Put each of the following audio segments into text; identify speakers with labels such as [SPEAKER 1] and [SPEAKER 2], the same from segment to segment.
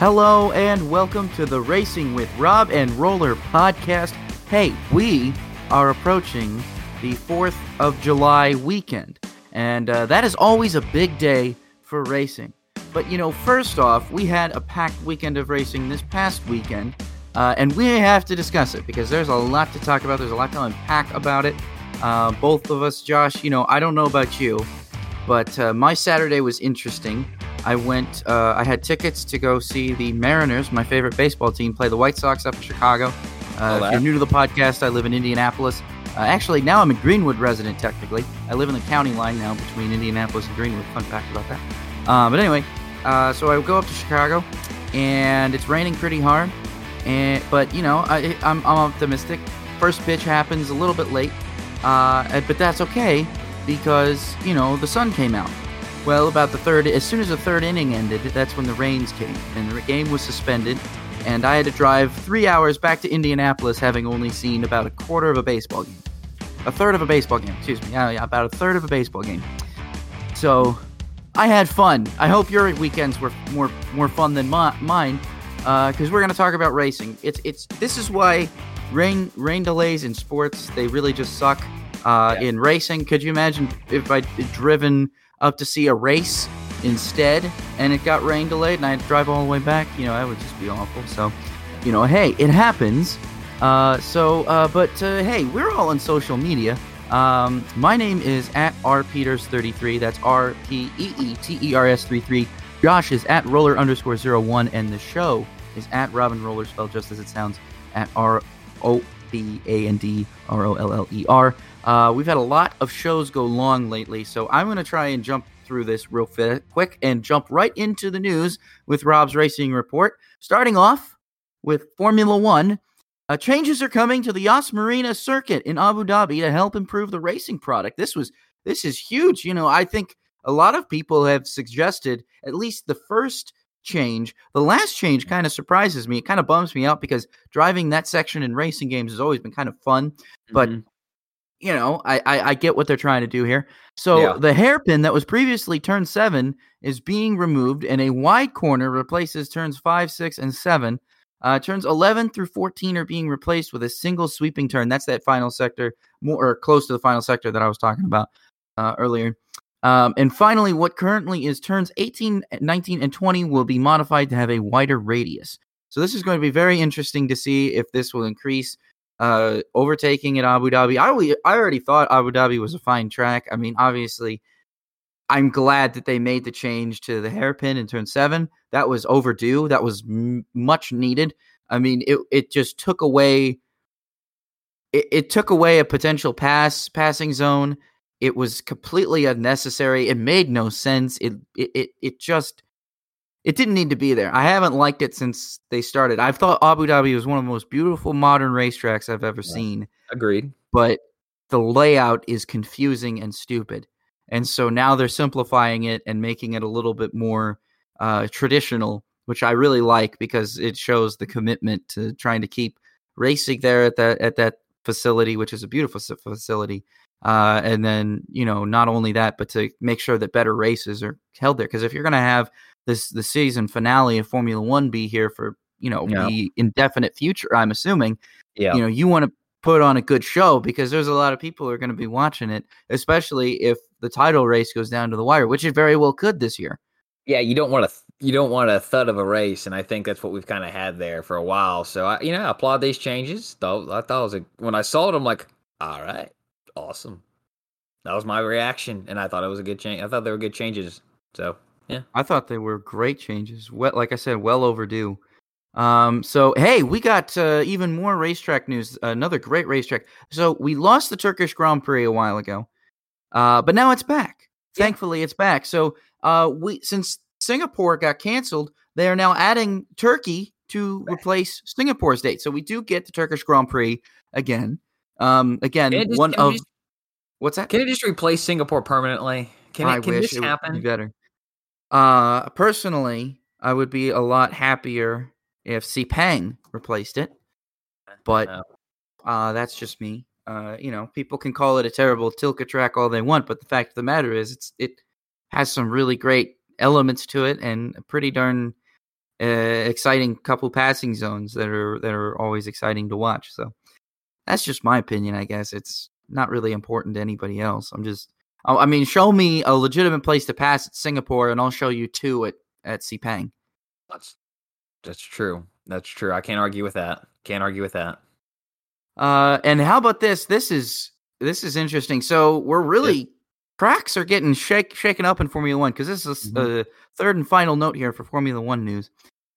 [SPEAKER 1] Hello and welcome to the Racing with Rob and Roller podcast. Hey, we are approaching the 4th of July weekend, and uh, that is always a big day for racing. But you know, first off, we had a packed weekend of racing this past weekend, uh, and we have to discuss it because there's a lot to talk about. There's a lot to unpack about it. Uh, both of us, Josh, you know, I don't know about you, but uh, my Saturday was interesting. I went. Uh, I had tickets to go see the Mariners, my favorite baseball team, play the White Sox up in Chicago. Uh, if you're new to the podcast, I live in Indianapolis. Uh, actually, now I'm a Greenwood resident. Technically, I live in the county line now between Indianapolis and Greenwood. Fun fact about that. Uh, but anyway, uh, so I go up to Chicago, and it's raining pretty hard. And but you know, I, I'm, I'm optimistic. First pitch happens a little bit late, uh, but that's okay because you know the sun came out. Well, about the third, as soon as the third inning ended, that's when the rains came, and the game was suspended, and I had to drive three hours back to Indianapolis, having only seen about a quarter of a baseball game, a third of a baseball game. Excuse me, yeah, about a third of a baseball game. So, I had fun. I hope your weekends were more more fun than my, mine, because uh, we're gonna talk about racing. It's it's this is why rain rain delays in sports they really just suck. Uh, yeah. In racing, could you imagine if I'd driven up to see a race instead and it got rain delayed and I had to drive all the way back, you know, that would just be awful. So, you know, hey, it happens. Uh, so, uh, but uh, hey, we're all on social media. Um, my name is at rpeters33. That's R P E E T E R S 33. Josh is at roller underscore zero one, and the show is at Robin Roller, spelled just as it sounds, at R O B A N D R O L L E R. Uh, we've had a lot of shows go long lately, so I'm going to try and jump through this real quick and jump right into the news with Rob's Racing Report. Starting off with Formula One. Uh, changes are coming to the Yas Marina circuit in Abu Dhabi to help improve the racing product. This was this is huge. You know, I think a lot of people have suggested at least the first change. The last change kind of surprises me. It kind of bums me out because driving that section in racing games has always been kind of fun. But mm-hmm you know, I, I, I get what they're trying to do here. So yeah. the hairpin that was previously turn seven is being removed, and a wide corner replaces turns five, six, and seven. Uh, turns 11 through 14 are being replaced with a single sweeping turn. That's that final sector, more or close to the final sector that I was talking about uh, earlier. Um, and finally, what currently is turns 18, 19, and 20 will be modified to have a wider radius. So this is going to be very interesting to see if this will increase uh, overtaking at Abu Dhabi. I, I already thought Abu Dhabi was a fine track. I mean, obviously, I'm glad that they made the change to the hairpin in turn seven. That was overdue. That was m- much needed. I mean, it it just took away. It, it took away a potential pass passing zone. It was completely unnecessary. It made no sense. It it it, it just it didn't need to be there. I haven't liked it since they started. I've thought Abu Dhabi was one of the most beautiful modern racetracks I've ever yeah. seen.
[SPEAKER 2] Agreed.
[SPEAKER 1] But the layout is confusing and stupid. And so now they're simplifying it and making it a little bit more uh, traditional, which I really like because it shows the commitment to trying to keep racing there at that at that facility, which is a beautiful facility. Uh, and then you know not only that, but to make sure that better races are held there. Because if you're going to have this the season finale of Formula One be here for you know yeah. the indefinite future. I'm assuming. Yeah. You know, you want to put on a good show because there's a lot of people who are going to be watching it, especially if the title race goes down to the wire, which it very well could this year.
[SPEAKER 2] Yeah, you don't want to you don't want a thud of a race, and I think that's what we've kind of had there for a while. So I, you know, I applaud these changes. Though I thought it was a, when I saw it, I'm like, all right, awesome. That was my reaction, and I thought it was a good change. I thought they were good changes. So yeah,
[SPEAKER 1] I thought they were great changes. Well, like I said, well overdue. Um, so hey, we got uh, even more racetrack news. Another great racetrack. So we lost the Turkish Grand Prix a while ago, uh, but now it's back. Yeah. Thankfully, it's back. So uh, we since Singapore got canceled, they are now adding Turkey to replace Singapore's date. So we do get the Turkish Grand Prix again. Um, again, just, one of
[SPEAKER 2] just,
[SPEAKER 1] what's that?
[SPEAKER 2] Can it just replace Singapore permanently? Can, it, can this happen?
[SPEAKER 1] Be better. Uh, personally, I would be a lot happier if Sepang replaced it, but uh, that's just me. Uh, you know, people can call it a terrible Tilke track all they want, but the fact of the matter is, it's it has some really great elements to it and a pretty darn uh, exciting couple passing zones that are that are always exciting to watch. So that's just my opinion. I guess it's not really important to anybody else. I'm just, I mean, show me a legitimate place to pass at Singapore, and I'll show you two at at Sepang.
[SPEAKER 2] That's that's true. That's true. I can't argue with that. Can't argue with that.
[SPEAKER 1] Uh, and how about this? This is this is interesting. So we're really cracks are getting shake, shaken up in Formula One because this is the third and final note here for Formula One news.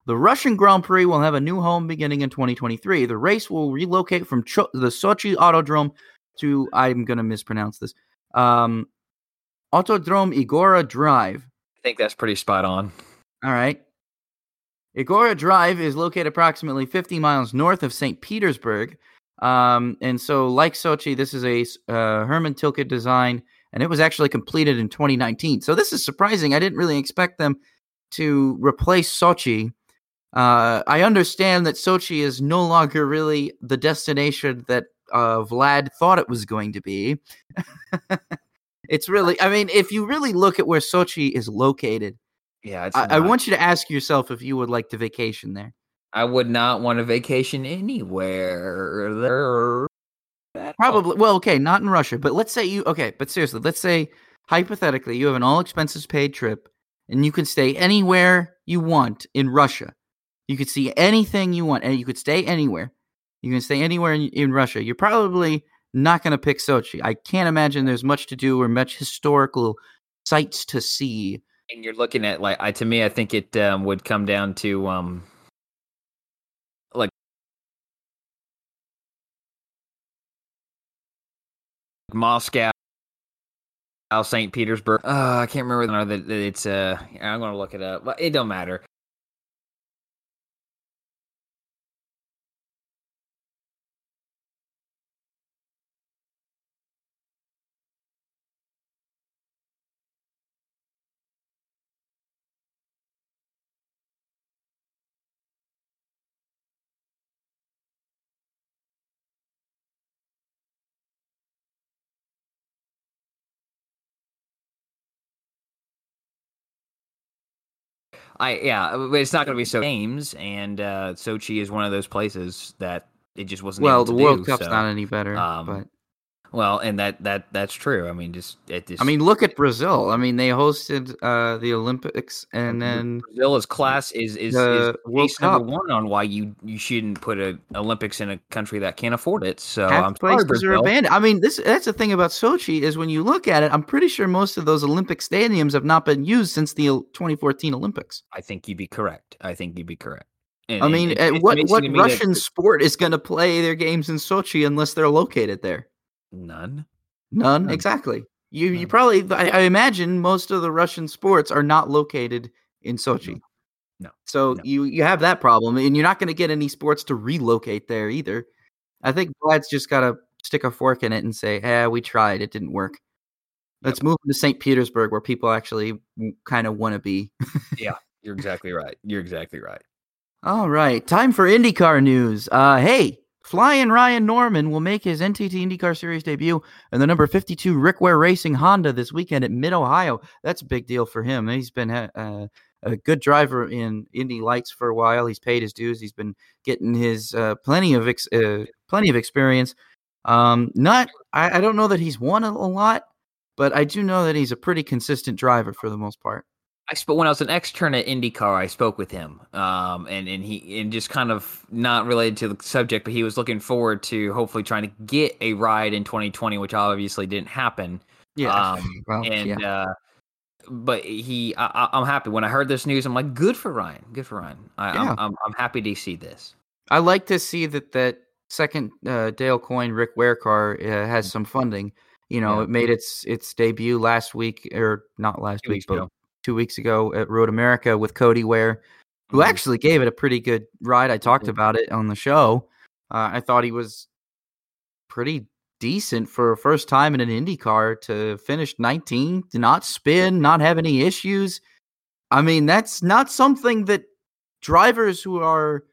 [SPEAKER 1] The Russian Grand Prix will have a new home beginning in 2023. The race will relocate from Cho- the Sochi Autodrome to I'm going to mispronounce this. Um, Autodrome Igora Drive.
[SPEAKER 2] I think that's pretty spot on.
[SPEAKER 1] All right. Igora Drive is located approximately 50 miles north of St. Petersburg. Um, and so, like Sochi, this is a uh, Herman Tilke design, and it was actually completed in 2019. So, this is surprising. I didn't really expect them to replace Sochi. Uh, I understand that Sochi is no longer really the destination that uh, Vlad thought it was going to be. it's really, I mean, if you really look at where Sochi is located,
[SPEAKER 2] Yeah,
[SPEAKER 1] I, I want you to ask yourself if you would like to vacation there.
[SPEAKER 2] I would not want a vacation anywhere there.
[SPEAKER 1] Probably. Well, okay, not in Russia, but let's say you. Okay, but seriously, let's say hypothetically you have an all expenses paid trip, and you can stay anywhere you want in Russia. You could see anything you want, and you could stay anywhere. You can stay anywhere in, in Russia. You're probably not going to pick Sochi. I can't imagine there's much to do or much historical sights to see.
[SPEAKER 2] And you're looking at like I to me, I think it um, would come down to um, like Moscow, St. Petersburg. Uh, I can't remember the that it's. Uh, I'm gonna look it up, but it don't matter. I yeah, it's not gonna be so games, and uh, Sochi is one of those places that it just wasn't.
[SPEAKER 1] Well,
[SPEAKER 2] able
[SPEAKER 1] the World
[SPEAKER 2] do,
[SPEAKER 1] Cup's
[SPEAKER 2] so-
[SPEAKER 1] not any better,
[SPEAKER 2] um,
[SPEAKER 1] but
[SPEAKER 2] Well, and that that that's true. I mean, just it just.
[SPEAKER 1] I mean, look at Brazil. I mean, they hosted uh, the Olympics, and then
[SPEAKER 2] Brazil is class is is, is case number one on why you you shouldn't put a Olympics in a country that can't afford it. So
[SPEAKER 1] half
[SPEAKER 2] I'm sorry, Brazil.
[SPEAKER 1] I mean, this that's the thing about Sochi is when you look at it, I'm pretty sure most of those Olympic stadiums have not been used since the 2014 Olympics.
[SPEAKER 2] I think you'd be correct. I think you'd be correct. And-
[SPEAKER 1] I mean, what what
[SPEAKER 2] me that-
[SPEAKER 1] Russian sport is going to play their games in Sochi unless they're located there?
[SPEAKER 2] None.
[SPEAKER 1] None,
[SPEAKER 2] None.
[SPEAKER 1] exactly. You you probably I, I imagine most of the Russian sports are not located in Sochi.
[SPEAKER 2] No.
[SPEAKER 1] So
[SPEAKER 2] No.
[SPEAKER 1] you you have that problem, and you're not going to get any sports to relocate there either. I think Vlad's just got to stick a fork in it and say, "Yeah, we tried, it didn't work. Let's move to St. Petersburg, where people actually kind of want to be."
[SPEAKER 2] Yeah, you're exactly right. You're exactly right.
[SPEAKER 1] All right, time for IndyCar news. Uh, hey, Flying Ryan Norman will make his NTT IndyCar Series debut in the number 52 Rick Ware Racing Honda this weekend at Mid Ohio. That's a big deal for him. He's been uh, uh, a good driver in Indy Lights for a while. He's paid his dues. He's been getting his uh, plenty of ex- uh, plenty of experience. Um, not, I, I don't know that he's won a, a lot, but I do know that he's a pretty consistent driver for the most part.
[SPEAKER 2] I spoke when I was an extern at IndyCar. I spoke with him, um, and and he and just kind of not related to the subject, but he was looking forward to hopefully trying to get a ride in 2020, which obviously didn't happen.
[SPEAKER 1] Yeah.
[SPEAKER 2] Um,
[SPEAKER 1] well,
[SPEAKER 2] and
[SPEAKER 1] yeah.
[SPEAKER 2] uh, but he, I, I'm happy when I heard this news. I'm like, good for Ryan, good for Ryan. I,
[SPEAKER 1] Yeah.
[SPEAKER 2] I'm, I'm I'm happy to see this.
[SPEAKER 1] I like to see that that second uh, Dale Coyne Rick Ware car uh, has some funding. You know,
[SPEAKER 2] Yeah.
[SPEAKER 1] it made its its debut last week, or not last
[SPEAKER 2] Two
[SPEAKER 1] week, but
[SPEAKER 2] ago.
[SPEAKER 1] Two weeks ago at Road America with Cody Ware, who
[SPEAKER 2] Mhm.
[SPEAKER 1] actually gave it a pretty good ride. I talked
[SPEAKER 2] Mhm.
[SPEAKER 1] about it on the show. Uh, I thought he was pretty decent for a first time in an Indy car to finish 19, to not spin, not have any issues. I mean, that's not something that drivers who are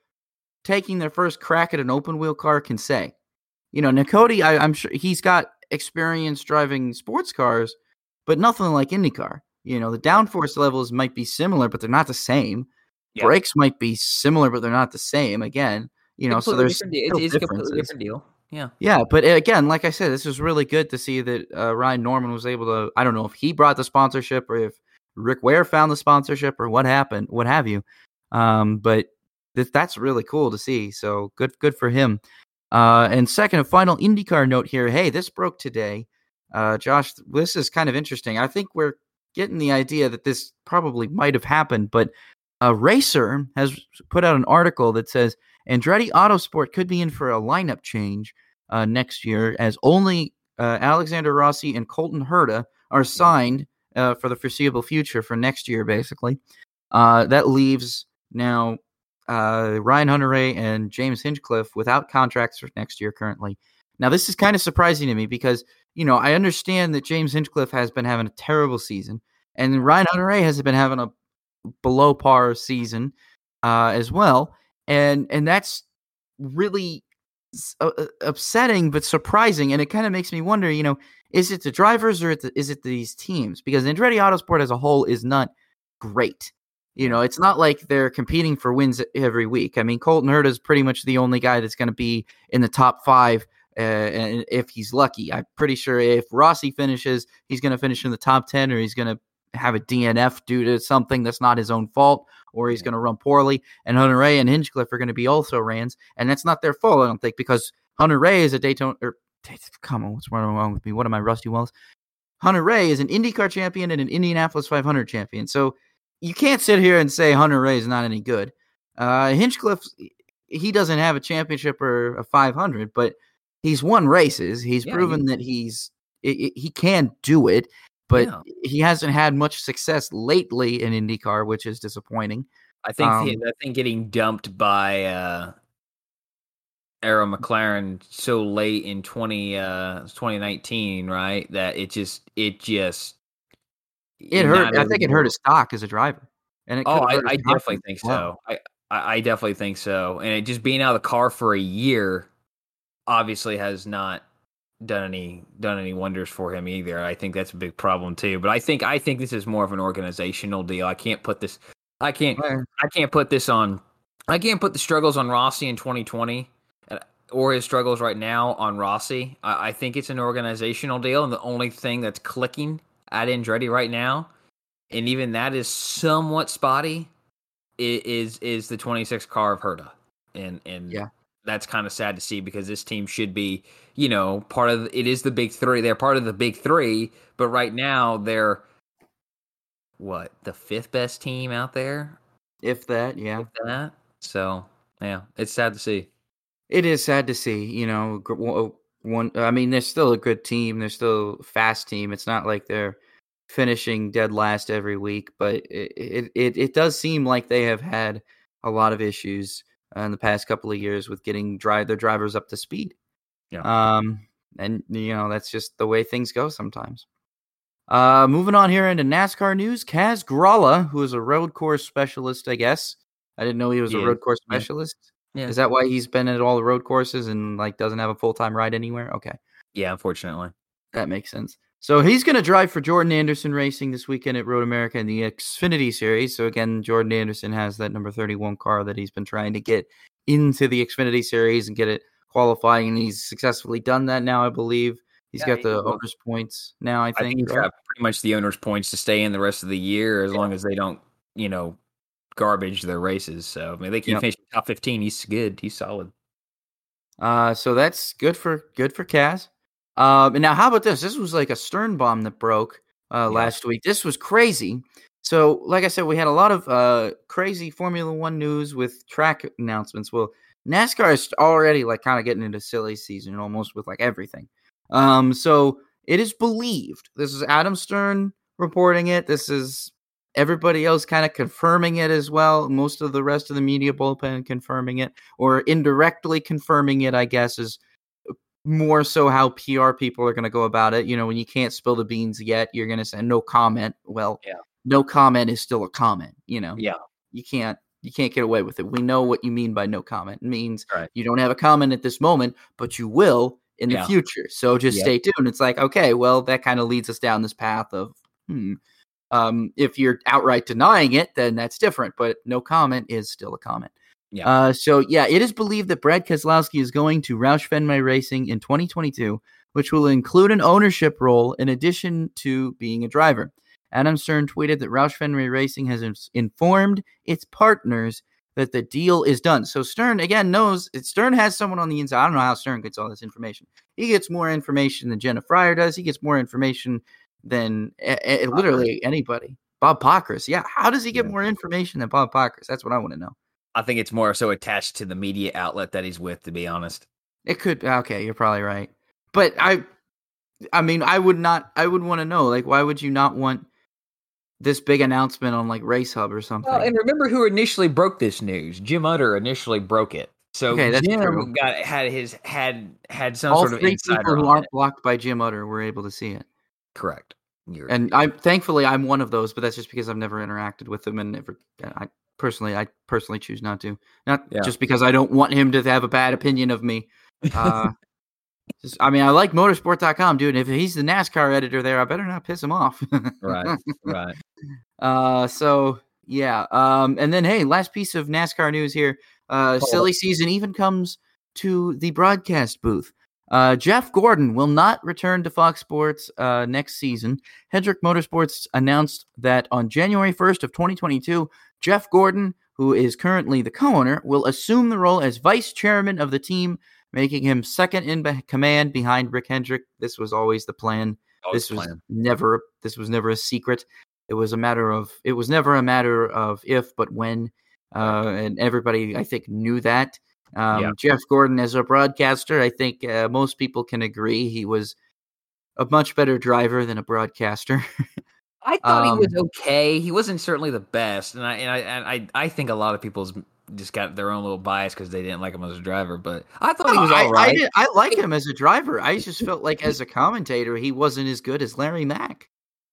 [SPEAKER 1] taking their first crack at an open wheel car can say. You know, I, I'm sure he's got experience driving sports cars, but nothing like IndyCar. You know, the downforce levels might be similar, but they're not the same.
[SPEAKER 2] Yeah.
[SPEAKER 1] brakes might be similar, but they're not the same. Again, you know, so there's
[SPEAKER 2] different deal.
[SPEAKER 1] still
[SPEAKER 2] It is a completely different deal. Yeah.
[SPEAKER 1] Yeah, but uh, again, like I said, this was really good to see that uh, Ryan Norman was able to. I don't know if he brought the sponsorship or if Rick Ware found the sponsorship or what happened, what have you. Um, but th- that's really cool to see. So good, good for him. Uh, and second and final IndyCar note here. Hey, this broke today. Uh, Josh, this is kind of interesting. I think we're getting the idea that this probably might have happened, but a racer has put out an article that says Andretti Autosport could be in for a lineup change uh, next year, as only uh, Alexander Rossi and Colton Herta are signed uh, for the foreseeable future for next year, basically. Uh, that leaves now uh, Ryan Hunter-Reay and James Hinchcliffe without contracts for next year currently. Now, this is kind of surprising to me because, you know, I understand that James Hinchcliffe has been having a terrible season, and Ryan Hunter-Reay has been having a below par season uh, as well, and and that's really uh, uh, upsetting but surprising, and it kind of makes me wonder, you know, is it the drivers or is it these teams? Because Andretti Autosport as a whole is not great. You know, it's not like they're competing for wins every week. I mean, Colton Herta is pretty much the only guy that's going to be in the top five, uh, and if he's lucky. I'm pretty sure if Rossi finishes, he's going to finish in the top ten, or he's going to have a DNF due to something that's not his own fault, or he's going to run poorly. And Hunter-Reay and Hinchcliffe are going to be also rans, and that's not their fault, I don't think, because Hunter-Reay is a Daytona. Or come on, what's wrong with me? What am I, Rusty Wells? Hunter-Reay is an IndyCar champion and an Indianapolis 500 champion. So you can't sit here and say Hunter-Reay is not any good. Uh, Hinchcliffe, he doesn't have a championship or a 500, but he's won races. He's
[SPEAKER 2] Yeah,
[SPEAKER 1] proven that he's i i- he can do it, but
[SPEAKER 2] Yeah.
[SPEAKER 1] he hasn't had much success lately in IndyCar, which is disappointing.
[SPEAKER 2] I think the,
[SPEAKER 1] Um,
[SPEAKER 2] I think getting dumped by uh Arrow McLaren so late in 20 uh 2019, right? That it just it just
[SPEAKER 1] It hurt. I think it hurt his stock as a driver. And it
[SPEAKER 2] Oh, I, I definitely think
[SPEAKER 1] well.
[SPEAKER 2] so. I, I I definitely think so. And it just being out of the car for a year obviously has not done any done any wonders for him either. I think that's a big problem too. But I think I think this is more of an organizational deal. I can't put this I can't I can't put this on. I can't put the struggles on Rossi in 2020 uh, or his struggles right now on Rossi. I, I think it's an organizational deal, and the only thing that's clicking at Andretti right now, and even that is somewhat spotty, is is the 26 car of Herta, and and
[SPEAKER 1] Yeah.
[SPEAKER 2] that's kind of sad to see because this team should be, you know, part of it is the big three. They're part of the big three, but right now they're what the fifth best team out there
[SPEAKER 1] if that, yeah.
[SPEAKER 2] that. So yeah, it's sad to see.
[SPEAKER 1] It is sad to see, you know, oh, one I mean, they're still a good team. They're still a fast team. It's not like they're finishing dead last every week, but it it it, it does seem like they have had a lot of issues in the past couple of years with getting drive their drivers up to speed.
[SPEAKER 2] Yeah.
[SPEAKER 1] Um and you know, that's just the way things go sometimes. Uh moving on here into NASCAR news, Kaz Grala, who is a road course specialist, I guess. I didn't know he was a road course specialist.
[SPEAKER 2] Yeah.
[SPEAKER 1] Is that why he's been at all the road courses and like doesn't have a full time ride anywhere? Okay,
[SPEAKER 2] Yeah, unfortunately.
[SPEAKER 1] that makes sense. So he's going to drive for Jordan Anderson Racing this weekend at Road America in the Xfinity Series. So again, Jordan Anderson has that number thirty-one car that he's been trying to get into the Xfinity Series and get it qualifying, and he's successfully done that now. I believe he's
[SPEAKER 2] Yeah,
[SPEAKER 1] got
[SPEAKER 2] he-
[SPEAKER 1] the owner's points now. I
[SPEAKER 2] I
[SPEAKER 1] think.
[SPEAKER 2] he's
[SPEAKER 1] right?
[SPEAKER 2] got pretty much the owner's points to stay in the rest of the year as long as they don't, you know, garbage their races. So I mean, they keep
[SPEAKER 1] Yep.
[SPEAKER 2] finishing top fifteen. He's good. He's solid.
[SPEAKER 1] Uh, so that's good for good for Kaz. Um, and now how about this? This was like a stern bomb that broke uh,
[SPEAKER 2] Yeah.
[SPEAKER 1] last week. This was crazy. So, like I said, we had a lot of uh, crazy Formula One news with track announcements. Well, NASCAR is already like kind of getting into silly season almost with like everything. Um, so it is believed. This is Adam Stern reporting it. This is everybody else kind of confirming it as well. Most of the rest of the media bullpen confirming it or indirectly confirming it, I guess, is more so how PR people are going to go about it. You know, when you can't spill the beans yet, you're going to say no comment. Well,
[SPEAKER 2] Yeah.
[SPEAKER 1] no comment is still a comment. You know,
[SPEAKER 2] Yeah.
[SPEAKER 1] you can't you can't get away with it. We know what you mean by no comment. It means
[SPEAKER 2] Right.
[SPEAKER 1] you don't have a comment at this moment, but you will in the future. So just
[SPEAKER 2] Yep.
[SPEAKER 1] stay tuned. It's like okay, well, that kind of leads us down this path of hmm. Um, if you're outright denying it, then that's different. But no comment is still a comment.
[SPEAKER 2] Yeah.
[SPEAKER 1] Uh, so yeah, it is believed that Brad Keselowski is going to Roush Fenway Racing in 2022, which will include an ownership role in addition to being a driver. Adam Stern tweeted that Roush Fenway Racing has informed its partners that the deal is done. So Stern again knows Stern has someone on the inside. I don't know how Stern gets all this information. He gets more information than Jenna Fryer does. He gets more information than a- a- literally anybody. Bob Pockrass. Yeah. How does he get
[SPEAKER 2] Yeah.
[SPEAKER 1] more information than Bob Pockrass? That's what I want to know.
[SPEAKER 2] I think it's more so attached to the media outlet that he's with, to be honest.
[SPEAKER 1] It could okay, you're probably right. But I I mean, I would not I would want to know like why would you not want this big announcement on like Race Hub or something?
[SPEAKER 2] Well, and remember who initially broke this news? Jim Utter initially broke it. So
[SPEAKER 1] Okay, that's
[SPEAKER 2] Jim
[SPEAKER 1] true.
[SPEAKER 2] got had his had had some
[SPEAKER 1] All
[SPEAKER 2] sort of insider
[SPEAKER 1] people who aren't
[SPEAKER 2] it.
[SPEAKER 1] blocked by Jim Utter were able to see it.
[SPEAKER 2] Correct. You're,
[SPEAKER 1] And I thankfully I'm one of those, but that's just because I've never interacted with him and never I personally I personally choose not to. Not
[SPEAKER 2] Yeah.
[SPEAKER 1] just because I don't want him to have a bad opinion of me. Uh just, I mean, I like motorsport.com, dude. If he's the NASCAR editor there, I better not piss him off.
[SPEAKER 2] right, right.
[SPEAKER 1] Uh, so yeah. Um, and then hey, last piece of NASCAR news here. Uh,
[SPEAKER 2] Oh.
[SPEAKER 1] silly season even comes to the broadcast booth. Uh, Jeff Gordon will not return to Fox Sports uh, next season. Hendrick Motorsports announced that on January 1st of 2022, Jeff Gordon, who is currently the co-owner, will assume the role as vice chairman of the team, making him second in command behind Rick Hendrick. This was always the plan
[SPEAKER 2] Always
[SPEAKER 1] this was
[SPEAKER 2] plan.
[SPEAKER 1] never this was never a secret it was a matter of it was never a matter of if but when uh, and everybody i think knew that um,
[SPEAKER 2] Yeah.
[SPEAKER 1] jeff gordon as a broadcaster i think uh, most people can agree he was a much better driver than a broadcaster
[SPEAKER 2] I thought he was
[SPEAKER 1] um,
[SPEAKER 2] okay. He wasn't certainly the best, and I and I and I, I think a lot of people's just got their own little bias because they didn't like him as a driver. But I thought he
[SPEAKER 1] No,
[SPEAKER 2] was
[SPEAKER 1] I,
[SPEAKER 2] all right.
[SPEAKER 1] I, did, I like him as a driver i just felt like as a commentator he wasn't as good as larry mac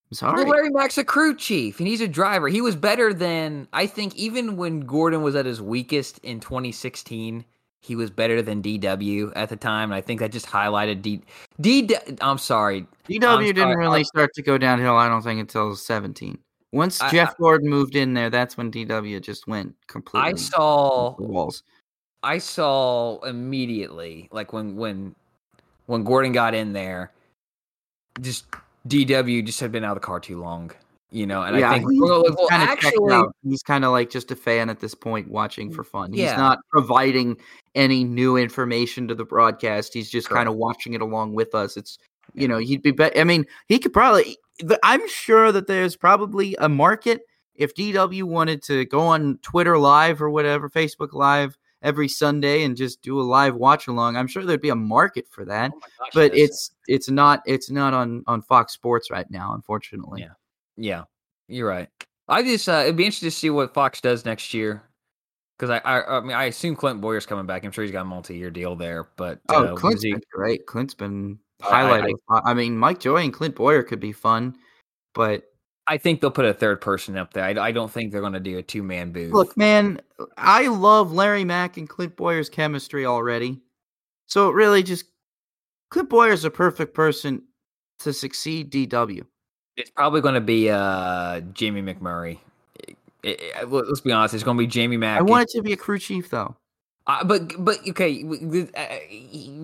[SPEAKER 1] i'm sorry
[SPEAKER 2] Well, Larry Mac's a crew chief, and he's a driver. He was better than I think. Even when Gordon was at his weakest in 2016, he was better than DW at the time. And I think that just highlighted D. D. I'm sorry.
[SPEAKER 1] DW
[SPEAKER 2] I'm
[SPEAKER 1] didn't
[SPEAKER 2] sorry,
[SPEAKER 1] really start to go downhill, I don't think, until 17. Once
[SPEAKER 2] I-
[SPEAKER 1] Jeff Gordon moved in there, that's when DW just went completely
[SPEAKER 2] I saw
[SPEAKER 1] walls.
[SPEAKER 2] I saw immediately, like when when when Gordon got in there, just DW just had been out of the car too long, you know. And
[SPEAKER 1] yeah,
[SPEAKER 2] I think
[SPEAKER 1] he's,
[SPEAKER 2] well, well,
[SPEAKER 1] kind of
[SPEAKER 2] actually.
[SPEAKER 1] He's kind of like just a fan at this point, watching for fun. He's
[SPEAKER 2] Yeah.
[SPEAKER 1] not providing any new information to the broadcast. He's just kind of watching it along with us. It's you know he'd be. Be- I mean, he could probably. I'm sure that there's probably a market if DW wanted to go on Twitter Live or whatever, Facebook Live every Sunday and just do a live watch along. I'm sure there'd be a market for that,
[SPEAKER 2] oh gosh,
[SPEAKER 1] but it's it's not it's not on on Fox Sports right now, unfortunately.
[SPEAKER 2] Yeah. Yeah, you're right. I just uh, it'd be interesting to see what Fox does next year. Because I, I, I mean, I assume Clint Bowyer's coming back. I'm sure he's got a multi-year deal there. But
[SPEAKER 1] Oh,
[SPEAKER 2] uh,
[SPEAKER 1] Clint's
[SPEAKER 2] he-
[SPEAKER 1] been great. Clint's been
[SPEAKER 2] I- I-
[SPEAKER 1] I, I mean, Mike Joy and Clint Bowyer could be fun, but
[SPEAKER 2] I think they'll put a third person up there. I, I don't think they're going to do a two-man booth.
[SPEAKER 1] look, man, I love Larry Mac and Clint Bowyer's chemistry already. So it really just Clint Bowyer's a perfect person to succeed DW.
[SPEAKER 2] It's probably going to be uh, Jamie McMurray. It- it- let- let's be honest. It's going to be Jamie Mack.
[SPEAKER 1] I want it to be a crew chief though.
[SPEAKER 2] Uh, but but okay, uh,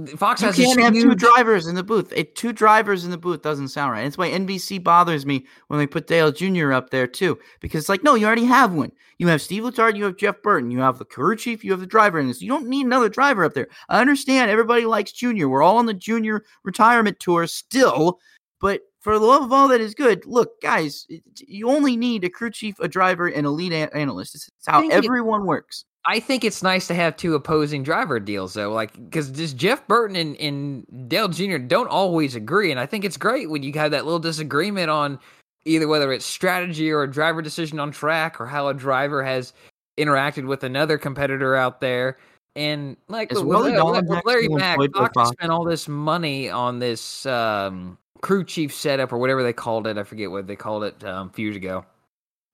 [SPEAKER 2] Fox
[SPEAKER 1] You
[SPEAKER 2] has
[SPEAKER 1] can't have two drivers in the booth. It, two drivers in the booth doesn't sound right. That's why NBC bothers me when they put Dale Jr. up there too, because it's like, no, you already have one. You have Steve Letarte, you have Jeff Burton, you have the crew chief, you have the driver in this. You don't need another driver up there. I understand everybody likes Junior. We're all on the Junior retirement tour still, but for the love of all that is good, look, guys, you only need a crew chief, a driver, and a lead analyst. It's, how everyone works.
[SPEAKER 2] I think it's nice to have two opposing driver deals though, like because just Jeff Burton and, and Dale Jr. don't always agree, and I think it's great when you have that little disagreement on either whether it's strategy or a driver decision on track or how a driver has interacted with another competitor out there. And like with,
[SPEAKER 1] Willie
[SPEAKER 2] with-
[SPEAKER 1] Dolan
[SPEAKER 2] with Larry
[SPEAKER 1] actually
[SPEAKER 2] Mack,
[SPEAKER 1] employed by
[SPEAKER 2] Fox has
[SPEAKER 1] Fox?
[SPEAKER 2] spent all this money on this um, crew chief setup or whatever they called it. I forget what they called it um, a few years ago,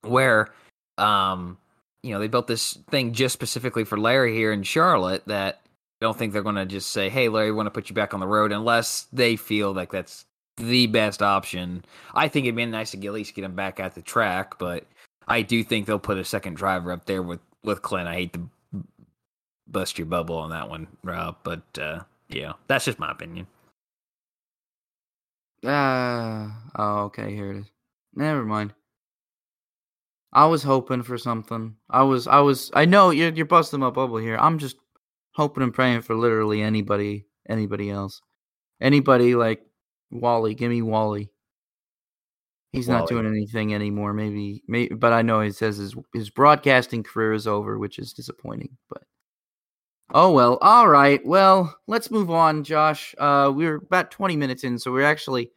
[SPEAKER 2] where um, you know they built this thing just specifically for Larry here in Charlotte. That I don't think they're going to just say, "Hey, Larry, we want to put you back on the road," unless they feel like that's the best option. I think it'd be nice to at least get him back at the track, but I do think they'll put a second driver up there with with Clint. I hate to bust your bubble on that one, Rob, but uh, yeah, that's just my opinion.
[SPEAKER 1] Ah, oh, okay, here it is. Never mind. I was hoping for something. I was, I was, I know you're you're busting my bubble here. I'm just hoping and praying for literally anybody, anybody else, anybody like Wally. Give me Wally. He's Wally. not doing anything anymore. Maybe, maybe, but I know he says his his broadcasting career is over, which is disappointing. But Oh well, all right. Well, let's move on, Josh. Uh, we are about twenty minutes in, so we're actually,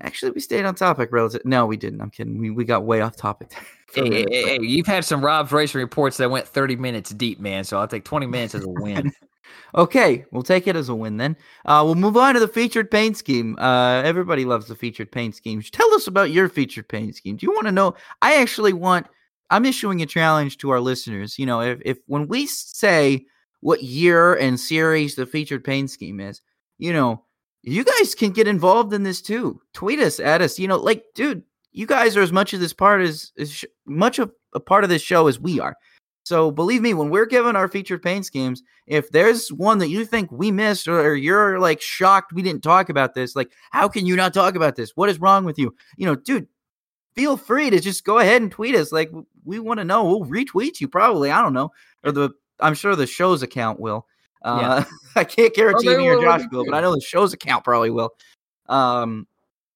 [SPEAKER 1] actually, we stayed on topic. Relative? No, we didn't. I'm kidding. We we got way off topic.
[SPEAKER 2] hey, hey, hey, you've had some Rob's racing reports that went thirty minutes deep, man. So I'll take twenty minutes as a win.
[SPEAKER 1] okay, we'll take it as a win then. Uh, we'll move on to the featured paint scheme. Uh, everybody loves the featured paint scheme. Tell us about your featured paint scheme. Do you want to know? I actually want I'm issuing a challenge to our listeners. You know, if, if when we say what year and series the featured paint scheme is, you know, you guys can get involved in this too. Tweet us at us. You know, like, dude, you guys are as much of this part as as sh- much of a part of this show as we are. So believe me, when we're giving our featured paint schemes, if there's one that you think we missed or, or, you're like shocked we didn't talk about this, like how can you not talk about this? What is wrong with you? You know, dude, feel free to just go ahead and tweet us. Like we want to know. We'll retweet you probably. I don't know, or the I'm sure the show's account will. Uh, yeah. I can't guarantee oh, me or Josh will, but I know the show's account probably will. Um,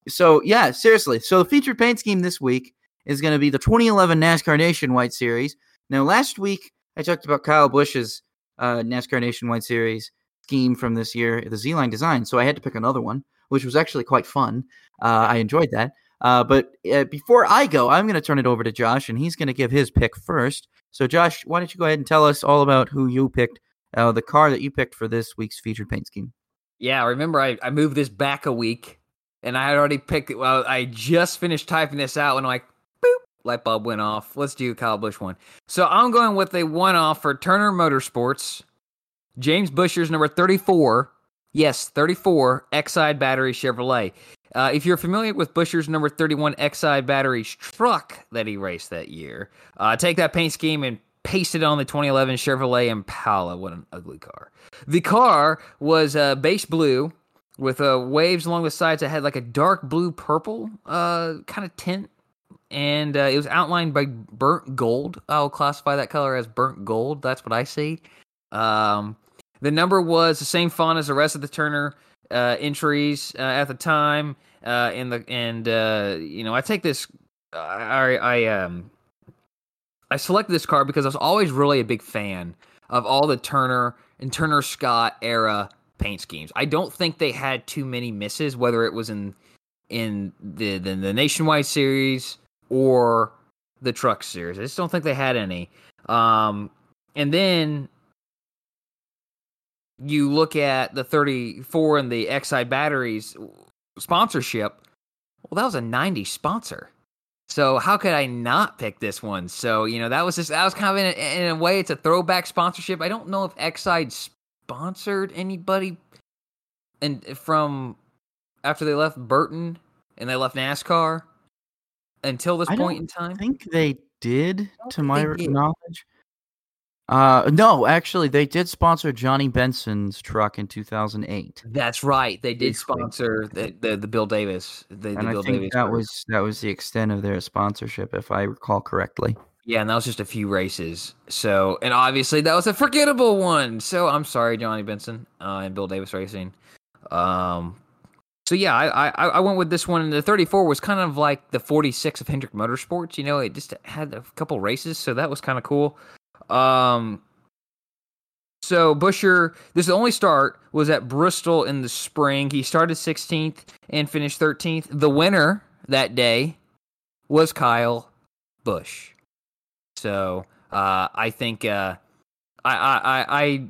[SPEAKER 1] so yeah, seriously. So the featured paint scheme this week is going to be the 2011 NASCAR Nationwide Series. Now, last week I talked about Kyle Busch's uh, NASCAR Nationwide Series scheme from this year, the Z Line design. So I had to pick another one, which was actually quite fun. Uh, I enjoyed that. Uh, but uh, before I go, I'm going to turn it over to Josh, and he's going to give his pick first. So, Josh, why don't you go ahead and tell us all about who you picked, uh, the car that you picked for this week's featured paint scheme?
[SPEAKER 2] Yeah, remember I, I moved this back a week, and I had already picked it. Well, I just finished typing this out, and I'm like, boop, light bulb went off. Let's do Kyle Busch one. So I'm going with a one off for Turner Motorsports. James Buescher's number 34. Yes, 34 Exide battery Chevrolet. Uh, if you're familiar with Buescher's number 31 Exide batteries truck that he raced that year, uh, take that paint scheme and paste it on the 2011 Chevrolet Impala. What an ugly car. The car was uh, base blue with uh, waves along the sides that had like a dark blue purple uh, kind of tint. And uh, it was outlined by burnt gold. I'll classify that color as burnt gold. That's what I see. Um, the number was the same font as the rest of the Turner uh, entries uh, at the time. In the and you know, I take this. I I um I selected this card because I was always really a big fan of all the Turner and Turner Scott era paint schemes. I don't think they had too many misses, whether it was in in the the, the nationwide series or the truck series. I just don't think they had any. Um, and then you look at the 34 and the Exide batteries sponsorship, well, that was a 90 sponsor. So how could I not pick this one? So you know that was just that was kind of in a, in a way it's a throwback sponsorship. I don't know if Exide sponsored anybody, and from after they left Burton and they left NASCAR until this
[SPEAKER 1] I
[SPEAKER 2] point in time. I
[SPEAKER 1] think they did, to my knowledge. Uh, no, actually, they did sponsor Johnny Benson's truck in 2008.
[SPEAKER 2] That's right. They did sponsor the the, the Bill Davis. The,
[SPEAKER 1] and
[SPEAKER 2] the Bill
[SPEAKER 1] I think
[SPEAKER 2] Davis
[SPEAKER 1] that was that was the extent of their sponsorship, if I recall correctly.
[SPEAKER 2] Yeah, and that was just a few races. So, and obviously that was a forgettable one. So I'm sorry, Johnny Benson uh, and Bill Davis Racing. Um, so yeah, I, I I went with this one. And the 34 was kind of like the 46 of Hendrick Motorsports. You know, it just had a couple races, so that was kind of cool. Um, so Buescher, this is only start was at Bristol in the spring. He started 16th and finished 13th. The winner that day was Kyle Busch. So uh, I think uh, I, I I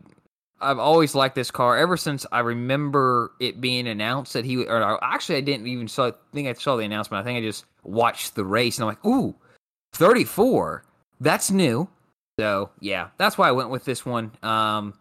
[SPEAKER 2] I've always liked this car ever since I remember it being announced that he. Or actually, I didn't even saw. I think I saw the announcement. I think I just watched the race and I'm like, ooh, 34. That's new. So yeah, that's why I went with this one. Um,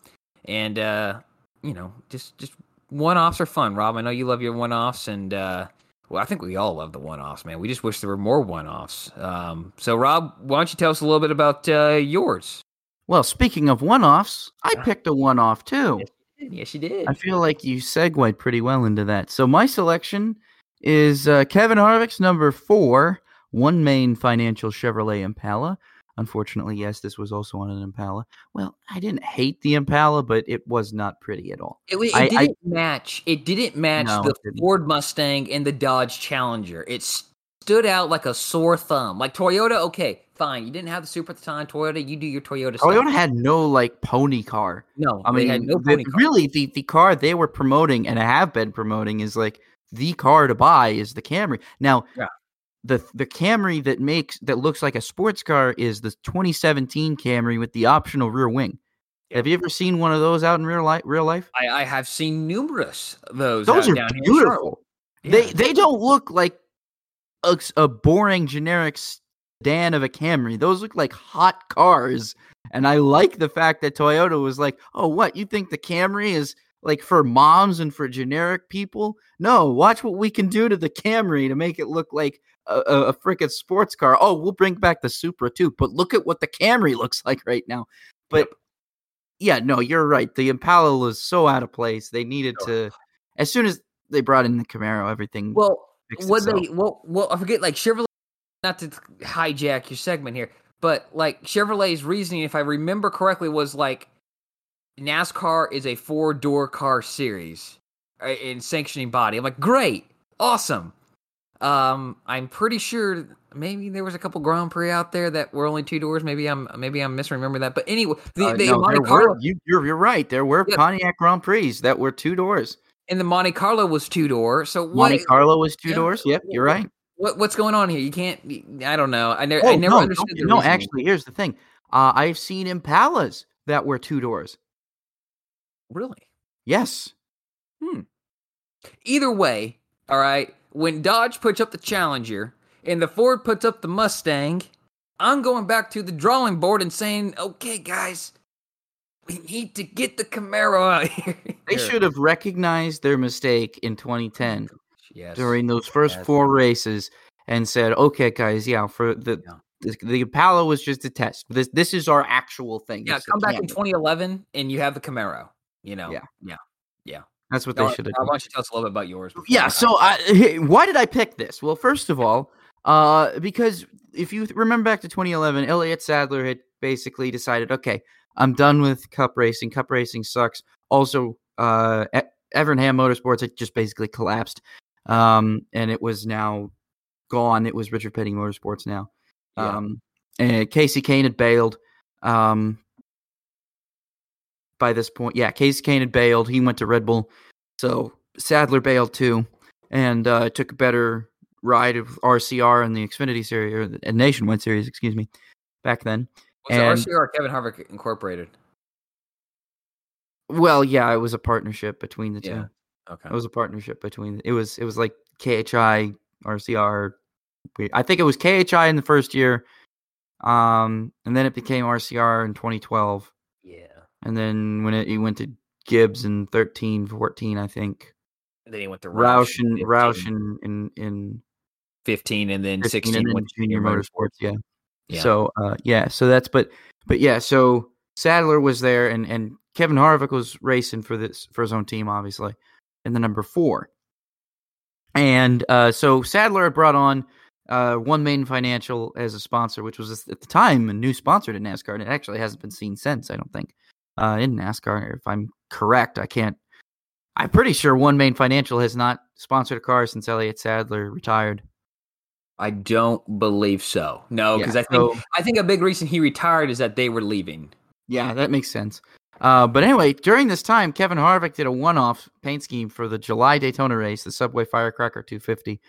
[SPEAKER 2] and uh, you know, just just one offs are fun, Rob. I know you love your one offs, and uh, well, I think we all love the one offs, man. We just wish there were more one offs. Um, so, Rob, why don't you tell us a little bit about uh, yours?
[SPEAKER 1] Well, speaking of one offs, I picked a one off too.
[SPEAKER 2] Yes, you did.
[SPEAKER 1] I feel like you segued pretty well into that. So my selection is uh, Kevin Harvick's number four, OneMain Financial Chevrolet Impala. Unfortunately, yes, this was also on an Impala. Well, I didn't hate the Impala, but it was not pretty at all.
[SPEAKER 2] It, it
[SPEAKER 1] I-
[SPEAKER 2] didn't
[SPEAKER 1] I-
[SPEAKER 2] match. It didn't match
[SPEAKER 1] No,
[SPEAKER 2] the
[SPEAKER 1] didn't.
[SPEAKER 2] Ford Mustang and the Dodge Challenger. It stood out like a sore thumb. Like Toyota, okay, fine. You didn't have the Supra at the time. Toyota, you do your Toyota. stuff.
[SPEAKER 1] Toyota had no like pony car.
[SPEAKER 2] no,
[SPEAKER 1] I
[SPEAKER 2] they
[SPEAKER 1] mean,
[SPEAKER 2] had no pony car.
[SPEAKER 1] really, the the car they were promoting and have been promoting is like the car to buy is the Camry. Now,
[SPEAKER 2] Yeah.
[SPEAKER 1] The the Camry that makes that looks like a sports car is the 2017 Camry with the optional rear wing.
[SPEAKER 2] Yeah.
[SPEAKER 1] Have you ever seen one of those out in real life? Real life?
[SPEAKER 2] I, I have seen numerous those.
[SPEAKER 1] Those
[SPEAKER 2] out
[SPEAKER 1] are
[SPEAKER 2] down here in
[SPEAKER 1] beautiful. They
[SPEAKER 2] Yeah.
[SPEAKER 1] they don't look like a boring generic sedan of a Camry. Those look like hot cars. And I like the fact that Toyota was like, "Oh, what? You think the Camry is like for moms and for generic people? No, watch what we can do to the Camry to make it look like a, a, freaking sports car. Oh, we'll bring back the Supra too, but look at what the Camry looks like right now. But yeah, no, you're right. The Impala was so out of place. They needed to, as soon as they brought in the Camaro, everything.
[SPEAKER 2] Well, what they well, well, I forget like Chevrolet. Not to hijack your segment here, but like Chevrolet's reasoning, if I remember correctly, was like NASCAR is a four door car series in sanctioning body. I'm like, great, awesome. Um, I'm pretty sure maybe there was a couple Grand Prix out there that were only two doors. Maybe I'm maybe I'm misremembering that. But anyway, the,
[SPEAKER 1] Uh,
[SPEAKER 2] the
[SPEAKER 1] no,
[SPEAKER 2] Monte Carlo
[SPEAKER 1] were, you, you're, you're right. There were. Pontiac Grand Prix that were two doors.
[SPEAKER 2] and the Monte Carlo was two door. So what?
[SPEAKER 1] Monte Carlo was two
[SPEAKER 2] yeah,
[SPEAKER 1] doors. Yep, you're right.
[SPEAKER 2] What what's going on here? You can't. I don't know. I never.
[SPEAKER 1] Oh,
[SPEAKER 2] I never
[SPEAKER 1] no,
[SPEAKER 2] understood.
[SPEAKER 1] no, actually, here's the thing. Uh, I've seen Impalas that were two doors.
[SPEAKER 2] really.
[SPEAKER 1] Yes. Hmm.
[SPEAKER 2] Either way, all right. When Dodge puts up the Challenger and the Ford puts up the Mustang, I'm going back to the drawing board and saying, "Okay, guys, we need to get the Camaro out here."
[SPEAKER 1] They should have recognized their mistake in 2010
[SPEAKER 2] Yes.
[SPEAKER 1] during those first
[SPEAKER 2] Yes.
[SPEAKER 1] four races and said, "Okay, guys, yeah, for the
[SPEAKER 2] Yeah.
[SPEAKER 1] the, the Impala was just a test. This this is our actual thing.
[SPEAKER 2] yeah,
[SPEAKER 1] It's
[SPEAKER 2] come back in 2011 and you have the Camaro. You know.
[SPEAKER 1] Yeah.
[SPEAKER 2] Yeah. Yeah.
[SPEAKER 1] That's what
[SPEAKER 2] Now,
[SPEAKER 1] they should have
[SPEAKER 2] Why
[SPEAKER 1] done.
[SPEAKER 2] don't you tell us a little bit about yours?
[SPEAKER 1] Yeah. So, I, why did I pick this? Well, first of all, uh, because if you remember back to 2011, Elliott Sadler had basically decided, okay, I'm done with Cup racing. Cup racing sucks. Also, uh, Evernham Motorsports had just basically collapsed, um, and it was now gone. It was Richard Petty Motorsports now.
[SPEAKER 2] Yeah.
[SPEAKER 1] Um, and Kasey Kahne had bailed. Um, by this point, yeah, Kasey Kahne had bailed. He went to Red Bull. So Sadler bailed too, and uh, took a better ride of RCR in the Xfinity series or the Nationwide series, excuse me, back then.
[SPEAKER 2] was
[SPEAKER 1] and-
[SPEAKER 2] it RCR Kevin Harvick Incorporated?
[SPEAKER 1] Well, yeah, it was a partnership between the two.
[SPEAKER 2] Yeah. Okay.
[SPEAKER 1] It was a partnership between it was it was like KHI RCR. I think it was KHI in the first year, um, and then it became RCR in 2012,
[SPEAKER 2] yeah.
[SPEAKER 1] And then when it, it went to Gibbs in 13, 14, I think.
[SPEAKER 2] And then he went to
[SPEAKER 1] Roush and Roush in in, in
[SPEAKER 2] 15 and then
[SPEAKER 1] 15
[SPEAKER 2] 16
[SPEAKER 1] and then junior motorsports. Yeah.
[SPEAKER 2] Yeah.
[SPEAKER 1] So uh, yeah, so that's but but yeah, so Sadler was there and and Kevin Harvick was racing for this for his own team, obviously, in the number four. And uh, so Sadler had brought on uh, OneMain Financial as a sponsor, which was at the time a new sponsor to NASCAR, and it actually hasn't been seen since. I don't think uh, in NASCAR, if I'm correct. I can't. I'm pretty sure OneMain Financial has not sponsored a car since Elliott Sadler retired.
[SPEAKER 2] I don't believe so. No,
[SPEAKER 1] Yeah,
[SPEAKER 2] because I think
[SPEAKER 1] so-
[SPEAKER 2] I think a big reason he retired is that they were leaving.
[SPEAKER 1] Yeah, that makes sense. Uh, but anyway, during this time, Kevin Harvick did a one-off paint scheme for the July Daytona race, the Subway Firecracker 250,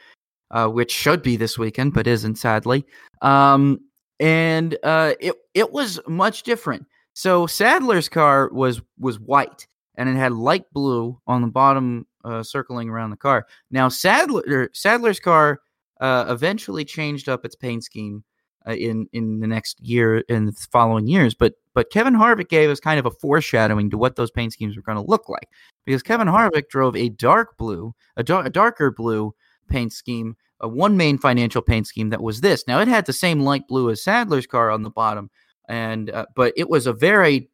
[SPEAKER 1] uh, which should be this weekend, but isn't sadly. Um, and uh, it it was much different. So Sadler's car was was white, and it had light blue on the bottom, uh, circling around the car. Now Sadler Sadler's car uh, eventually changed up its paint scheme uh, in in the next year and the following years. But but Kevin Harvick gave us kind of a foreshadowing to what those paint schemes were going to look like because Kevin Harvick drove a dark blue, a, dar- a darker blue paint scheme, a OneMain Financial paint scheme that was this. Now it had the same light blue as Sadler's car on the bottom, and uh, but it was a very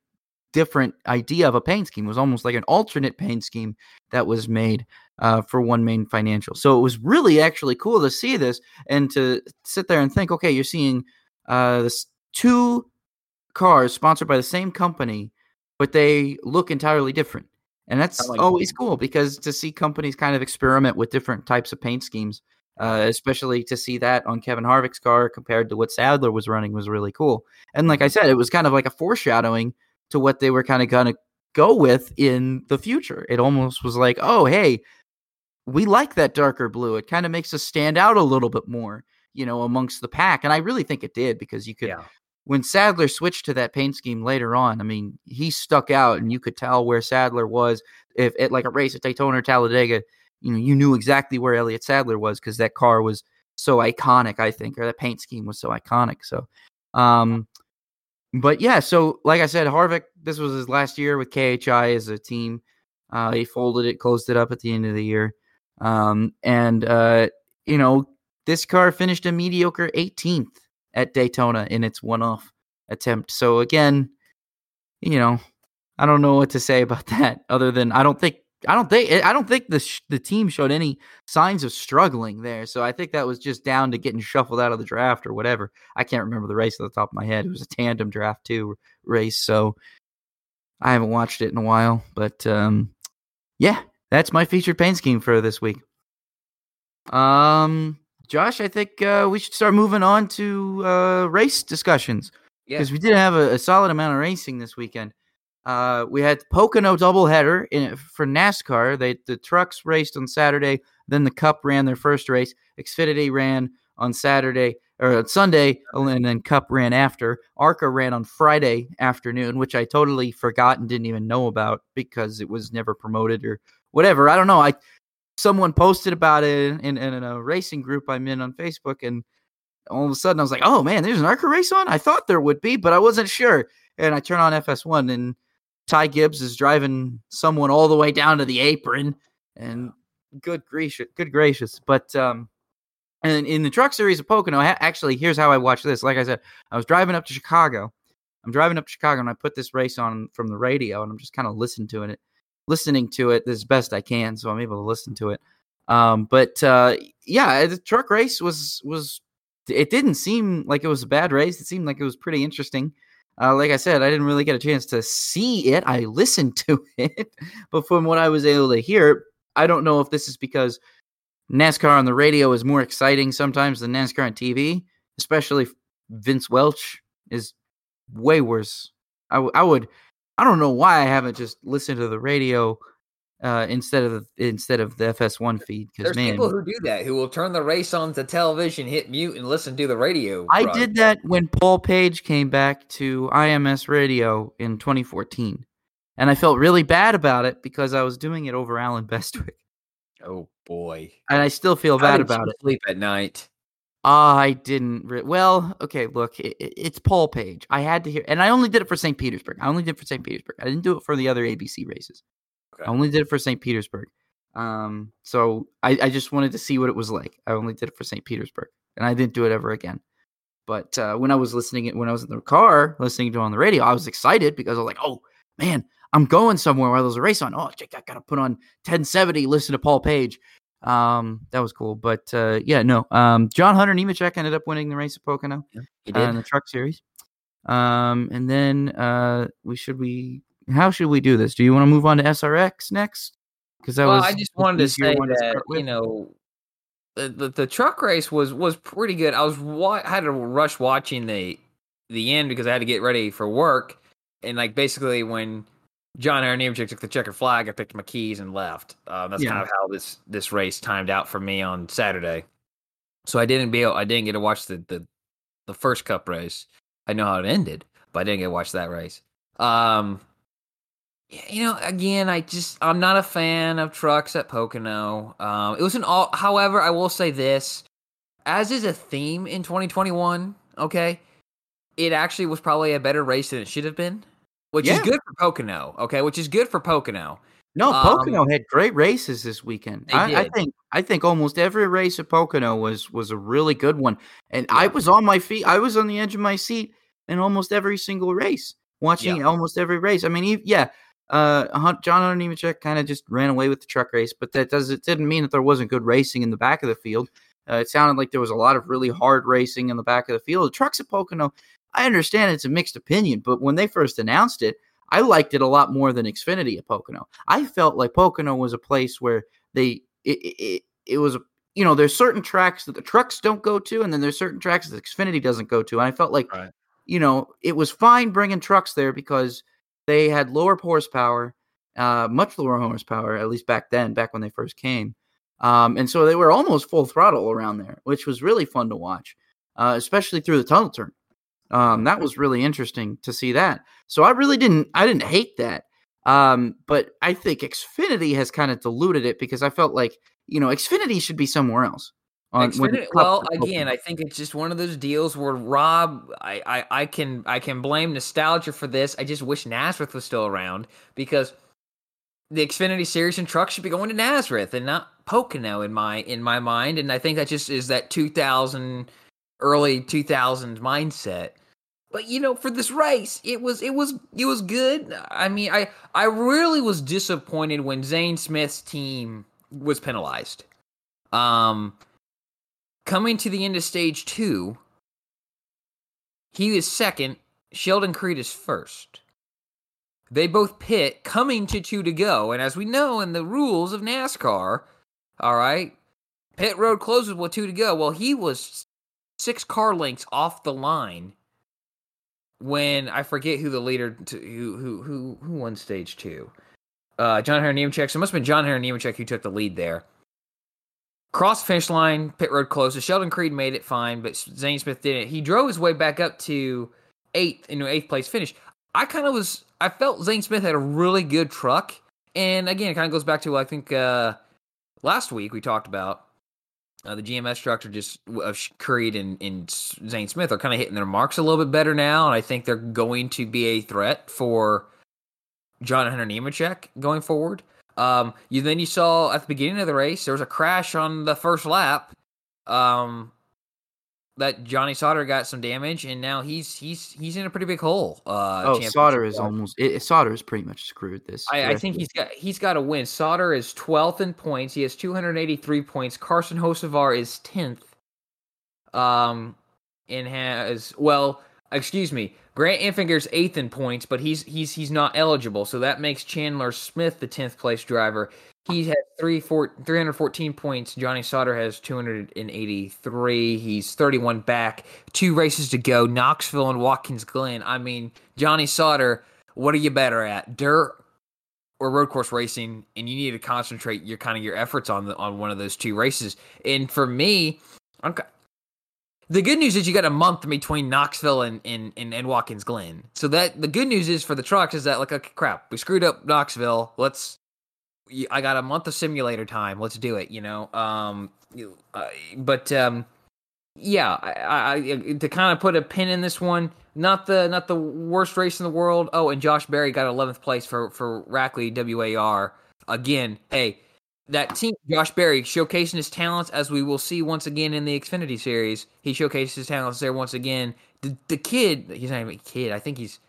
[SPEAKER 1] different idea of a paint scheme. It was almost like an alternate paint scheme that was made uh, for OneMain Financial. So it was really actually cool to see this and to sit there and think, okay, you're seeing uh, this two cars sponsored by the same company, but they look entirely different. And that's like always that. cool because to see companies kind of experiment with different types of paint schemes, uh, especially to see that on Kevin Harvick's car compared to what Sadler was running was really cool. And like I said, it was kind of like a foreshadowing to what they were kind of going to go with in the future. It almost was like, oh, hey, we like that darker blue. It kind of makes us stand out a little bit more, you know, amongst the pack. And I really think it did because you could, yeah. when Sadler switched to that paint scheme later on, I mean, he stuck out and you could tell where Sadler was. If at like a race at Daytona or Talladega, you know, you knew exactly where Elliott Sadler was because that car was so iconic, I think, or that paint scheme was so iconic. So, um, but yeah, so like I said, Harvick, this was his last year with KHI as a team. Uh, he folded it, closed it up at the end of the year. Um, and, uh, you know, this car finished a mediocre 18th at Daytona in its one off attempt. So, again, you know, I don't know what to say about that other than I don't think. I don't think I don't think the sh- the team showed any signs of struggling there. So I think that was just down to getting shuffled out of the draft or whatever. I can't remember the race at the top of my head. It was a tandem draft too race, so I haven't watched it in a while. But um, yeah, that's my featured paint scheme for this week. Um, Josh, I think uh, we should start moving on to uh, race discussions because yeah. we did have a, a, solid amount of racing this weekend. Uh, we had Pocono doubleheader in, for NASCAR. They the trucks raced on Saturday, then the Cup ran their first race. Xfinity ran on Saturday or Sunday, and then Cup ran after. ARCA ran on Friday afternoon, which I totally forgot and didn't even know about because it was never promoted or whatever. I don't know. I someone posted about it in, in, in, a racing group I'm in on Facebook, and all of a sudden I was like, "Oh man, there's an ARCA race on." I thought there would be, but I wasn't sure. And I turn on FS1, and Ty Gibbs is driving someone all the way down to the apron, and good gracious, good gracious. But um, and in the truck series of Pocono, actually, here's how I watched this. Like I said, I was driving up to Chicago. I'm driving up to Chicago, and I put this race on from the radio, and I'm just kind of listening to it listening to it as best I can, so I'm able to listen to it. Um, but uh, yeah, the truck race was was it didn't seem like it was a bad race. It seemed like it was pretty interesting. Uh, like I said, I didn't really get a chance to see it. I listened to it, but from what I was able to hear, I don't know if this is because NASCAR on the radio is more exciting sometimes than NASCAR on TV. Especially Vince Welch is way worse. I, w- I would I don't know why I haven't just listened to the radio uh, instead of the, instead of the FS1 feed.
[SPEAKER 2] Because man, people who do that who will turn the race on to television, hit mute, and listen to the radio.
[SPEAKER 1] I did that when Paul Page came back to IMS Radio in 2014, and I felt really bad about it because I was doing it over Allen Bestwick.
[SPEAKER 2] Oh boy!
[SPEAKER 1] And I still feel bad about it.
[SPEAKER 2] Sleep at night.
[SPEAKER 1] I didn't. Re- well, okay. Look, it, it's Paul Page. I had to hear, and I only did it for St. Petersburg. I only did it for St. Petersburg. I didn't do it for the other ABC races. Okay. I only did it for St. Petersburg. Um, so I, I just wanted to see what it was like. I only did it for St. Petersburg, and I didn't do it ever again. But uh, when I was listening, it when I was in the car listening to it on the radio, I was excited because I was like, "Oh man, I'm going somewhere while there's a race on. Oh, I got to put on 1070, listen to Paul Page." Um, that was cool. But uh, yeah, no. Um, John Hunter Nemechek ended up winning the race at Pocono yeah, he did. Uh, in the truck series. Um, and then uh, we should we how should we do this? Do you want to move on to SRX next?
[SPEAKER 2] Because that well, was I just wanted to say that to you know the, the, the truck race was was pretty good. I was wa- I had to rush watching the the end because I had to get ready for work, and like basically when John Aaron Nemechek took the checker flag. I picked my keys and left. Um, that's yeah. kind of how this this race timed out for me on Saturday. So I didn't be able, I didn't get to watch the, the the first Cup race. I know how it ended, but I didn't get to watch that race. Um, you know, again, I just I'm not a fan of trucks at Pocono. Um, it was an all. However, I will say this, as is a theme in 2021. Okay, it actually was probably a better race than it should have been, which is good for Pocono. Okay, which is good for Pocono.
[SPEAKER 1] No,
[SPEAKER 2] Um,
[SPEAKER 1] Pocono had great races this weekend. I, I think I think almost every race at Pocono was was a really good one, and I was on my feet. I was on the edge of my seat in almost every single race, watching
[SPEAKER 2] Yeah.
[SPEAKER 1] almost every race. I mean, yeah, uh, Hunt, John Nemechek kind of just ran away with the truck race, but that does it didn't mean that there wasn't good racing in the back of the field. Uh, it sounded like there was a lot of really hard racing in the back of the field. The trucks at Pocono, I understand it's a mixed opinion, but when they first announced it, I liked it a lot more than Xfinity at Pocono. I felt like Pocono was a place where they it it, it, it was you know there's certain tracks that the trucks don't go to, and then there's certain tracks that Xfinity doesn't go to. And I felt like
[SPEAKER 2] Right.
[SPEAKER 1] you know it was fine bringing trucks there because they had lower horsepower, uh, much lower horsepower at least back then, back when they first came. Um, and so they were almost full throttle around there, which was really fun to watch, uh, especially through the tunnel turn. Um, that was really interesting to see that. So I really didn't, I didn't hate that. Um, but I think Xfinity has kind of diluted it because I felt like you know Xfinity should be somewhere else. On,
[SPEAKER 2] Xfinity- well, again, I think it's just one of those deals where Rob, I, I, I can, I can blame nostalgia for this. I just wish Nazareth was still around because the Xfinity Series and trucks should be going to Nazareth and not Pocono in my, in my mind. And I think that just is that 2000, early 2000 mindset. But you know, for this race, it was, it was, it was good. I mean, I, I really was disappointed when Zane Smith's team was penalized. Um, coming to the end of stage two, he is second. Sheldon Creed is first. They both pit coming to two to go. And as we know in the rules of NASCAR, all right, pit road closes with two to go. Well, he was six car lengths off the line when I forget who the leader to, who who who who won stage two. Uh, John Henry Nemechek. So it must have been John Henry Nemechek who took the lead there. Cross finish line, pit road closes. Sheldon Creed made it fine, but Zane Smith didn't. He drove his way back up to eighth into eighth place finish. I kind of was. I felt Zane Smith had a really good truck, and again, it kind of goes back to I think uh, last week we talked about uh, the GMS structure just of Creed and, and Zane Smith are kind of hitting their marks a little bit better now, and I think they're going to be a threat for John Hunter Nemechek going forward. Um, you then you saw at the beginning of the race there was a crash on the first lap. Um, that Johnny Sauter got some damage, and now he's he's he's in a pretty big hole. Uh,
[SPEAKER 1] oh, Sauter is almost it, Sauter is pretty much screwed this.
[SPEAKER 2] I, I think he's got he's got to win. Sauter is twelfth in points. He has two hundred eighty three points. Carson Hocevar is tenth. Um, and has well, excuse me. Grant Enfinger's eighth in points, but he's he's he's not eligible, so that makes Chandler Smith the tenth place driver. He has three four, 314 points. Johnny Sauter has 283. He's 31 back. Two races to go. Knoxville and Watkins Glen. I mean, Johnny Sauter, what are you better at? Dirt or road course racing? And you need to concentrate your kind of your efforts on the, on one of those two races. And for me, I'm the good news is you got a month between Knoxville and, and, and, and Watkins Glen. So that the good news is for the trucks is that like okay, crap, we screwed up Knoxville. Let's I got a month of simulator time. Let's do it. You know. Um. Uh, but um. Yeah. I, I, I to kind of put a pin in this one. Not the not the worst race in the world. Oh, and Josh Berry got 11th place for for Rackley WAR. Again, hey, that team, Josh Berry, showcasing his talents as we will see once again in the Xfinity series. He showcased his talents there once again. The, the kid, he's not even a kid. I think he's,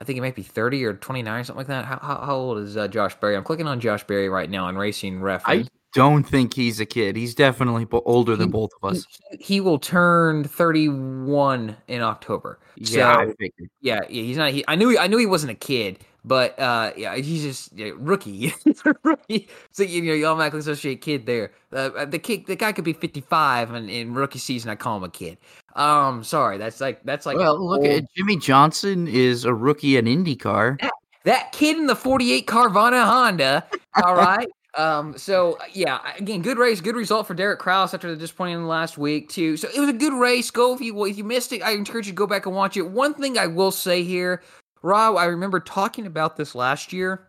[SPEAKER 2] I think he might be 30 or 29, or something like that. How, how, how old is uh, Josh Berry? I'm clicking on Josh Berry right now on Racing Ref.
[SPEAKER 1] I don't think he's a kid. He's definitely older than both of us.
[SPEAKER 2] he, he will turn 31 in October.
[SPEAKER 1] Yeah,
[SPEAKER 2] So, yeah, he's not. He, I knew. I knew he wasn't a kid, but uh, yeah, he's just yeah, rookie. rookie. So you know, you automatically associate kid there. Uh, the kid, the guy could be fifty five, and in rookie season, I call him a kid. Um, sorry, that's like that's like
[SPEAKER 1] well, look
[SPEAKER 2] old-
[SPEAKER 1] at Jimmie Johnson is a rookie in IndyCar.
[SPEAKER 2] that kid in the 48 Carvana Honda. All right. Um, so yeah, again, good race, good result for Derek Kraus after the disappointing last week too. So it was a good race. Go if you if you missed it, I encourage you to go back and watch it. One thing I will say here, Rob, I remember talking about this last year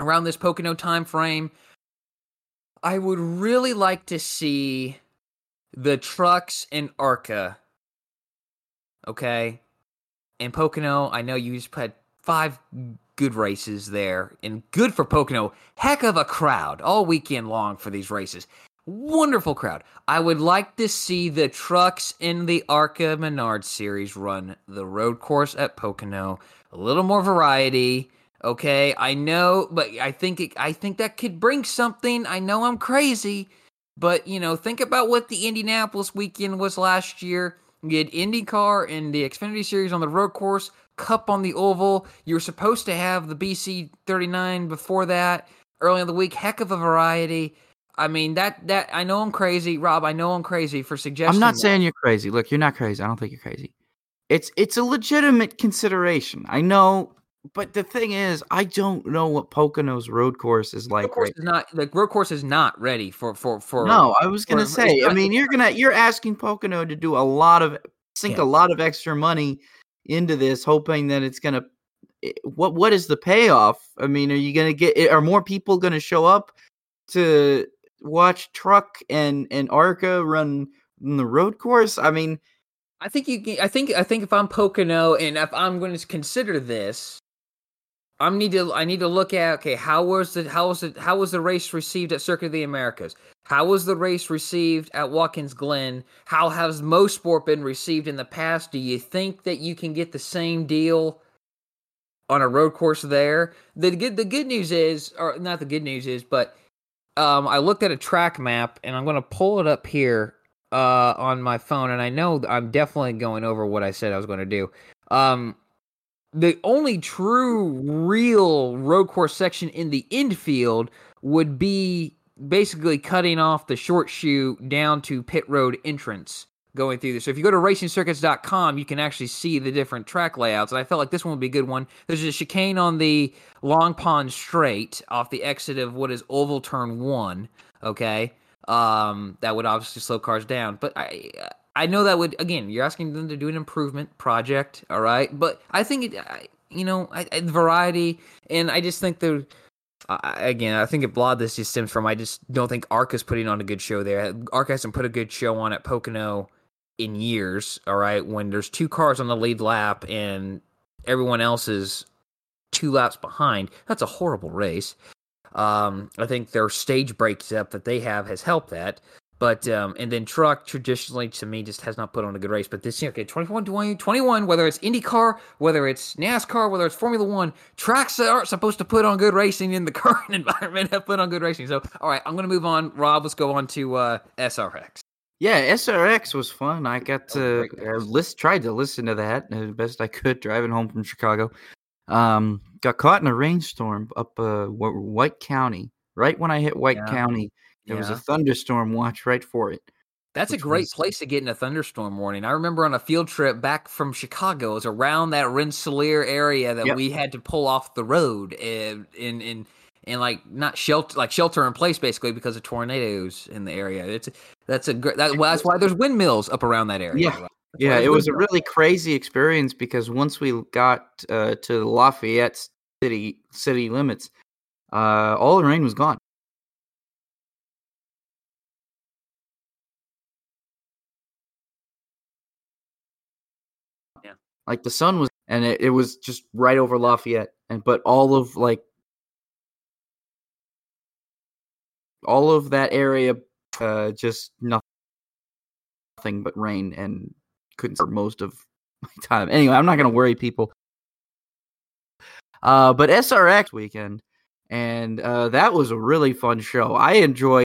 [SPEAKER 2] around this Pocono time frame. I would really like to see the trucks in Arca. Okay. and Pocono, I know you just had five good races there and good for Pocono. Heck of a crowd all weekend long for these races. Wonderful crowd. I would like to see the trucks in the ARCA Menard series run the road course at Pocono. A little more variety. Okay, I know, but I think it, I think that could bring something. I know I'm crazy, but you know, think about what the Indianapolis weekend was last year. You had IndyCar and the Xfinity Series on the road course, Cup on the oval. You were supposed to have the BC 39 before that, early in the week. Heck of a variety. I mean that that I know I'm crazy, Rob. I know I'm crazy for suggesting.
[SPEAKER 1] I'm not
[SPEAKER 2] that.
[SPEAKER 1] saying you're crazy. Look, you're not crazy. I don't think you're crazy. It's it's a legitimate consideration. I know, but the thing is, I don't know what Pocono's road course is like.
[SPEAKER 2] road course
[SPEAKER 1] right
[SPEAKER 2] is not like road course is not ready for for for.
[SPEAKER 1] No, I was gonna
[SPEAKER 2] for-
[SPEAKER 1] say. I mean, you're gonna you're asking Pocono to do a lot of sink
[SPEAKER 2] Yeah.
[SPEAKER 1] a lot of extra money into this, hoping that it's gonna. Eh, what what is the payoff? I mean, are you gonna get? Eh, are more people gonna show up to watch Truck and and Arca run in the road course? I mean,
[SPEAKER 2] I think you. I think. I think if I'm Pocono and if I'm going to consider this, I need to. I need to look at. Okay, how was the how was it how was the race received at Circuit of the Americas? How was the race received at Watkins Glen? How has most sport been received in the past? Do you think that you can get the same deal on a road course there? The good the good news is, or not the good news is, but um, I looked at a track map and I'm going to pull it up here uh, on my phone, and I know I'm definitely going over what I said I was going to do. Um, the only true, real road course section in the infield would be basically cutting off the short chute down to pit road entrance going through this. So if you go to racingcircuits.com, you can actually see the different track layouts. And I felt like this one would be a good one. There's a chicane on the Long Pond Straight off the exit of what is Oval Turn 1, okay? Um, that would obviously slow cars down. But I I know that would again, you're asking them to do an improvement project, all right? But I think it I, you know, I, I, variety and I just think the I again, I think a lot this just stems from I just don't think Arca's putting on a good show there. Arca hasn't put a good show on at Pocono in years. All right, when there's two cars on the lead lap and everyone else is two laps behind, that's a horrible race. Um, I think their stage breaks up that they have has helped that. But um, and then truck traditionally to me just has not put on a good race. But this year, okay, 21, 20, 21, whether it's IndyCar, whether it's NASCAR, whether it's Formula One, tracks that aren't supposed to put on good racing in the current environment have put on good racing. So, all right, I'm going to move on. Rob, let's go on to uh, SRX.
[SPEAKER 1] Yeah, SRX was fun. I got
[SPEAKER 2] That was a
[SPEAKER 1] to uh, list tried to listen to that as best I could driving home from Chicago. Um, got caught in a rainstorm up uh, White County. Right when I hit White
[SPEAKER 2] Yeah.
[SPEAKER 1] County, there was a thunderstorm watch right for it.
[SPEAKER 2] That's a great
[SPEAKER 1] was-
[SPEAKER 2] place to get in a thunderstorm warning. I remember on a field trip back from Chicago, it was around that Rensselaer area that
[SPEAKER 1] Yep.
[SPEAKER 2] we had to pull off the road and in in and like not shelter like shelter in place basically because of tornadoes in the area. It's that's a great that, well, that's why there's windmills up around that area.
[SPEAKER 1] Yeah.
[SPEAKER 2] right?
[SPEAKER 1] Yeah, it was a really crazy experience because once we got uh, to Lafayette city city limits, uh, all the rain was gone.
[SPEAKER 2] Yeah.
[SPEAKER 1] like the sun was, and it, it was just right over Lafayette, and but all of like all of that area, uh, just nothing, nothing but rain, and couldn't for most of my time. Anyway, I'm not gonna worry people. Uh, but SRX weekend, and uh, that was a really fun show. I enjoyed.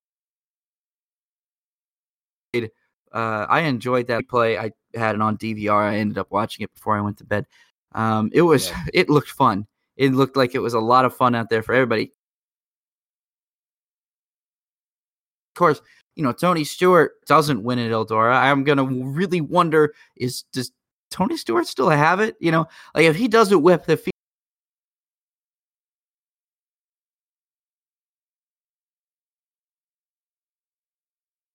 [SPEAKER 1] Uh, I enjoyed that play. I had it on DVR. I ended up watching it before I went to bed. Um, it was.
[SPEAKER 2] Yeah.
[SPEAKER 1] It looked fun. It looked like it was a lot of fun out there for everybody. Of course, you know Tony Stewart doesn't win at Eldora. I'm gonna really wonder: is does Tony Stewart still have it? You know, like if he doesn't whip the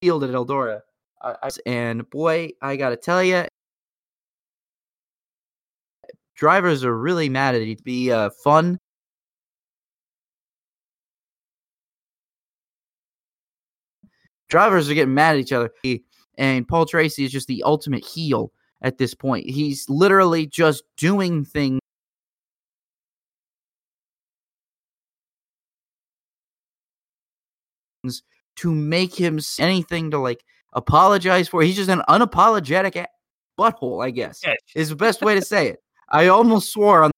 [SPEAKER 1] field at Eldora. I, and boy, I got to tell you, drivers are really mad at it. It'd be uh, fun. Drivers are getting mad at each other. And Paul Tracy is just the ultimate heel. at this point. He's literally just doing things to make him anything to like apologize for. He's just an unapologetic butthole, I guess, yes. is the best way to say it. I almost swore on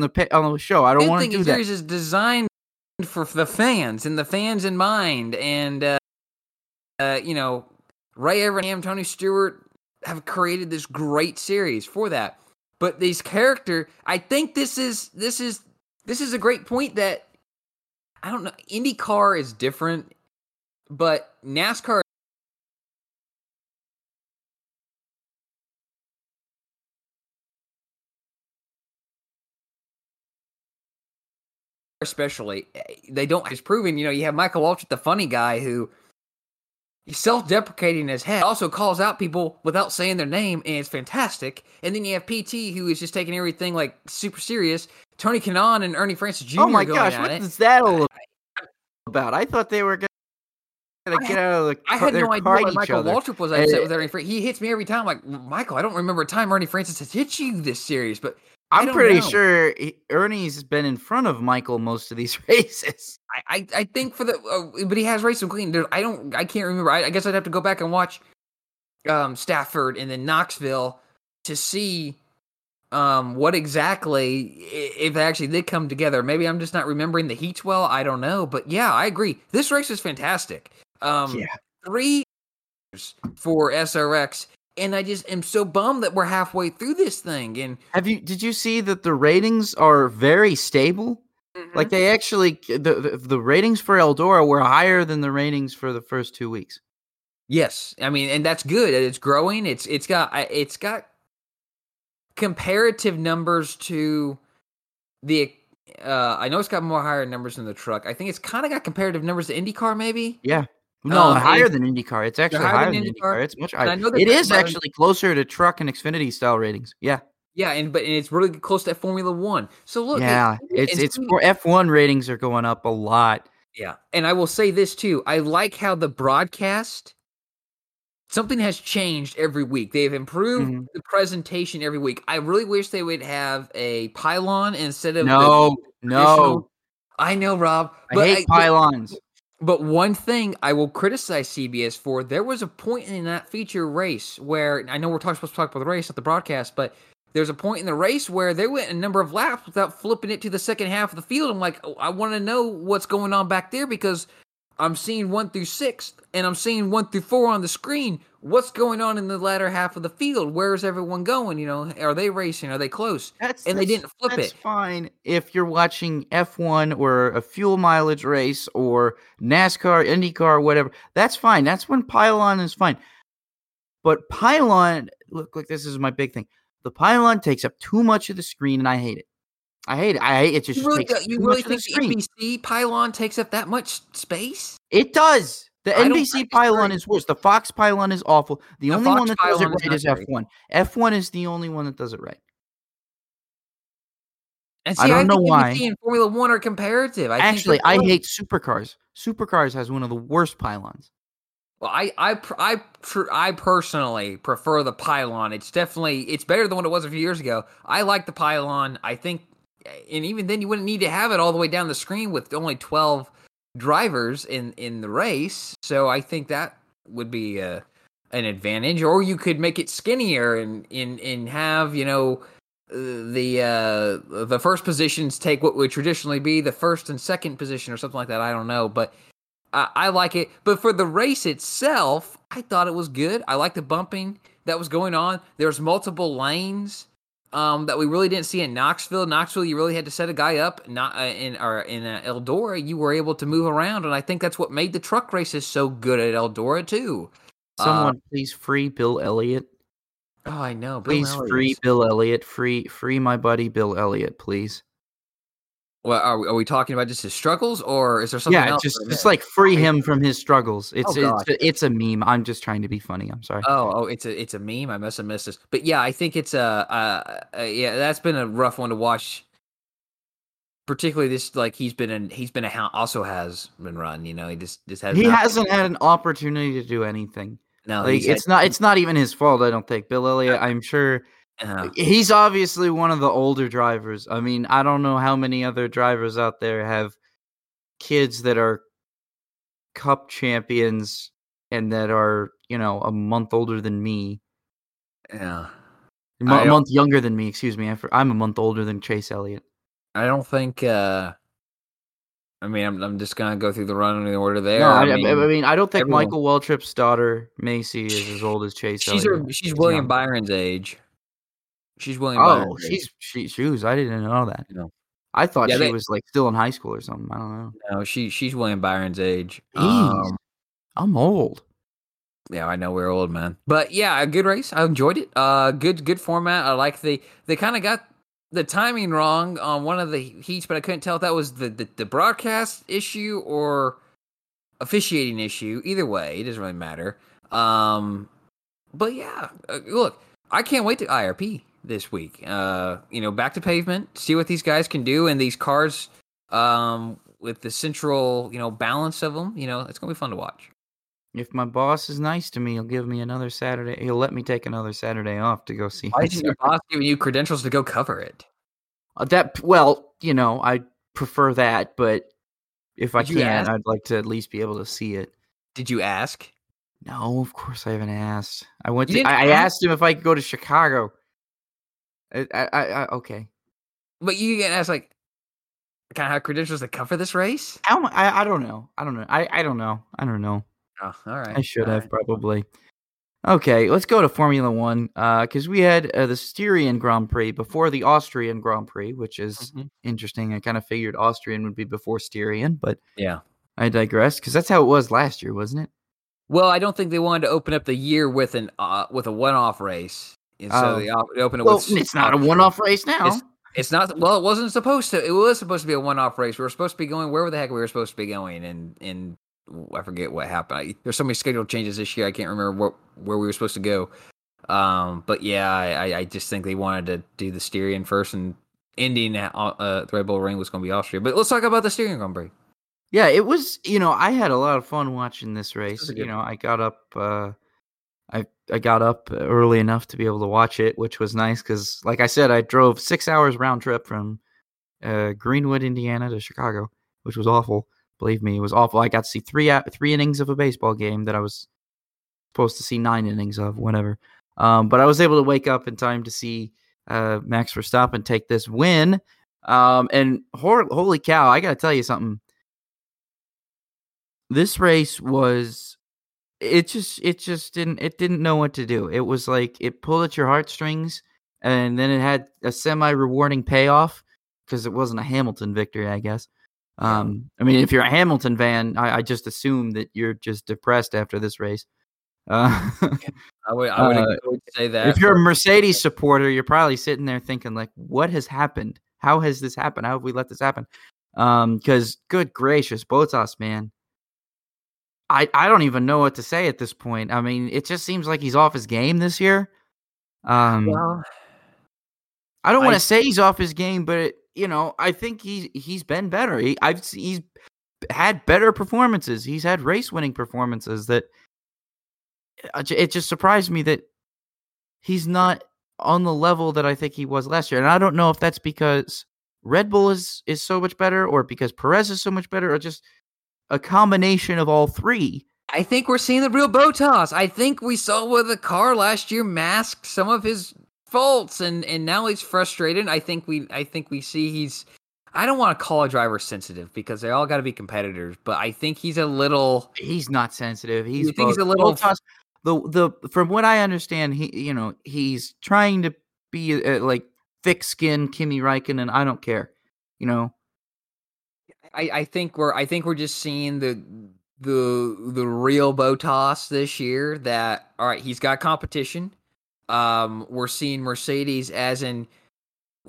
[SPEAKER 1] the on the show. I don't want to do that.
[SPEAKER 2] Series is designed for the fans and the fans in mind, and uh, uh, you know, Ray Evernham, Tony Stewart have created this great series for that. But these character, I think this is this is this is a great point that I don't know. IndyCar is different, but NASCAR especially eh, they don't it's proven you know you have michael waltrip the funny guy who he's self-deprecating in his head also calls out people without saying their name and it's fantastic and then you have pt who is just taking everything like super serious tony Kanaan and ernie francis jr
[SPEAKER 1] oh my gosh what is that all about i thought they were gonna get out of the
[SPEAKER 2] I had no idea what Michael. Waltrip was upset with Ernie Francis. He hits me every time. Like Michael, I don't remember a time Ernie Francis has hit you this series, but
[SPEAKER 1] I'm pretty know. sure Ernie's been in front of Michael most of these races.
[SPEAKER 2] I, I, I think for the, uh, but he has raced some clean. There, I don't, I can't remember. I, I, guess I'd have to go back and watch um, Stafford and then Knoxville to see um, what exactly if they actually did come together. Maybe I'm just not remembering the heats well. I don't know, but yeah, I agree. This race is fantastic. Um, yeah. Three for SRX and I just am so bummed that we're halfway through this thing. And
[SPEAKER 1] have you did you see that the ratings are very stable? Mm-hmm. Like they actually the, the, the ratings for Eldora were higher than the ratings for the first two weeks.
[SPEAKER 2] Yes, I mean, and that's good. It's growing. It's it's got it's got comparative numbers to the. Uh, I know it's got more higher numbers than the truck. I think it's kind of got comparative numbers to IndyCar, maybe.
[SPEAKER 1] Yeah, no, um, higher than IndyCar. It's actually higher, higher than IndyCar. IndyCar. It's much higher. It is actually closer to truck and Xfinity style ratings. Yeah.
[SPEAKER 2] Yeah, and but and it's really close to Formula One. So look,
[SPEAKER 1] yeah, it, it's it's F one ratings are going up a lot.
[SPEAKER 2] Yeah, and I will say this too. I like how the broadcast something has changed every week. They've improved mm-hmm. the presentation every week. I really wish they would have a pylon instead of
[SPEAKER 1] no, no.
[SPEAKER 2] I know, Rob.
[SPEAKER 1] I hate I, pylons.
[SPEAKER 2] But one thing I will criticize CBS for, there was a point in that feature race where I know we're talking, supposed to talk about the race, at the broadcast, but there's a point in the race where they went a number of laps without flipping it to the second half of the field. I'm like, oh, I want to know what's going on back there because I'm seeing one through six and I'm seeing one through four on the screen. What's going on in the latter half of the field? Where is everyone going? You know, are they racing? Are they close?
[SPEAKER 1] That's,
[SPEAKER 2] and they didn't flip
[SPEAKER 1] that's
[SPEAKER 2] it.
[SPEAKER 1] fine if you're watching F1 or a fuel mileage race or NASCAR, IndyCar, whatever. That's fine. That's when pylon is fine. But pylon, look, like this is my big thing. The pylon takes up too much of the screen, and I hate it. I hate it. I hate it. Just
[SPEAKER 2] you really,
[SPEAKER 1] takes
[SPEAKER 2] you really think the NBC pylon takes up that much space?
[SPEAKER 1] It does. The I NBC pylon is worse. The Fox pylon is awful. The, the only Fox one that does it right is F1. F1 is the only one that does it right.
[SPEAKER 2] And see, I don't I know why. NBC and Formula One are comparative. I
[SPEAKER 1] Actually, I hate supercars. Supercars has one of the worst pylons.
[SPEAKER 2] Well, I I I I personally prefer the pylon. It's definitely it's better than what it was a few years ago. I like the pylon. I think and even then you wouldn't need to have it all the way down the screen with only 12 drivers in in the race. So i think that would be a, uh, an advantage or you could make it skinnier and and and have you know the uh the first positions take what would traditionally be the first and second position or something like that. I don't know but I, I like it. But for the race itself i thought it was good. I like the bumping that was going on. There's multiple lanes um, that we really didn't see in Knoxville. Knoxville, you really had to set a guy up. Not uh, in or in uh, Eldora, you were able to move around, and I think that's what made the truck races so good at Eldora too.
[SPEAKER 1] Someone uh, please free Bill Elliott.
[SPEAKER 2] Oh, I know.
[SPEAKER 1] Bill please free Bill Elliott. Free free my buddy Bill Elliott, please.
[SPEAKER 2] Well, are we, are we talking about just his struggles, or is there something?
[SPEAKER 1] Yeah,
[SPEAKER 2] else
[SPEAKER 1] just just like free him from his struggles. It's oh, it's it's a meme. I'm just trying to be funny. I'm sorry.
[SPEAKER 2] Oh, oh, it's a it's a meme. I must have missed this, but yeah, I think it's a, uh, uh, yeah, that's been a rough one to watch. particularly this like he's been in he's been a also has been run. You know, he just just has
[SPEAKER 1] he
[SPEAKER 2] not-
[SPEAKER 1] hasn't had an opportunity to do anything.
[SPEAKER 2] no.
[SPEAKER 1] Like
[SPEAKER 2] he's had-
[SPEAKER 1] it's not it's not even his fault. I don't think Bill Elliott. I'm sure
[SPEAKER 2] uh,
[SPEAKER 1] he's obviously one of the older drivers. I mean, I don't know how many other drivers out there have kids that are cup champions and that are you know a month older than me,
[SPEAKER 2] yeah.
[SPEAKER 1] a
[SPEAKER 2] I don't-
[SPEAKER 1] month younger than me. Excuse me. I I'm a month older than Chase Elliott.
[SPEAKER 2] I don't think. uh I mean, I'm I'm just gonna go through the run in the order there.
[SPEAKER 1] no, I,
[SPEAKER 2] I
[SPEAKER 1] I
[SPEAKER 2] mean,
[SPEAKER 1] mean, I don't think
[SPEAKER 2] everyone-
[SPEAKER 1] Michael Waltrip's daughter Macy is as old as Chase.
[SPEAKER 2] she's her, she's William. Byron's age. She's William.
[SPEAKER 1] Oh, she's she shoes. I didn't know that.
[SPEAKER 2] No.
[SPEAKER 1] I thought
[SPEAKER 2] Yeah,
[SPEAKER 1] she
[SPEAKER 2] they-
[SPEAKER 1] was like still in high school or something. I don't know.
[SPEAKER 2] no, she she's William Byron's age. Um,
[SPEAKER 1] I'm old.
[SPEAKER 2] Yeah, I know we're old, man. But yeah, a good race. I enjoyed it. Uh good good format. I like the they kind of got the timing wrong on one of the heats, but I couldn't tell if that was the, the, the broadcast issue or officiating issue. Either way, it doesn't really matter. Um but yeah, uh, look, I can't wait to IRP this week. Uh, you know, back to pavement, see what these guys can do and these cars um with the central, you know, balance of them, you know, it's going to be fun to watch.
[SPEAKER 1] If my boss is nice to me, he'll give me another Saturday. He'll let me take another Saturday off to go see.
[SPEAKER 2] Why is your boss giving you credentials to go cover it?
[SPEAKER 1] Uh, that well, you know, I prefer that, but if I
[SPEAKER 2] Did you
[SPEAKER 1] can,
[SPEAKER 2] ask?
[SPEAKER 1] I'd like to at least be able to see it.
[SPEAKER 2] Did you ask?
[SPEAKER 1] No, of course I haven't asked. I went to. I, I asked him if I could go to Chicago. I, I, I, I okay.
[SPEAKER 2] But you get asked like, kind of have credentials to cover this race?
[SPEAKER 1] How? am I, I, I don't know. I don't know. I, I don't know. I don't know.
[SPEAKER 2] Oh, all right.
[SPEAKER 1] I should
[SPEAKER 2] all
[SPEAKER 1] have
[SPEAKER 2] right.
[SPEAKER 1] probably. Okay, let's go to Formula One Uh because we had uh, the Styrian Grand Prix before the Austrian Grand Prix, which is
[SPEAKER 2] Mhm.
[SPEAKER 1] interesting. I kind of figured Austrian would be before Styrian, but
[SPEAKER 2] Yeah.
[SPEAKER 1] I digress because that's how it was last year, wasn't it?
[SPEAKER 2] Well, I don't think they wanted to open up the year with an uh, with a one off race. And so
[SPEAKER 1] Oh.
[SPEAKER 2] they op- they opened it
[SPEAKER 1] Well,
[SPEAKER 2] with
[SPEAKER 1] it's not a one-off race now.
[SPEAKER 2] It's- It's not well. It wasn't supposed to. It was supposed to be a one-off race. We were supposed to be going where the heck we were supposed to be going, and and I forget what happened. I, there's so many schedule changes this year. I can't remember what where we were supposed to go. Um, but yeah, I, I- just think they wanted to do the Styrian first, and ending at uh, the Red Bull Ring was going to be Austria. But let's talk about the Styrian Grand Prix.
[SPEAKER 1] Yeah, it was. You know, I had a lot of fun watching this race.
[SPEAKER 2] a
[SPEAKER 1] You know, I got up. uh I got up early enough to be able to watch it, which was nice because, like I said, I drove six hours round trip from uh, Greenwood, Indiana, to Chicago, which was awful. Believe me, it was awful. I got to see three three innings of a baseball game that I was supposed to see nine innings of, whatever. Um, but I was able to wake up in time to see uh, Max Verstappen take this win. Um, and hor- holy cow, I got to tell you something this race was it just it just didn't it didn't know what to do. It was like it pulled at your heartstrings and then it had a semi rewarding payoff because it wasn't a hamilton victory i guess. Um i mean if you're a hamilton fan i, I just assume that you're just depressed after this race. Uh,
[SPEAKER 2] I would I would,
[SPEAKER 1] Uh,
[SPEAKER 2] I would say that.
[SPEAKER 1] if you're a mercedes supporter you're probably sitting there thinking like what has happened? How has this happened? How have we let this happen? Um because good gracious Bottas man I, I don't even know what to say at this point. I mean, it just seems like he's off his game this year. Um,
[SPEAKER 2] well,
[SPEAKER 1] I don't want to say he's off his game, but it, you know, I think he's he's been better. He, I've he's had better performances. He's had race winning performances that uh, it just surprised me that he's not on the level that I think he was last year. And I don't know if that's because Red Bull is is so much better, or because Perez is so much better, or just a combination of all three.
[SPEAKER 2] I think we're seeing the real Bottas. I think we saw with the car last year masked some of his faults, and and now he's frustrated. I think we I think we see he's. I don't want to call a driver sensitive because they all got to be competitors, but I think he's a little.
[SPEAKER 1] He's not sensitive. He's
[SPEAKER 2] he's a little-
[SPEAKER 1] Bottas- the the from what I understand, he you know he's trying to be uh, like thick skinned Kimi Räikkönen. I don't care. You know,
[SPEAKER 2] I, I think we're I think we're just seeing the the the real Bottas this year. That all right, he's got competition. Um, we're seeing Mercedes as in,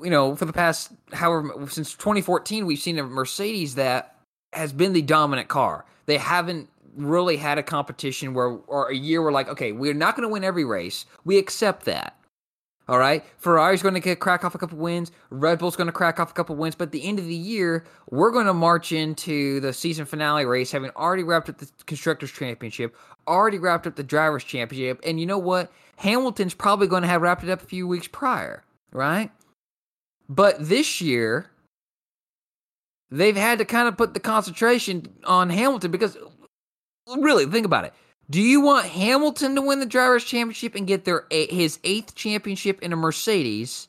[SPEAKER 2] you know, for the past however since 2014, we've seen a Mercedes that has been the dominant car. They haven't really had a competition where or a year we're like, okay, we're not going to win every race. We accept that. All right, Ferrari's going to get crack off a couple wins. Red Bull's going to crack off a couple wins. But at the end of the year, we're going to march into the season finale race, having already wrapped up the constructors' championship, already wrapped up the drivers' championship, and you know what? Hamilton's probably going to have wrapped it up a few weeks prior, right? But this year, they've had to kind of put the concentration on Hamilton because, really, think about it. Do you want Hamilton to win the drivers' championship and get their his eighth championship in a Mercedes,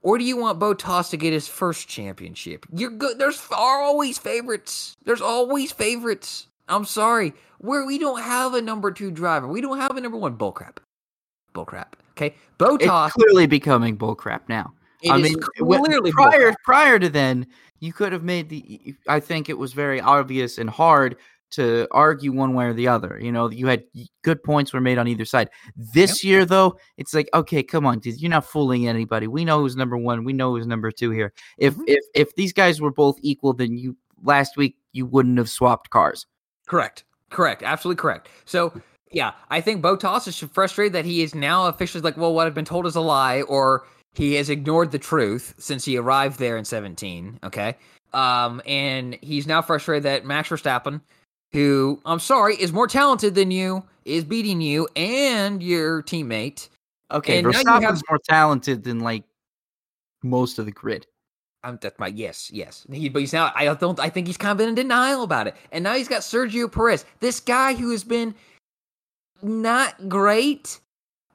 [SPEAKER 2] or do you want Bottas to get his first championship? You're good. There's always favorites. There's always favorites. I'm sorry, where we don't have a number two driver, we don't have a number one bullcrap. Bullcrap. Okay, Bottas
[SPEAKER 1] it's clearly becoming bullcrap now. I mean, clearly prior bullcrap. prior to then, you could have made the. I think it was very obvious and hard to argue one way or the other. You know, you had good points were made on either side. This yep. year, though, it's like, okay, come on, dude, you're not fooling anybody. We know who's number one. We know who's number two here. If mm-hmm. if if these guys were both equal, then you last week you wouldn't have swapped cars.
[SPEAKER 2] Correct. Correct. Absolutely correct. So yeah, I think Bottas is frustrated that he is now officially like, well, what I've been told is a lie, or he has ignored the truth since he arrived there in 17. Okay. Um, and he's now frustrated that Max Verstappen who I'm sorry is more talented than you, is beating you and your teammate.
[SPEAKER 1] Okay, and Verstappen's have, more talented than like most of the grid.
[SPEAKER 2] I'm that's my yes, yes. He, but he's now. I don't. I think he's kind of in denial about it, and now he's got Sergio Perez, this guy who has been not great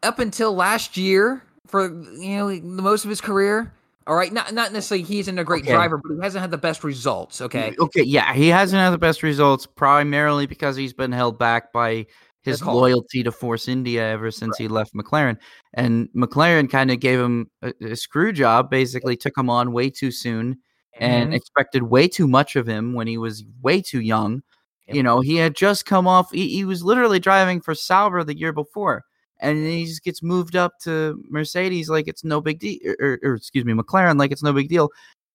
[SPEAKER 2] up until last year for you know the most of his career. All right, not not necessarily he isn't a great okay. driver, but he hasn't had the best results. Okay.
[SPEAKER 1] Okay, yeah, he hasn't had the best results primarily because he's been held back by his loyalty to Force India ever since right. he left McLaren. And McLaren kind of gave him a, a, screw job, basically took him on way too soon mm-hmm. and expected way too much of him when he was way too young. Yep. You know, he had just come off, he, he was literally driving for Sauber the year before and he just gets moved up to Mercedes like it's no big deal, or, er, or, er, excuse me, McLaren like it's no big deal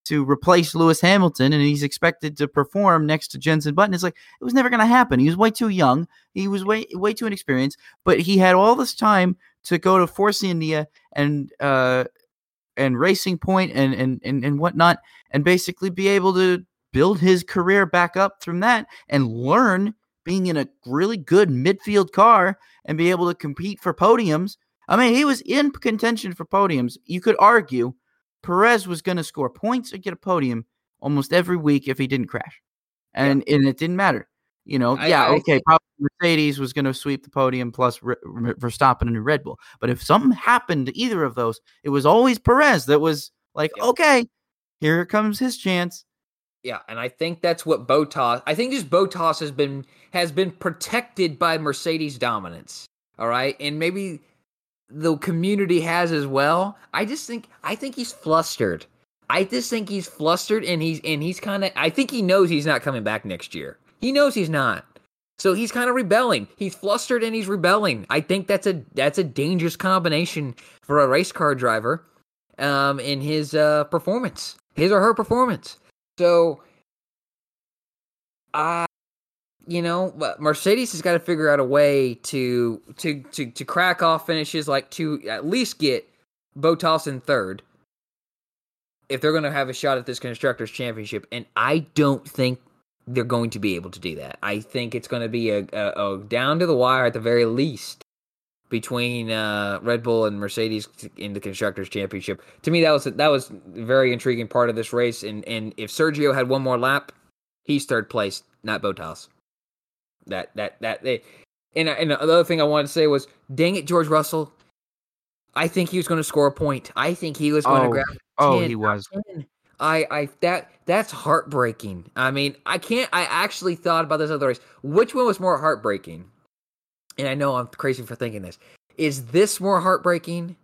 [SPEAKER 1] to replace Lewis Hamilton, and he's expected to perform next to Jenson Button. It's like it was never going to happen. He was way too young. He was way way too inexperienced, but he had all this time to go to Force India and uh and Racing Point and and and, and whatnot, and basically be able to build his career back up from that and learn being in a really good midfield car and be able to compete for podiums. I mean, he was in contention for podiums. You could argue Perez was going to score points or get a podium almost every week if he didn't crash. And yeah. and it didn't matter. You know, I, yeah, I, okay, probably Mercedes was going to sweep the podium plus Verstappen and Red Bull. But if something happened to either of those, it was always Perez that was like, yeah. okay, here comes his chance.
[SPEAKER 2] Yeah, and I think that's what Bottas. I think just Bottas has been has been protected by Mercedes dominance. All right, and maybe the community has as well. I just think I think he's flustered. I just think he's flustered, and he's and he's kind of. I think he knows he's not coming back next year. He knows he's not. So he's kind of rebelling. He's flustered and he's rebelling. I think that's a that's a dangerous combination for a race car driver, um, in his uh performance, his or her performance. So, I, you know, Mercedes has got to figure out a way to to to to crack off finishes, like to at least get Bottas in third, if they're going to have a shot at this constructors championship. And I don't think they're going to be able to do that. I think it's going to be a, a, a down to the wire at the very least between uh, Red Bull and Mercedes in the constructors championship. To me, that was that was a very intriguing part of this race. And and if Sergio had one more lap, he's third place, not Bottas. That that that they. And, and the other thing I wanted to say was, dang it, George Russell. I think he was going to score a point. I think he was going oh, to grab. 10,
[SPEAKER 1] oh, he was.
[SPEAKER 2] 10. I, I that that's heartbreaking. I mean, I can't. I actually thought about this other race. Which one was more heartbreaking? And I know I'm crazy for thinking this. Is this more heartbreaking,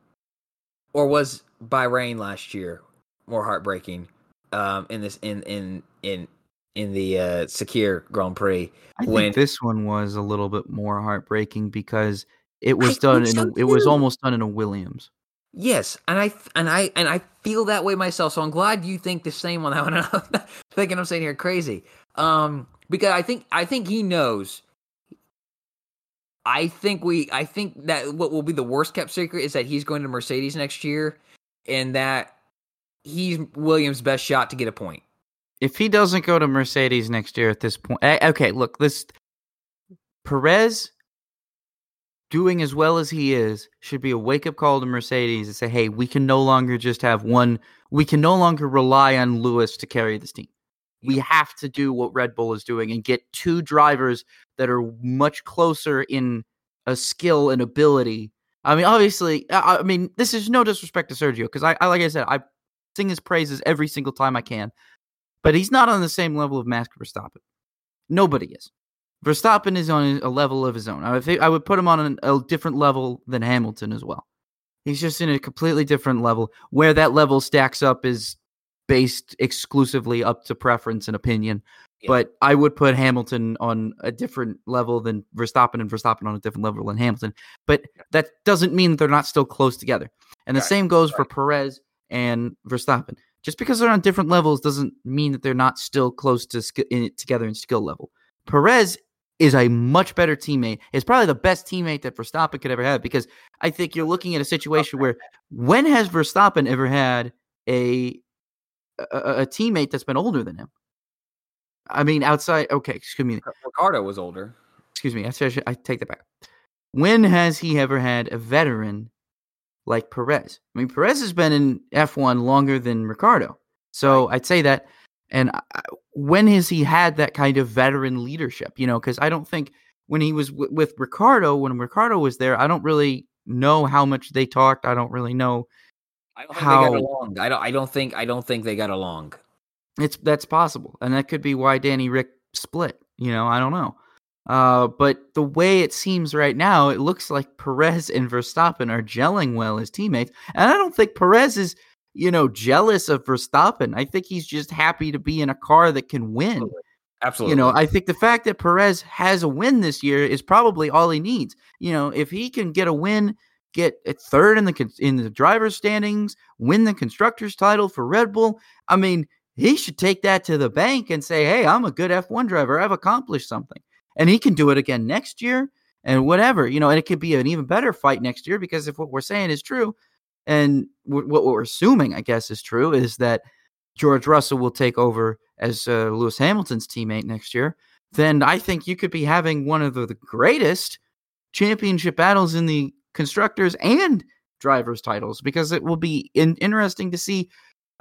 [SPEAKER 2] or was Bahrain last year more heartbreaking? Um, in this in in in in the uh, Sakhir Grand Prix.
[SPEAKER 1] I when, think this one was a little bit more heartbreaking because it was I done in so a, it was almost done in a Williams.
[SPEAKER 2] Yes, and I and I and I feel that way myself. So I'm glad you think the same on that one. I'm thinking I'm saying here crazy. Um, because I think I think he knows I think we I think that what will be the worst kept secret is that he's going to Mercedes next year and that he's Williams' best shot to get a point.
[SPEAKER 1] If he doesn't go to Mercedes next year at this point, eh, okay, look, this Perez doing as well as he is should be a wake up call to Mercedes and say, hey, we can no longer just have one, we can no longer rely on Lewis to carry this team. We have to do what Red Bull is doing and get two drivers that are much closer in a skill and ability. I mean, obviously, I, mean, this is no disrespect to Sergio because I, I, like I said, I sing his praises every single time I can, but he's not on the same level of Max Verstappen. Nobody is. Verstappen is on a level of his own. I would, I would put him on a different level than Hamilton as well. He's just in a completely different level. Where that level stacks up is based exclusively up to preference and opinion. Yeah. But I would put Hamilton on a different level than Verstappen and Verstappen on a different level than Hamilton. But that doesn't mean they're not still close together. And the right. same goes right. for Perez and Verstappen. Just because they're on different levels doesn't mean that they're not still close to sk- in, together in skill level. Perez is a much better teammate. Is probably the best teammate that Verstappen could ever have because I think you're looking at a situation where when has Verstappen ever had a a, a teammate that's been older than him? I mean, outside. Okay, excuse me.
[SPEAKER 2] Ricciardo was older.
[SPEAKER 1] Excuse me. I, should, I take that back. When has he ever had a veteran like Perez? I mean, Perez has been in F1 longer than Ricciardo, so. I'd say that. And when has he had that kind of veteran leadership? You know, because I don't think when he was w- with Ricciardo, when Ricciardo was there, I don't really know how much they talked. I don't really know
[SPEAKER 2] I don't how they got along. I don't. I don't think. I don't think they got along.
[SPEAKER 1] It's that's possible, and that could be why Danny Ric split. You know, I don't know. Uh, but the way it seems right now, it looks like Perez and Verstappen are gelling well as teammates, and I don't think Perez is, you know, jealous of Verstappen. I think he's just happy to be in a car that can win.
[SPEAKER 2] Absolutely.
[SPEAKER 1] You know, I think the fact that Perez has a win this year is probably all he needs. You know, if he can get a win, get third in the in the drivers' standings, win the constructors' title for Red Bull, I mean, he should take that to the bank and say, hey, I'm a good F1 driver. I've accomplished something. And he can do it again next year and whatever, you know, and it could be an even better fight next year because if what we're saying is true, and what we're assuming, I guess, is true, is that George Russell will take over as uh, Lewis Hamilton's teammate next year, then I think you could be having one of the, the greatest championship battles in the constructors and drivers titles because it will be in- interesting to see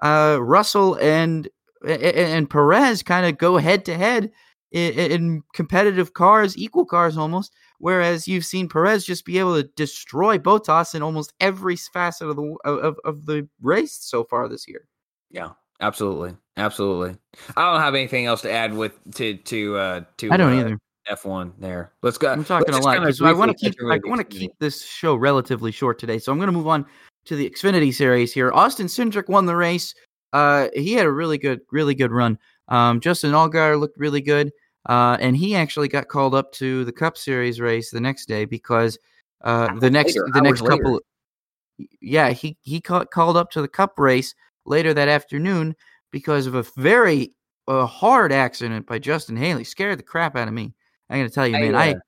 [SPEAKER 1] uh, Russell and and Perez kind of go head to head in competitive cars, equal cars almost. Whereas you've seen Perez just be able to destroy Bottas in almost every facet of the of, of the race so far this year.
[SPEAKER 2] Yeah, absolutely, absolutely. I don't have anything else to add with to to uh to.
[SPEAKER 1] I don't
[SPEAKER 2] uh,
[SPEAKER 1] either.
[SPEAKER 2] F1 there. Let's go.
[SPEAKER 1] I'm talking a lot I want to keep I want to keep this show relatively short today, so I'm going to move on to the Xfinity series here. Austin Cindric won the race. Uh, he had a really good, really good run. Um, Justin Allgaier looked really good, uh, and he actually got called up to the Cup Series race the next day because uh, the next later, the next couple, later. yeah, he he called called up to the Cup race later that afternoon because of a very uh, hard accident by Justin Haley. Scared the crap out of me. I got to tell you, man, I. Uh,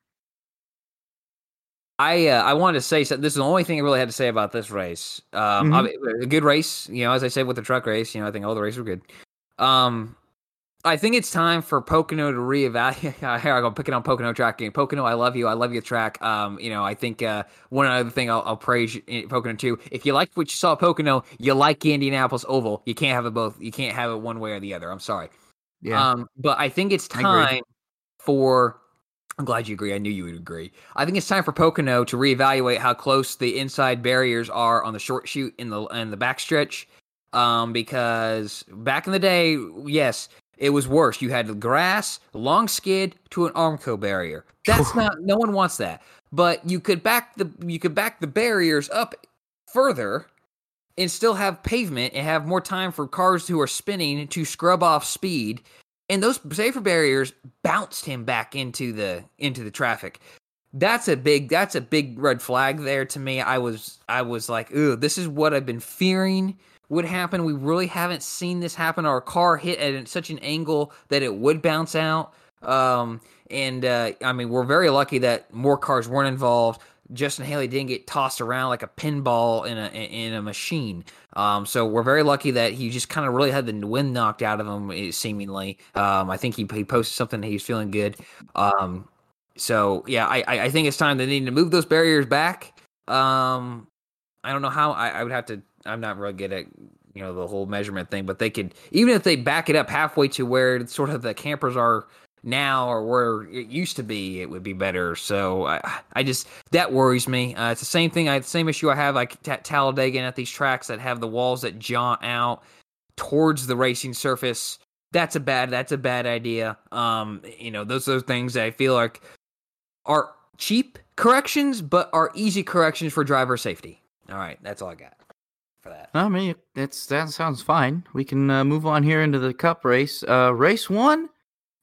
[SPEAKER 2] I uh, I wanted to say so. This is the only thing I really had to say about this race. Um, mm-hmm. a good race, you know. As I said with the truck race, you know, I think all the races were good. Um, I think it's time for Pocono to reevaluate. Here I go, picking on Pocono track tracking. Pocono, I love you. I love your track. Um, you know, I think uh, one other thing I'll, I'll praise Pocono too. If you liked what you saw at Pocono, you like Indianapolis Oval. You can't have it both. You can't have it one way or the other. I'm sorry. Yeah. Um, but I think it's time for I'm glad you agree. I knew you would agree. I think it's time for Pocono to reevaluate how close the inside barriers are on the short chute in the in the backstretch. Um, because back in the day, yes, it was worse. You had grass, long skid to an Armco barrier. That's not. No one wants that. But you could back the you could back the barriers up further and still have pavement and have more time for cars who are spinning to scrub off speed and those safer barriers bounced him back into the into the traffic. That's a big that's a big red flag there to me. I was I was like, ooh, this is what I've been fearing would happen. We really haven't seen this happen. Our car hit at such an angle that it would bounce out. Um, and uh, I mean, we're very lucky that more cars weren't involved. Justin Haley didn't get tossed around like a pinball in a in a machine. Um, so we're very lucky that he just kind of really had the wind knocked out of him, eh, seemingly. Um, I think he he posted something he's feeling good. Um, so yeah, I I think it's time they need to move those barriers back. Um, I don't know how I, I would have to. I'm not really good at you know the whole measurement thing, but they could even if they back it up halfway to where sort of the campers are now or where it used to be, it would be better. So I, I just that worries me. Uh, it's the same thing. I the same issue I have like at Talladega and at these tracks that have the walls that jaunt out towards the racing surface. That's a bad. That's a bad idea. Um, you know, those are things I feel like are cheap corrections, but are easy corrections for driver safety. All right, that's all I got for that.
[SPEAKER 1] I mean, that's that sounds fine. We can uh, move on here into the Cup race. Uh, race one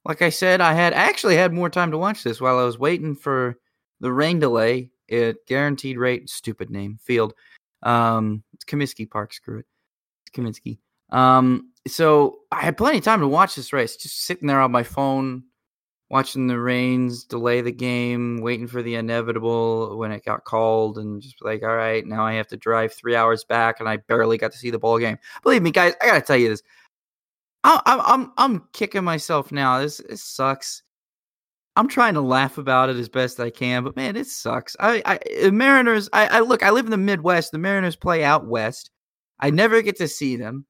[SPEAKER 1] like I said, I had actually had more time to watch this while I was waiting for the rain delay at Guaranteed Rate. Stupid name field. Um, it's Comiskey Park. Screw it. It's. Um, so I had plenty of time to watch this race. Just sitting there on my phone, watching the rains delay the game, waiting for the inevitable when it got called, and just like, all right, now I have to drive three hours back, and I barely got to see the ball game. Believe me, guys, I gotta tell you this. I, I'm I'm kicking myself now. This this sucks. I'm trying to laugh about it as best I can, but man, it sucks. I, I Mariners. I, I look. I live in the Midwest. The Mariners play out west. I never get to see them,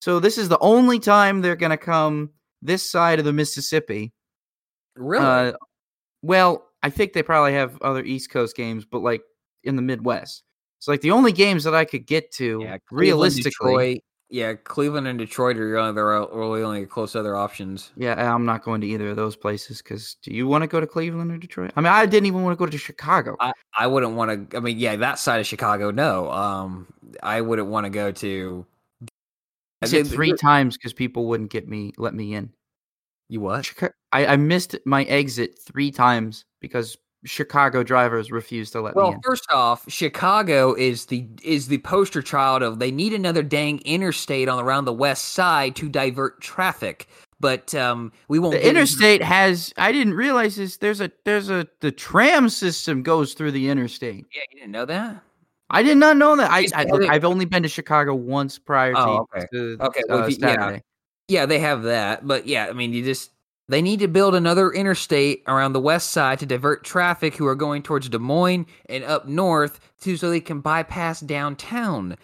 [SPEAKER 1] so this is the only time they're going to come this side of the Mississippi.
[SPEAKER 2] Really? Uh,
[SPEAKER 1] well, I think they probably have other East Coast games, but like in the Midwest. It's like the only games that I could get to yeah, realistically. Detroit,
[SPEAKER 2] yeah, Cleveland and Detroit are really, only close other options.
[SPEAKER 1] Yeah, I'm not going to either of those places because do you want to go to Cleveland or Detroit? I mean, I didn't even want to go to Chicago.
[SPEAKER 2] I, I wouldn't want to. I mean, yeah, that side of Chicago, no. Um, I wouldn't want to go to.
[SPEAKER 1] I said three times because people wouldn't get me, let me in.
[SPEAKER 2] You what?
[SPEAKER 1] I, I missed my exit three times because Chicago drivers refuse to let
[SPEAKER 2] well,
[SPEAKER 1] me.
[SPEAKER 2] Well, first off, Chicago is the is the poster child of they need another dang interstate on around the west side to divert traffic. But um, we won't.
[SPEAKER 1] The interstate into- has. I didn't realize this. There's a there's a the tram system goes through the interstate.
[SPEAKER 2] Yeah, you didn't know that.
[SPEAKER 1] I did not know that. I, I look, I've only been to Chicago once prior to, oh, okay. to okay. Well, uh,
[SPEAKER 2] yeah, yeah, they have that. But yeah, I mean, you just they need to build another interstate around the west side to divert traffic who are going towards Des Moines and up north to so they can bypass downtown.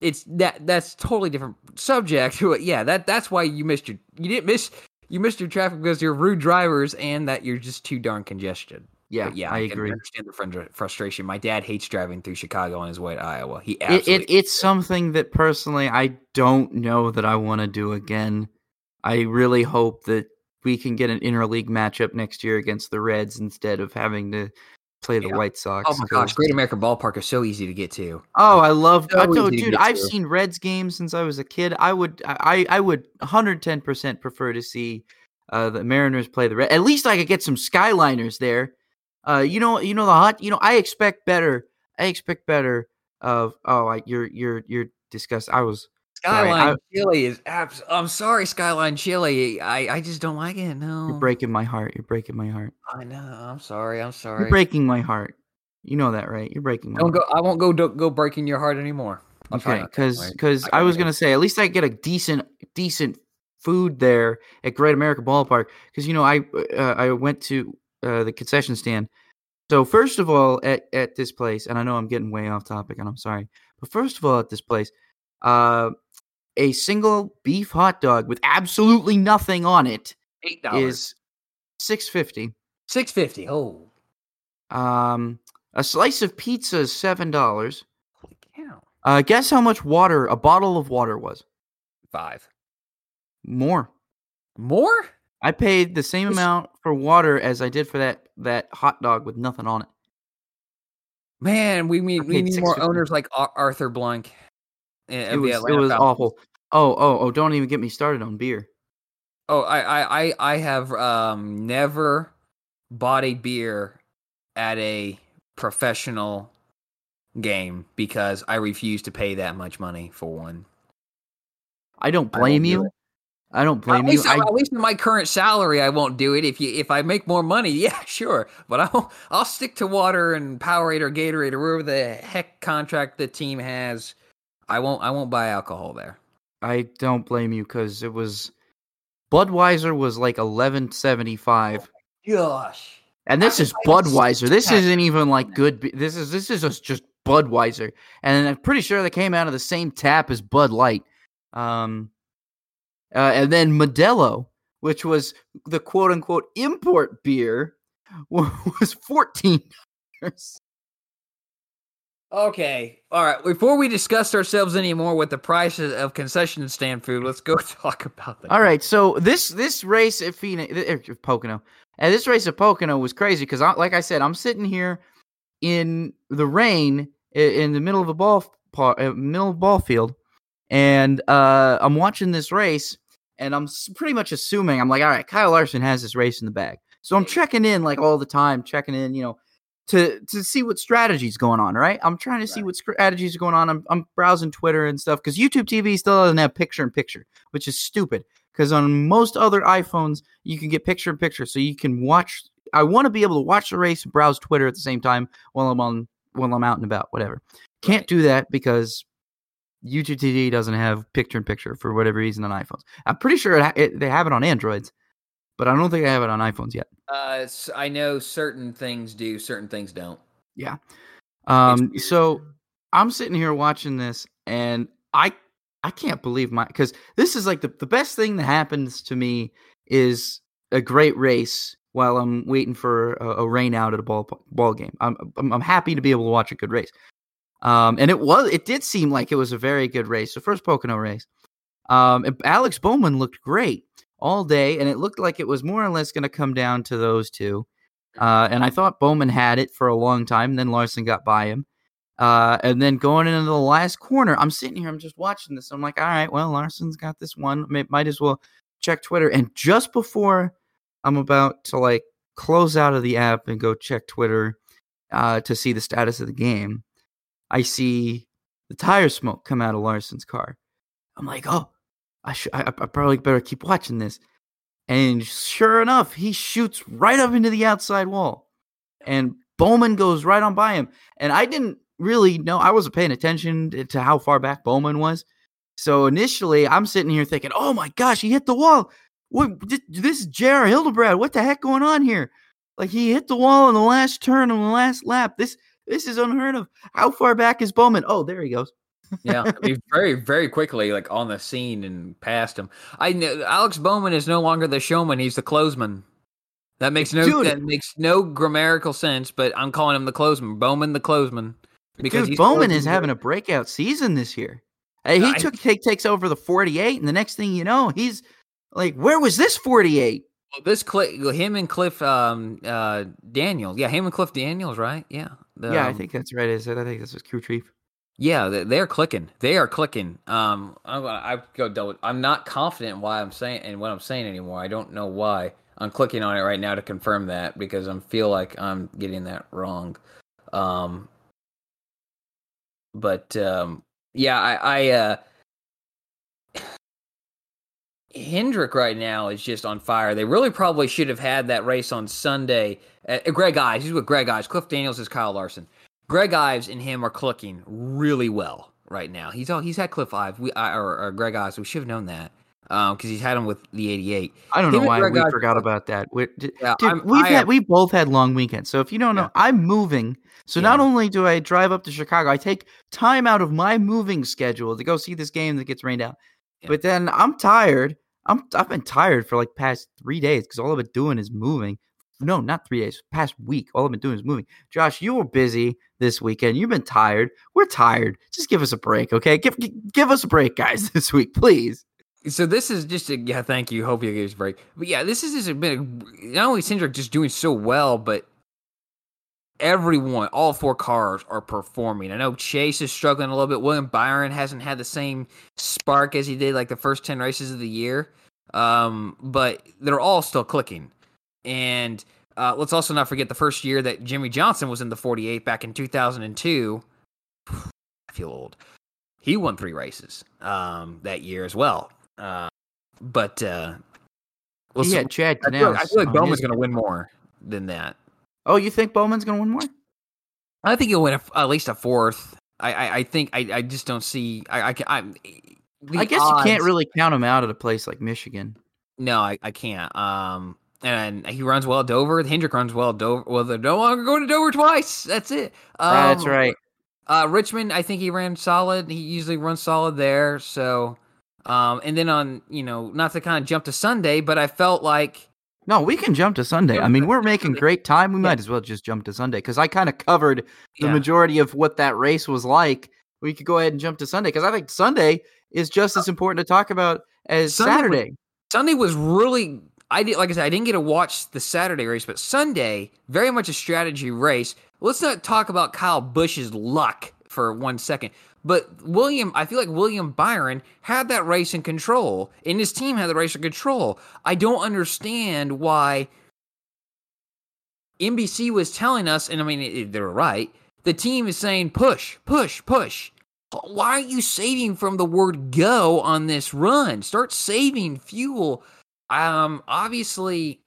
[SPEAKER 2] It's that that's totally different subject. Yeah, that that's why you missed your you didn't miss you missed your traffic because you're rude drivers and that you're just too darn congested.
[SPEAKER 1] Yeah, but yeah, I, I agree.
[SPEAKER 2] understand the frustration. My dad hates driving through Chicago on his way to Iowa. He absolutely
[SPEAKER 1] it, it it's something that personally I don't know that I want to do again. I really hope that we can get an interleague matchup next year against the Reds instead of having to play the yeah. White Sox.
[SPEAKER 2] Oh my gosh, Great American Ballpark is so easy to get to.
[SPEAKER 1] Oh, I love. So I told, dude, I've to. seen Reds games since I was a kid. I would, I, I would 110 percent prefer to see uh, the Mariners play the Reds. At least I could get some Skyliners there. Uh, you know, you know the hot. You know, I expect better. I expect better. Of oh, I, you're you're you're disgusted. I was
[SPEAKER 2] Skyline Chili is abs- I'm sorry, Skyline Chili. I, I just don't like it. No.
[SPEAKER 1] You're breaking my heart. You're breaking my heart.
[SPEAKER 2] I know. I'm sorry. I'm sorry.
[SPEAKER 1] You're breaking my heart. You know that, right? You're breaking my
[SPEAKER 2] don't
[SPEAKER 1] heart.
[SPEAKER 2] go I won't go go breaking your heart anymore.
[SPEAKER 1] I'll okay, because because I, I was gonna say at least I get a decent decent food there at Great America Ballpark because you know I uh, I went to uh, the concession stand. So first of all, at at this place, and I know I'm getting way off topic, and I'm sorry, but first of all, at this place, uh, a single beef hot dog with absolutely nothing on it
[SPEAKER 2] eight dollars
[SPEAKER 1] is six fifty.
[SPEAKER 2] Six fifty. Oh.
[SPEAKER 1] Um, a slice of pizza is seven dollars.
[SPEAKER 2] Holy cow!
[SPEAKER 1] Uh, guess how much water a bottle of water was?
[SPEAKER 2] Five.
[SPEAKER 1] More.
[SPEAKER 2] More?
[SPEAKER 1] I paid the same amount for water as I did for that that hot dog with nothing on it.
[SPEAKER 2] Man, we need we need more owners like Arthur Blank.
[SPEAKER 1] It was, it was awful. Oh, oh, oh! Don't even get me started on beer.
[SPEAKER 2] Oh, I, I, I have um, never bought a beer at a professional game because I refuse to pay that much money for one.
[SPEAKER 1] I don't blame I you. Do I don't blame
[SPEAKER 2] at
[SPEAKER 1] you. I,
[SPEAKER 2] at least in my current salary, I won't do it. If you if I make more money, yeah, sure. But I'll I'll stick to water and Powerade or Gatorade or wherever the heck contract the team has. I won't I won't buy alcohol there.
[SPEAKER 1] I don't blame you because it was Budweiser was like eleven seventy five.
[SPEAKER 2] Gosh.
[SPEAKER 1] And this is Budweiser. This isn't even like good. This is this is just, just Budweiser, and I'm pretty sure they came out of the same tap as Bud Light. Um, uh, and then Modelo, which was the quote unquote import beer, was fourteen dollars.
[SPEAKER 2] Okay. All right. Before we discuss ourselves anymore with the prices of concession stand food, let's go talk about that.
[SPEAKER 1] All right. So this this race at Phoenix, uh, Pocono, and this race at Pocono was crazy because, like I said, I'm sitting here in the rain in the middle of a ball uh, middle of ball field, and uh, I'm watching this race, and I'm pretty much assuming I'm like, all right, Kyle Larson has this race in the bag, so I'm checking in like all the time, checking in, you know, to to see what strategies going on. Right, I'm trying to see what strategies are going on. I'm I'm browsing Twitter and stuff because YouTube TV still doesn't have picture in picture, which is stupid. Because on most other iPhones, you can get picture in picture, so you can watch. I want to be able to watch the race and browse Twitter at the same time while I'm on while I'm out and about, whatever. Can't do that because YouTube TV doesn't have picture in picture for whatever reason on iPhones. I'm pretty sure it, it, they have it on Androids, but I don't think I have it on iPhones yet.
[SPEAKER 2] Uh, I know certain things do, certain things don't.
[SPEAKER 1] Yeah. Um. So I'm sitting here watching this, and I I can't believe my because this is like the the best thing that happens to me is a great race while I'm waiting for a, a rain out at a ball ball game. I'm, I'm I'm happy to be able to watch a good race. Um, and it was it did seem like it was a very good race, the first Pocono race. Um, Alex Bowman looked great all day, and it looked like it was more or less going to come down to those two. Uh, and I thought Bowman had it for a long time. Then Larson got by him. Uh, and then going into the last corner, I'm sitting here, I'm just watching this. I'm like, all right, well, Larson's got this one. May, might as well check Twitter. And just before I'm about to like close out of the app and go check Twitter uh, to see the status of the game, I see the tire smoke come out of Larson's car. I'm like, oh, I, sh- I, I probably better keep watching this. And sure enough, he shoots right up into the outside wall. And Bowman goes right on by him. And I didn't really know, I wasn't paying attention to how far back Bowman was. So initially, I'm sitting here thinking, oh my gosh, he hit the wall. What, this is J.R. Hildebrand. What the heck going on here? Like he hit the wall in the last turn on the last lap. This this is unheard of. How far back is Bowman? Oh, there he goes.
[SPEAKER 2] Yeah, I mean, very, very quickly, like on the scene and past him. I know Alex Bowman is no longer the showman; he's the closeman. That makes no Dude. that makes no grammatical sense, but I'm calling him the closeman. Bowman, the closeman,
[SPEAKER 1] because Dude, Bowman is having a breakout season this year. He I, took take, takes over the 48, and the next thing you know, he's like, "Where was this 48?"
[SPEAKER 2] Well, this Cliff, him and Cliff um, uh, Daniels, yeah, him and Cliff Daniels, right? Yeah,
[SPEAKER 1] the, yeah, I um think that's right. Is it? I think this was Crew Chief.
[SPEAKER 2] Yeah, they're clicking. They are clicking. Um, I'm go double. I'm not confident in why I'm saying and what I'm saying anymore. I don't know why. I'm clicking on it right now to confirm that because I feel like I'm getting that wrong. Um, but um, yeah, I, I uh, Hendrick right now is just on fire. They really probably should have had that race on Sunday. Uh, Greg Ives, he's with Greg Ives. Cliff Daniels is Kyle Larson. Greg Ives and him are clicking really well right now. He's all he's had Cliff Ives we, or, or, Greg Ives. We should have known that because um, he's had him with the '88.
[SPEAKER 1] I don't him know why Greg we Ives, forgot about that. We, yeah, dude, we've I, had we both had long weekends. So if you don't know, yeah. I'm moving. So yeah. not only do I drive up to Chicago, I take time out of my moving schedule to go see this game that gets rained out. Yeah. But then I'm tired. I'm I've been tired for like past three days because all I've been doing is moving no, not three days, past week. All I've been doing is moving. Josh, you were busy this weekend. You've been tired. We're tired. Just give us a break, okay? Give give us a break, guys, this week, please.
[SPEAKER 2] So this is just a yeah. Thank you. Hope you give us a break. But yeah, this is just been not only Cindric just doing so well, but everyone, all four cars are performing. I know Chase is struggling a little bit. William Byron hasn't had the same spark as he did like the first ten races of the year. Um, but they're all still clicking. And uh, let's also not forget the first year that Jimmie Johnson was in the 48 back in 2002. I feel old. He won three races um, that year as well. Uh, but uh,
[SPEAKER 1] we'll yeah, Chad.
[SPEAKER 2] I feel, I feel like Bowman's going to win more than that.
[SPEAKER 1] Oh, you think Bowman's going to win more?
[SPEAKER 2] I think he'll win a, at least a fourth. I, I, I think I, I just don't see. I, I, I,
[SPEAKER 1] I guess odds, you can't really count him out at a place like Michigan.
[SPEAKER 2] No, I, I can't. Um, and he runs well at Dover. Hendrick runs well at Dover. Well, they're no longer going to Dover twice. That's it.
[SPEAKER 1] Um, That's right.
[SPEAKER 2] Uh, Richmond, I think he ran solid. He usually runs solid there. So, um, and then on, you know, not to kind of jump to Sunday, but I felt like.
[SPEAKER 1] No, we can jump to Sunday. I mean, we're making great time. We might as well just jump to Sunday because I kind of covered the yeah. majority of what that race was like. We could go ahead and jump to Sunday because I think Sunday is just as important to talk about as Sunday Saturday.
[SPEAKER 2] Was, Sunday was really I did like I said, I didn't get to watch the Saturday race, but Sunday, very much a strategy race. Let's not talk about Kyle Busch's luck for one second. But William, I feel like William Byron had that race in control, and his team had the race in control. I don't understand why NBC was telling us, and I mean, they were right. The team is saying push, push, push. Why are you saving from the word go on this run? Start saving fuel um, obviously,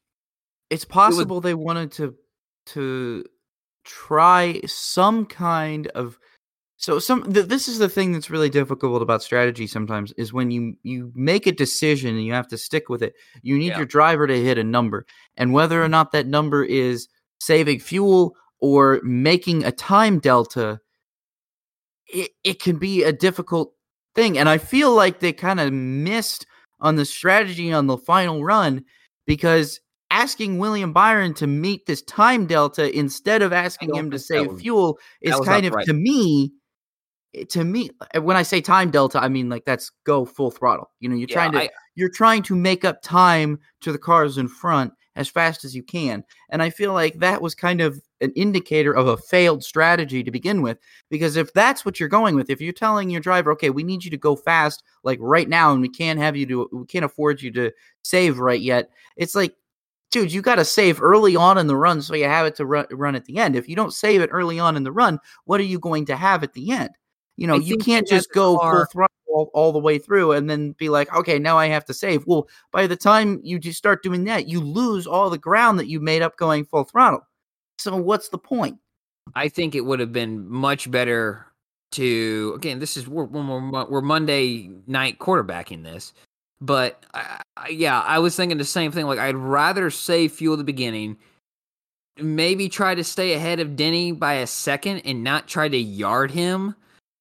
[SPEAKER 1] it's possible it they wanted to to try some kind of so some th- this is the thing that's really difficult about strategy sometimes is when you you make a decision and you have to stick with it you need yeah. your driver to hit a number. And whether or not that number is saving fuel or making a time delta it, it can be a difficult thing. And i feel like they kind of missed on the strategy on the final run because asking William Byron to meet this time delta instead of asking him to save was, fuel is kind of right. to me eh, to me eh, when I say time delta I mean like that's go full throttle. You know, you're yeah, trying to I, you're trying to make up time to the cars in front as fast as you can. And I feel like that was kind of an indicator of a failed strategy to begin with. Because if that's what you're going with, if you're telling your driver, okay, we need you to go fast like right now, and we can't have you to, we can't afford you to save right yet, it's like, dude, you got to save early on in the run so you have it to run, run at the end. If you don't save it early on in the run, what are you going to have at the end? You know, you can't just go full throttle all, all, the way through and then be like, okay, now I have to save. Well, by the time you just start doing that, you lose all the ground that you made up going full throttle. So what's the point?
[SPEAKER 2] I think it would have been much better to again. This is we're we're, we're Monday night quarterbacking this, but I, I, yeah, I was thinking the same thing. Like I'd rather save fuel at the beginning, maybe try to stay ahead of Denny by a second, and not try to yard him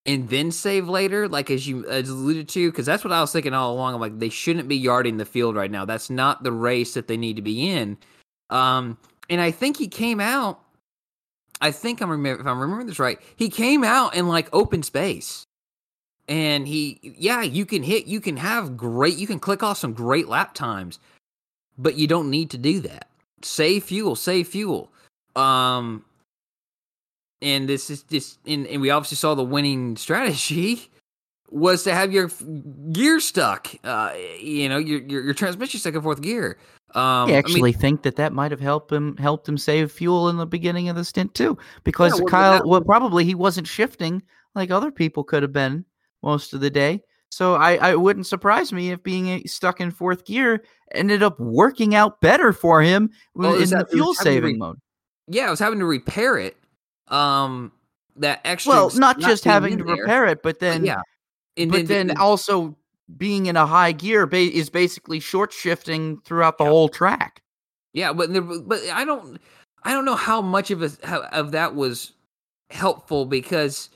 [SPEAKER 2] and then save later, like as you as alluded to, because that's what I was thinking all along. I'm like, they shouldn't be yarding the field right now. That's not the race that they need to be in. Um, and I think he came out. I think I'm remember if I'm remembering this right. He came out in like open space, and he, yeah, you can hit, you can have great, you can click off some great lap times, but you don't need to do that. Save fuel, save fuel. Um, and this is just and, and we obviously saw the winning strategy was to have your gear stuck uh you know your your, your transmission stuck in fourth gear
[SPEAKER 1] um, I actually I mean, think that that might have helped him helped him save fuel in the beginning of the stint too, because yeah, Kyle, that, well, probably he wasn't shifting like other people could have been most of the day. So I, I wouldn't surprise me if being stuck in fourth gear ended up working out better for him well, in the fuel saving re- mode.
[SPEAKER 2] Yeah, I was having to repair it um that extra
[SPEAKER 1] well not, not just having to there. repair it but then yeah and but then, then, also being in a high gear ba- is basically short shifting throughout the yeah. whole track
[SPEAKER 2] yeah but there, but i don't i don't know how much of a how, of that was helpful because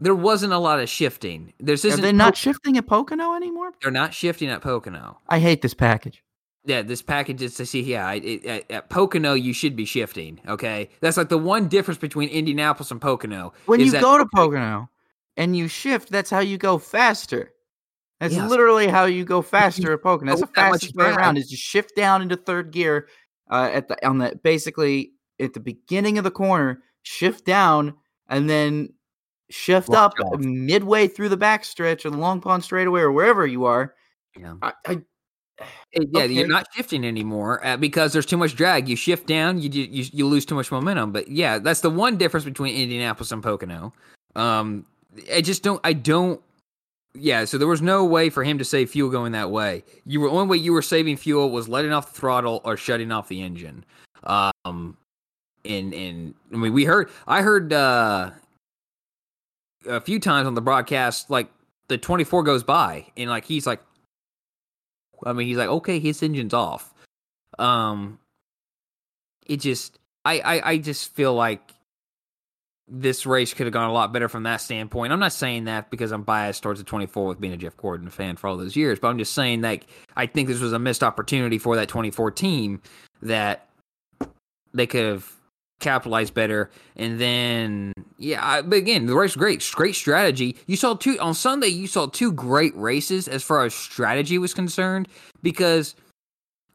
[SPEAKER 2] there wasn't a lot of shifting there's
[SPEAKER 1] are they not po- shifting at pocono anymore
[SPEAKER 2] they're not shifting at pocono
[SPEAKER 1] i hate this package
[SPEAKER 2] yeah, this package is to see. Yeah, it, at, at, Pocono you should be shifting. Okay, that's like the one difference between Indianapolis and Pocono.
[SPEAKER 1] When you go to Pocono and you shift, that's how you go faster. That's yes. literally how you go faster at Pocono. That's the fastest way around. Is you shift down into third gear uh, at the on the basically at the beginning of the corner, shift down, and then shift up midway through the backstretch or the Long Pond straightaway or wherever you are. Yeah. I, I
[SPEAKER 2] yeah, okay. you're not shifting anymore uh, because there's too much drag. You shift down, you, you you lose too much momentum. But yeah, that's the one difference between Indianapolis and Pocono. Um, I just don't. I don't. Yeah, so there was no way for him to save fuel going that way. You were only way you were saving fuel was letting off the throttle or shutting off the engine. Um, and and I mean, we heard I heard uh, a few times on the broadcast like the 24 goes by and like he's like, I mean, he's like, okay, his engine's off. Um, it just I I, I just feel like this race could have gone a lot better from that standpoint. I'm not saying that because I'm biased towards the 24 with being a Jeff Gordon fan for all those years, but I'm just saying that I think this was a missed opportunity for that 24 team that they could have capitalized better. And then, yeah, I, but again, the race was great, great strategy. You saw two on Sunday. You saw two great races as far as strategy was concerned because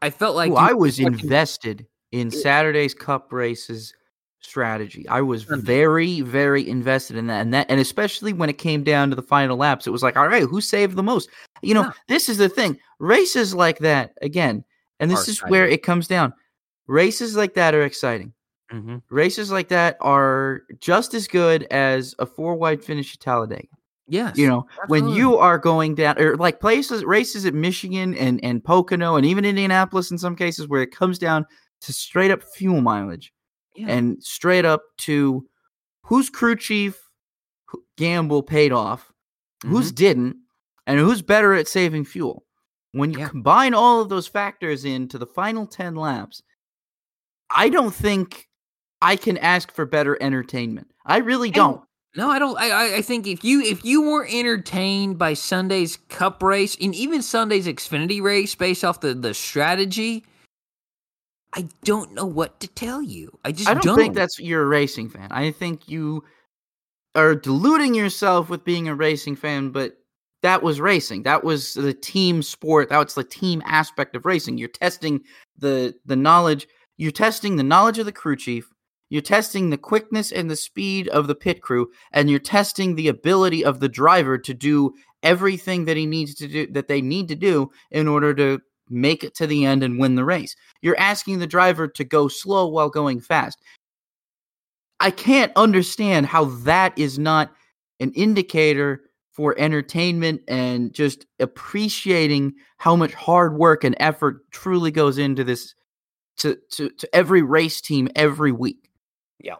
[SPEAKER 2] I felt like
[SPEAKER 1] Ooh, I was invested in Saturday's Cup races strategy. I was very, very invested in that, and that, and especially when it came down to the final laps, it was like, all right, who saved the most? You know,
[SPEAKER 2] Yeah.
[SPEAKER 1] this is the thing. Races like that again, and this
[SPEAKER 2] Are
[SPEAKER 1] is where it comes down. Races like that are exciting.
[SPEAKER 2] hmm
[SPEAKER 1] Races like that are just as good as a four wide finish at Talladega.
[SPEAKER 2] Yes,
[SPEAKER 1] You know, when you are going down or like places races at Michigan and and Pocono and even Indianapolis in some cases where it comes down to straight up fuel mileage
[SPEAKER 2] Yeah.
[SPEAKER 1] and straight up to whose crew chief gamble paid off,
[SPEAKER 2] Mm-hmm.
[SPEAKER 1] whose didn't, and who's better at saving fuel. When you
[SPEAKER 2] Yeah.
[SPEAKER 1] combine all of those factors into the final 10 laps, I don't think I can ask for better entertainment. I really
[SPEAKER 2] don't-. No, I don't. I, I- I think if you if you were entertained by Sunday's Cup race and even Sunday's Xfinity race based off the the strategy, I don't know what to tell you. I just
[SPEAKER 1] I don't, think that's you're a racing fan. I think you are deluding yourself with being a racing fan, but that was racing. That was the team sport. That was the team aspect of racing. You're testing the the knowledge. You're testing the knowledge of the crew chief. You're testing the quickness and the speed of the pit crew, and you're testing the ability of the driver to do everything that he needs to do that they need to do in order to make it to the end and win the race. You're asking the driver to go slow while going fast. I can't understand how that is not an indicator for entertainment and just appreciating how much hard work and effort truly goes into this to to, to every race team every week.
[SPEAKER 2] Yeah.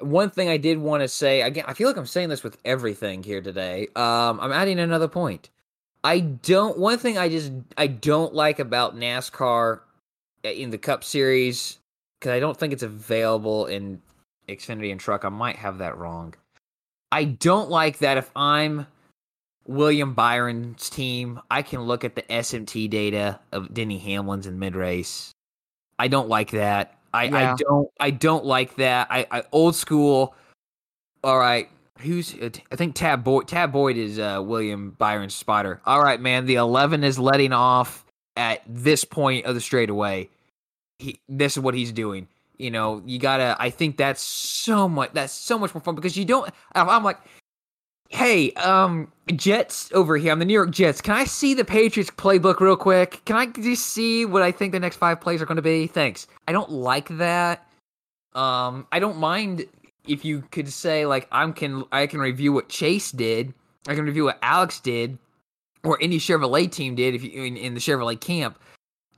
[SPEAKER 2] One thing I did want to say again, I feel like I'm saying this with everything here today. Um, I'm adding another point. I don't. One thing I just I don't like about NASCAR in the Cup Series because I don't think it's available in Xfinity and Truck. I might have that wrong. I don't like that if I'm William Byron's team, I can look at the SMT data of Denny Hamlin's in mid race. I don't like that. I,
[SPEAKER 1] Yeah.
[SPEAKER 2] I don't I don't like that. I, I old school. All right, who's uh, I think Tab Boyd Tab Boyd is uh, William Byron's spotter. All right, man, the eleven is letting off at this point of the straightaway. He this is what he's doing. You know, you gotta. I think that's so much. That's so much more fun because you don't. I'm, I'm like, hey, um, Jets over here. I'm the New York Jets. Can I see the Patriots playbook real quick? Can I just see what I think the next five plays are going to be? Thanks. I don't like that. Um, I don't mind if you could say like I'm can I can review what Chase did. I can review what Alex did, or any Chevrolet team did if you in, in the Chevrolet camp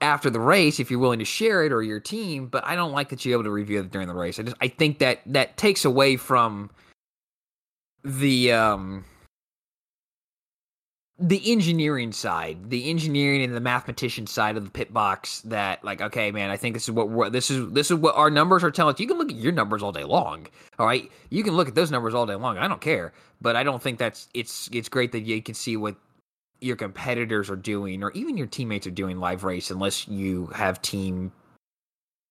[SPEAKER 2] after the race if you're willing to share it or your team. But I don't like that you're able to review it during the race. I just I think that that takes away from the um the engineering side, the engineering and the mathematician side of the pit box. That like, okay, man, I think this is what we're, this is this is what our numbers are telling us. You can look at your numbers all day long, all right. You can look at those numbers all day long. I don't care, but I don't think that's it's it's great that you can see what your competitors are doing or even your teammates are doing live race unless you have team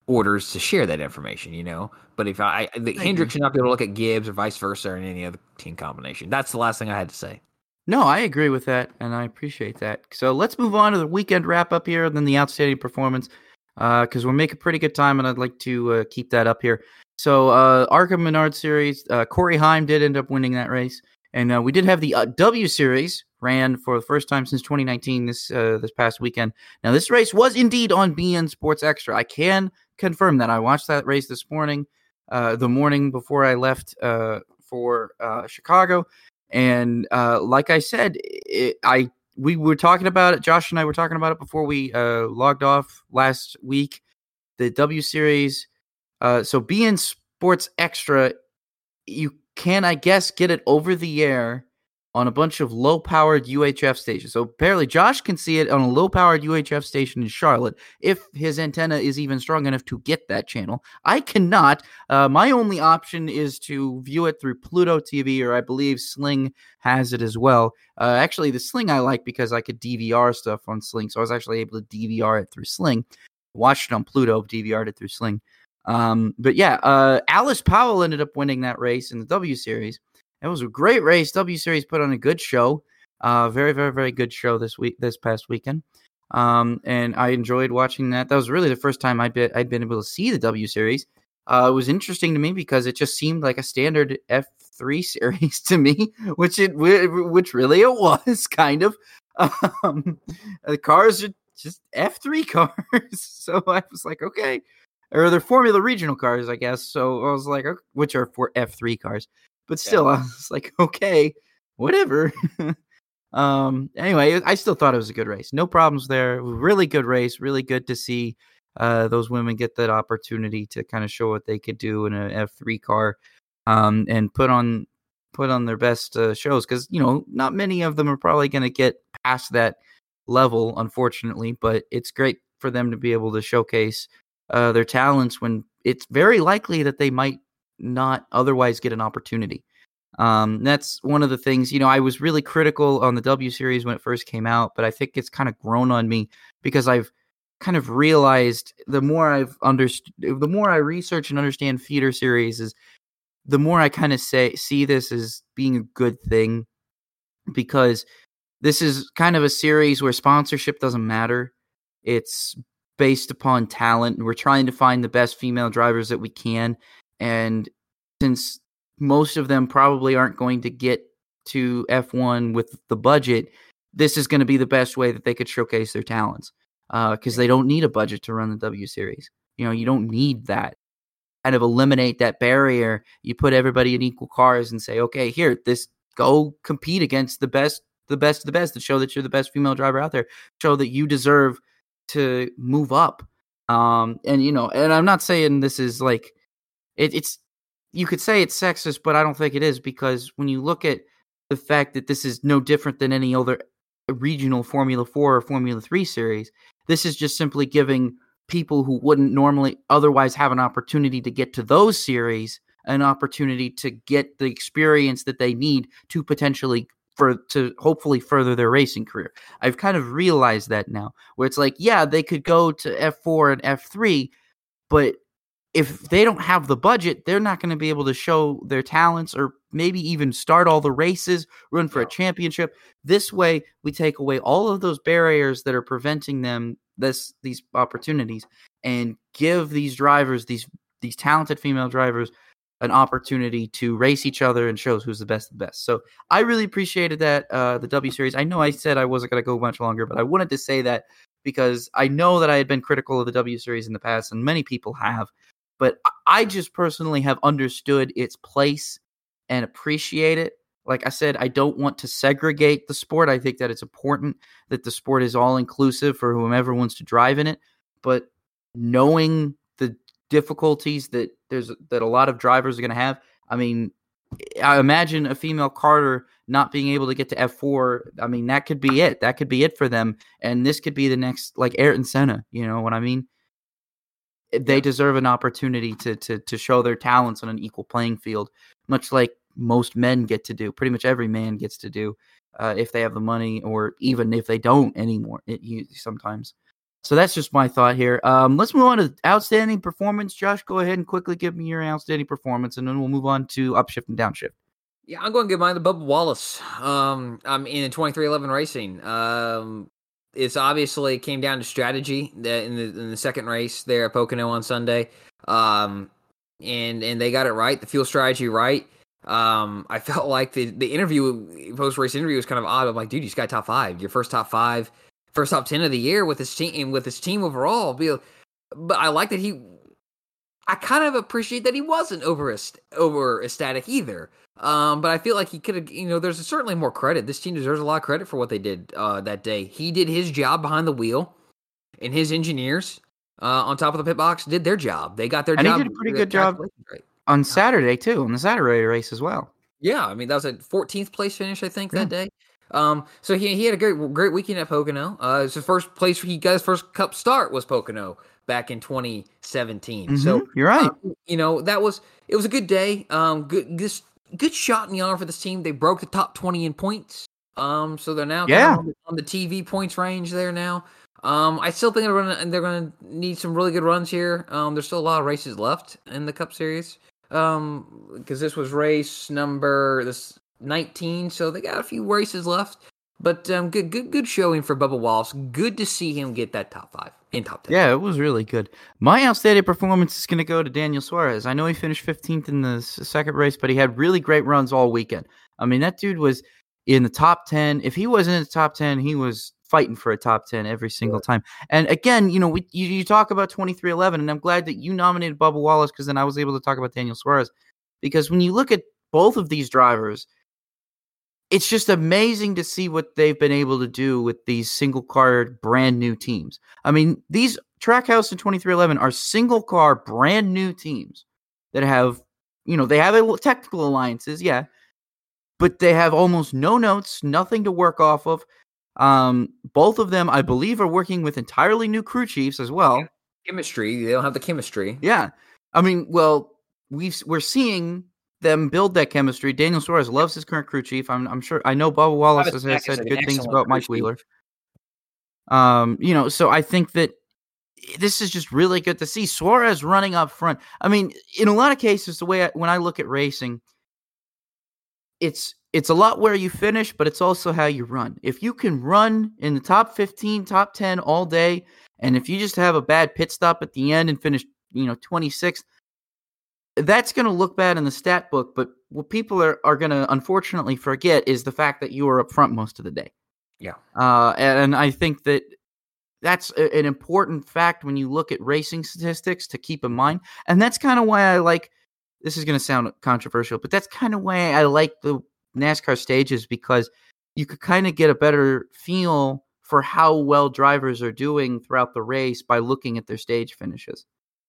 [SPEAKER 2] orders to share that information, you know. But if I, I the. Hendrick should not be able to look at Gibbs or vice versa or any other team combination. That's the last thing I had to say.
[SPEAKER 1] No, I agree with that, and I appreciate that. So let's move on to the weekend wrap up here, and then the outstanding performance, because we're making pretty good time, and I'd like to uh, keep that up here. So uh, ARCA Menard Series, uh, Corey Heim did end up winning that race, and uh, we did have the uh, W Series ran for the first time since 2019 this uh, this past weekend. Now this race was indeed on beIN Sports Extra. I can confirm that I watched that race this morning, uh, the morning before I left uh, for uh, Chicago And uh, like I said, it, I we were talking about it. Josh and I were talking about it before we uh, logged off last week. The W Series. Uh, so beIN Sports Extra, you can, I guess, get it over the air on a bunch of low powered UHF stations. So apparently, Josh can see it on a low powered UHF station in Charlotte if his antenna is even strong enough to get that channel. I cannot. Uh, my only option is to view it through Pluto TV, or I believe Sling has it as well. Uh, actually, the Sling I like because I could DVR stuff on Sling. So I was actually able to DVR it through Sling. Watched it on Pluto, DVR'd it through Sling. Um, but yeah, uh, Alice Powell ended up winning that race in the W Series. It was a great race. W Series put on a good show. Uh, very, very, very good show this week, this past weekend. Um, and I enjoyed watching that. That was really the first time I'd been, I'd been able to see the W Series. Uh, it was interesting to me because it just seemed like a standard F3 series to me, which it which really it was kind of. Um, the cars are just F3 cars, so I was like, okay, or they're Formula Regional cars, I guess. So I was like, which are for F3 cars. But still, yeah. I was like, okay, whatever. um. Anyway, I still thought it was a good race. No problems there. Really good race. Really good to see uh, those women get that opportunity to kind of show what they could do in an F three car, um, and put on put on their best uh, shows. Because you know, not many of them are probably going to get past that level, unfortunately. But it's great for them to be able to showcase uh, their talents when it's very likely that they might not otherwise get an opportunity. Um, that's one of the things, you know, I was really critical on the W series when it first came out, but I think it's kind of grown on me because I've kind of realized the more I've understood, the more I research and understand feeder series is the more I kind of say, see this as being a good thing because this is kind of a series where sponsorship doesn't matter. It's based upon talent. And we're trying to find the best female drivers that we can. And since most of them probably aren't going to get to F1 with the budget, this is going to be the best way that they could showcase their talents because uh, they don't need a budget to run the W Series. You know, you don't need that. Kind of eliminate that barrier. You put everybody in equal cars and say, okay, here, this go compete against the best, the best of the best, to show that you're the best female driver out there. Show that you deserve to move up. Um, and you know, and I'm not saying this is like it, it's you could say it's sexist, but I don't think it is because when you look at the fact that this is no different than any other regional Formula 4 or Formula 3 series, this is just simply giving people who wouldn't normally otherwise have an opportunity to get to those series an opportunity to get the experience that they need to potentially for to hopefully further their racing career. I've kind of realized that now where it's like yeah, they could go to F4 and F3, but if they don't have the budget, they're not going to be able to show their talents or maybe even start all the races, run for a championship. This way, we take away all of those barriers that are preventing them this these opportunities and give these drivers these these talented female drivers an opportunity to race each other and shows who's the best of the best. So I really appreciated that uh, the W series. I know I said I wasn't going to go much longer, but I wanted to say that because I know that I had been critical of the W series in the past, and many people have but I just personally have understood its place and appreciate it. Like I said, I don't want to segregate the sport. I think that it's important that the sport is all inclusive for whomever wants to drive in it. But knowing the difficulties that there's that a lot of drivers are going to have, I mean, I imagine a female karter not being able to get to F4. I mean, that could be it. That could be it for them. And this could be the next, like Ayrton Senna. You know what I mean? They deserve an opportunity to to to show their talents on an equal playing field, much like most men get to do. Pretty much every man gets to do uh, if they have the money, or even if they don't anymore. It, you, sometimes. So that's just my thought here. Um, let's move on to outstanding performance. Josh, go ahead and quickly give me your outstanding performance, and then we'll move on to upshift and downshift.
[SPEAKER 2] Yeah, I'm going to give mine to Bubba Wallace. Um, I'm in 23XI Racing. Um, it's obviously came down to strategy in the in the second race there at Pocono on Sunday, um, and and they got it right, the fuel strategy right. Um, I felt like the the interview post race interview was kind of odd. I'm like, dude, you just got top five, your first top five, first top ten of the year with his team with his team overall. But I like that he I kind of appreciate that he wasn't over over ecstatic either. Um, but I feel like he could have, you know, there's certainly more credit. This team deserves a lot of credit for what they did uh, that day. He did his job behind the wheel, and his engineers uh, on top of the pit box did their job. They got their
[SPEAKER 1] and
[SPEAKER 2] job.
[SPEAKER 1] he did a pretty good job right. on Saturday too, on the Saturday race as well.
[SPEAKER 2] Yeah, I mean that was a 14th place finish, I think, yeah. that day. Um, so he he had a great great weekend at Pocono. Uh, it's the first place he got his first Cup start was Pocono back in 2017. Mm-hmm, so
[SPEAKER 1] you're right.
[SPEAKER 2] Um, you know that was it was a good day. Um, good good good shot in the arm for this team. They broke the top 20 in points. Um, so they're now
[SPEAKER 1] yeah.
[SPEAKER 2] on, the, on, the, TV points range there now. Um, I still think they're gonna they're gonna need some really good runs here. Um, there's still a lot of races left in the Cup Series. Um, because this was race number this 19, so they got a few races left. But um, good, good, good showing for Bubba Wallace. Good to see him get that top five in top ten.
[SPEAKER 1] Yeah, it was really good. My outstanding performance is going to go to Daniel Suarez. I know he finished 15th in the second race, but he had really great runs all weekend. I mean, that dude was in the top 10. If he wasn't in the top 10, he was fighting for a top 10 every single time. And again, you know, we you, you talk about 23XI, and I'm glad that you nominated Bubba Wallace because then I was able to talk about Daniel Suarez. Because when you look at both of these drivers, it's just amazing to see what they've been able to do with these single car brand new teams. I mean, these Trackhouse and 23XI are single car brand new teams that have, you know, they have a, technical alliances, yeah, but they have almost no notes, nothing to work off of. Um, both of them, I believe, are working with entirely new crew chiefs as well.
[SPEAKER 2] Chemistry, they don't have the chemistry.
[SPEAKER 1] Yeah, I mean, well, we've we're seeing them build that chemistry. Daniel Suarez loves his current crew chief. I'm, I'm sure. I know Bubba Wallace has, has said good things about Mike Wheeler. Um, you know, so I think that this is just really good to see Suarez running up front. I mean, in a lot of cases, the way I, when I look at racing, it's it's a lot where you finish, but it's also how you run. If you can run in the top 15, top 10 all day, and if you just have a bad pit stop at the end and finish, you know, 26th, that's going to look bad in the stat book. But what people are, are going to unfortunately forget is the fact that you were up front most of the day.
[SPEAKER 2] Yeah.
[SPEAKER 1] Uh, and I think that that's a, an important fact when you look at racing statistics to keep in mind. And that's kind of why I like this is going to sound controversial, but that's kind of why I like the NASCAR stages because you could kind of get a better feel for how well drivers are doing throughout the race by looking at their stage finishes.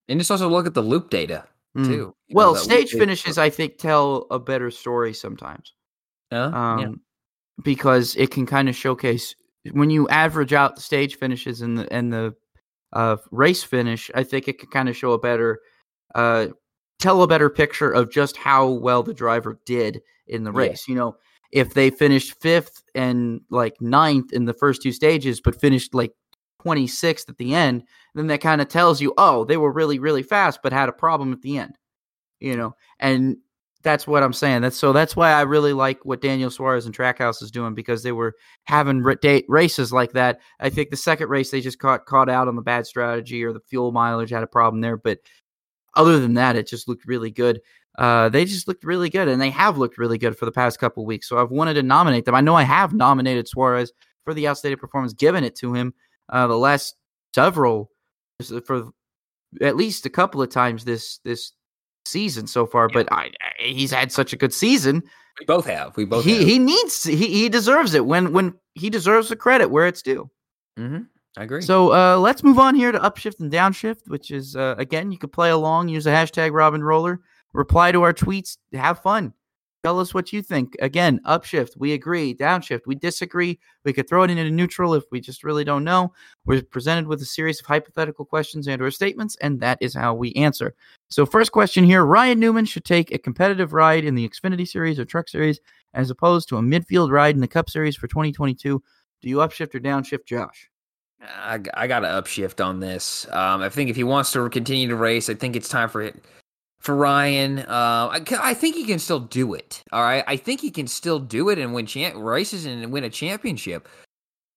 [SPEAKER 2] And just also look at the loop data mm. too.
[SPEAKER 1] well, know, stage finishes, I think, tell a better story sometimes.
[SPEAKER 2] Uh, um, yeah.
[SPEAKER 1] Because it can kind of showcase when you average out the stage finishes and the and the uh, race finish. I think it can kind of show a better, uh, tell a better picture of just how well the driver did in the race. Yeah. You know, if they finished fifth and like ninth in the first two stages, but finished like 26th at the end, then that kind of tells you, oh, they were really, really fast, but had a problem at the end. You know, and that's what I'm saying. That's so that's why I really like what Daniel Suarez and Trackhouse is doing because they were having races like that. I think the second race they just caught caught out on the bad strategy or the fuel mileage had a problem there, but other than that, it just looked really good uh, they just looked really good, and they have looked really good for the past couple weeks. So I've wanted to nominate them. I know I have nominated Suarez for the outstanding performance, given it to him uh, the last several for at least a couple of times this this season so far. Yeah. But I, he's had such a good season.
[SPEAKER 2] We both have. We both.
[SPEAKER 1] He
[SPEAKER 2] have.
[SPEAKER 1] he needs he he deserves it when when he deserves the credit where it's due.
[SPEAKER 2] Mm-hmm. I agree.
[SPEAKER 1] So uh, let's move on here to upshift and downshift, which is uh, again you can play along, use the hashtag Robin Roller reply to our tweets, have fun. Tell us what you think. Again, upshift, we agree. Downshift, we disagree. We could throw it into neutral if we just really don't know. We're presented with a series of hypothetical questions and or statements, and that is how we answer. So, first question here: Ryan Newman should take a competitive ride in the Xfinity Series or Truck Series, as opposed to a midfield ride in the Cup Series for 2022. Do you upshift or downshift, Josh?
[SPEAKER 2] I, I got to upshift on this. Um, I think if he wants to continue to race, I think it's time for it for Ryan. Uh, I, I, think he can still do it. All right, I think he can still do it and win races and win a championship.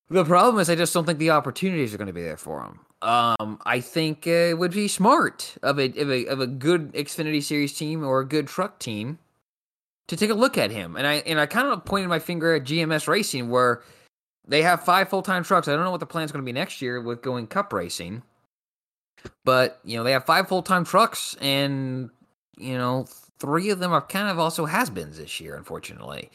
[SPEAKER 2] The problem is, I just don't think the opportunities are going to be there for him. Um, I think uh, it would be smart of a, of a of a good Xfinity Series team or a good truck team to take a look at him. And I and I kind of pointed my finger at GMS Racing, where they have five full time trucks. I don't know what the plan is going to be next year with going Cup racing. But you know they have five full time trucks, and you know three of them are kind of also has-beens this year, unfortunately.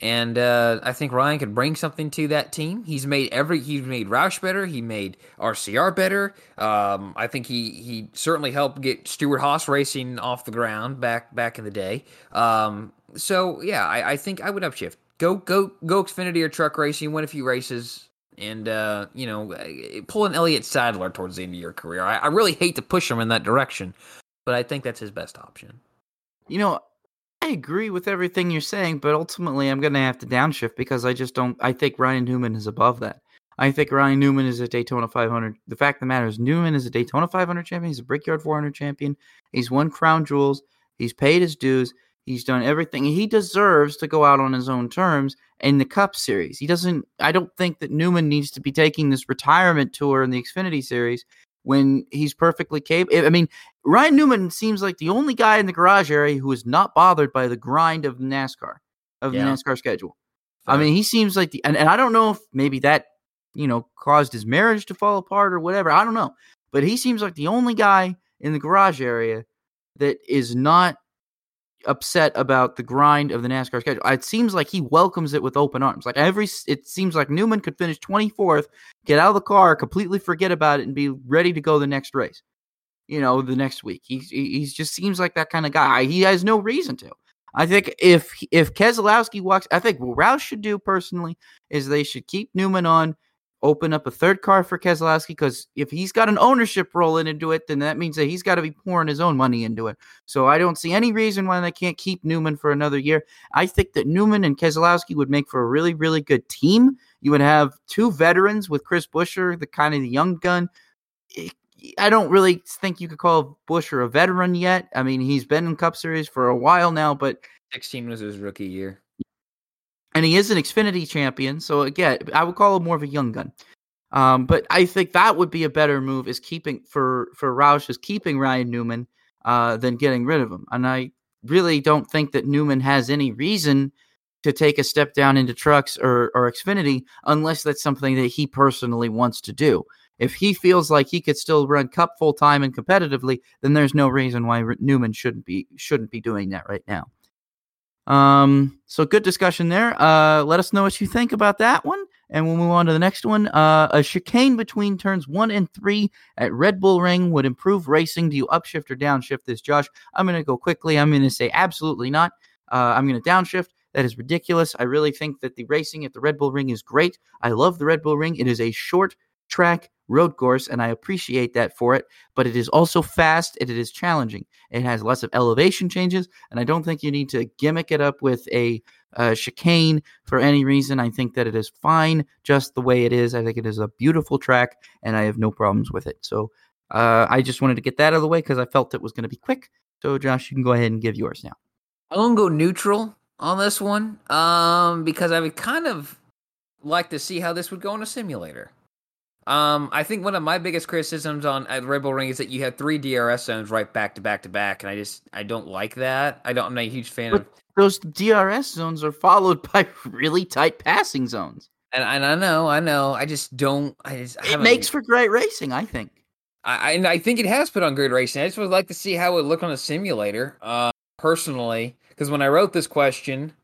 [SPEAKER 2] And uh, I think Ryan could bring something to that team. He's made every he's made Roush better. He made RCR better. Um, I think he he certainly helped get Stewart-Haas racing off the ground back back in the day. Um, so yeah, I, I think I would upshift. Go go go Xfinity or truck racing. Win a few races and uh, you know pull an Elliott Sadler towards the end of your career. I, I really hate to push him in that direction, but I think that's his best option.
[SPEAKER 1] You know, I agree with everything you're saying, but ultimately I'm going to have to downshift because I just don't. I think Ryan Newman is above that. I think Ryan Newman is a Daytona 500. The fact of the matter is, Newman is a Daytona 500 champion. He's a Brickyard 400 champion. He's won crown jewels. He's paid his dues. He's done everything. He deserves to go out on his own terms in the Cup Series. He doesn't. I don't think that Newman needs to be taking this retirement tour in the Xfinity Series when he's perfectly capable. I mean, Ryan Newman seems like the only guy in the garage area who is not bothered by the grind of NASCAR, of yeah. the NASCAR schedule. Fair. I mean, he seems like the, and, and I don't know if maybe that, you know, caused his marriage to fall apart or whatever. I don't know. But he seems like the only guy in the garage area that is not upset about the grind of the NASCAR schedule. It seems like he welcomes it with open arms. Like every, it seems like Newman could finish 24th, get out of the car, completely forget about it, and be ready to go the next race. You know, the next week. He he just seems like that kind of guy. He has no reason to. I think if if Keselowski walks, I think what Roush should do personally is they should keep Newman on open up a third car for Keselowski because if he's got an ownership role into it, then that means that he's got to be pouring his own money into it. So I don't see any reason why they can't keep Newman for another year. I think that Newman and Keselowski would make for a really, really good team. You would have two veterans with Chris Buescher, the kind of the young gun. I don't really think you could call Buescher a veteran yet. I mean, he's been in Cup Series for a while now, but
[SPEAKER 2] 16 was his rookie year
[SPEAKER 1] and he is an Xfinity champion. So again, I would call him more of a young gun. Um, but I think that would be a better move is keeping for for Roush is keeping Ryan Newman uh, than getting rid of him. And I really don't think that Newman has any reason to take a step down into trucks or, or Xfinity unless that's something that he personally wants to do. If he feels like he could still run Cup full time and competitively, then there's no reason why Newman shouldn't be shouldn't be doing that right now. Um, so good discussion there. Uh, let us know what you think about that one, and we'll move on to the next one. Uh, a chicane between turns one and three at Red Bull Ring would improve racing. Do you upshift or downshift this, Josh? I'm going to go quickly. I'm going to say absolutely not. Uh, I'm going to downshift. That is ridiculous. I really think that the racing at the Red Bull Ring is great. I love the Red Bull Ring. It is a short track road course, and I appreciate that for it. But it is also fast and it is challenging. It has lots of elevation changes, and I don't think you need to gimmick it up with a uh, chicane for any reason. I think that it is fine just the way it is. I think it is a beautiful track, and I have no problems with it. So uh, I just wanted to get that out of the way because I felt it was going to be quick. So Josh, you can go ahead and give yours now.
[SPEAKER 2] I'm gonna go neutral on this one, um, because I would kind of like to see how this would go in a simulator. Um, I think one of my biggest criticisms on at Red Bull Ring is that you have three DRS zones right back to back to back, and I just I don't like that. I don't. I'm not a huge fan but of
[SPEAKER 1] those DRS zones are followed by really tight passing zones.
[SPEAKER 2] And, and I know, I know. I just don't. I just
[SPEAKER 1] it makes for great racing. I think.
[SPEAKER 2] I and I think it has put on great racing. I just would like to see how it would look on a simulator, uh, personally, because when I wrote this question,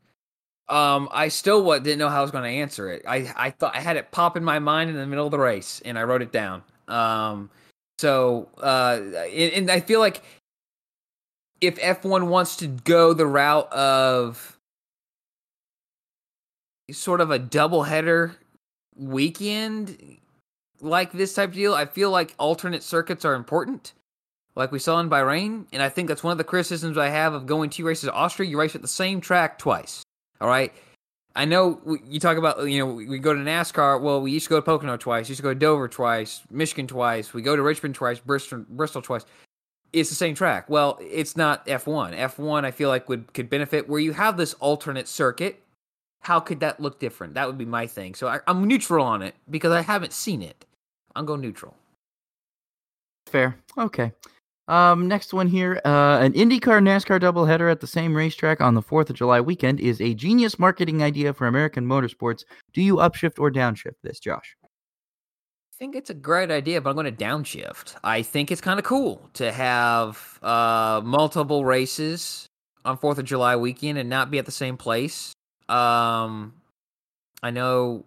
[SPEAKER 2] um, I still what didn't know how I was going to answer it. I I thought I had it pop in my mind in the middle of the race, and I wrote it down. Um, so uh, and, and I feel like if F1 wants to go the route of sort of a double header weekend like this type of deal, I feel like alternate circuits are important, like we saw in Bahrain. And I think that's one of the criticisms I have of going two races to Austria. You race at the same track twice. All right. I know you talk about you know we go to NASCAR. Well, we used to go to Pocono twice. Used to go to Dover twice, Michigan twice. We go to Richmond twice, Bristol, Bristol twice. It's the same track. Well, it's not F1. F1 I feel like would could benefit where you have this alternate circuit. How could that look different? That would be my thing. So I, I'm neutral on it because I haven't seen it. I'm going neutral.
[SPEAKER 1] Fair. Okay. Um, next one here, uh, an IndyCar NASCAR doubleheader at the same racetrack on the 4th of July weekend is a genius marketing idea for American motorsports. Do you upshift or downshift this, Josh?
[SPEAKER 2] I think it's a great idea, but I'm going to downshift. I think it's kind of cool to have uh, multiple races on Fourth of July weekend and not be at the same place. Um, I know.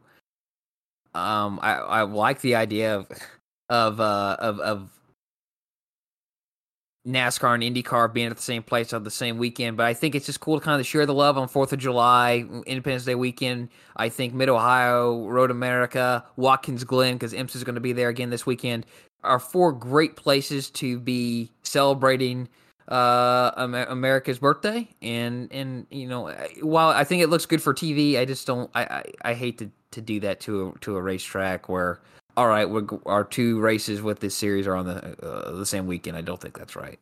[SPEAKER 2] Um, I I like the idea of of uh of of NASCAR and IndyCar being at the same place on the same weekend, but I think it's just cool to kind of share the love on Fourth of July, Independence Day weekend. I think Mid Ohio, Road America, Watkins Glen, because IMSA is going to be there again this weekend, are four great places to be celebrating uh America's birthday. And and you know, while I think it looks good for TV, I just don't. I I, I hate to to do that to a to a racetrack where all right, our two races with this series are on the uh, the same weekend. I don't think that's right.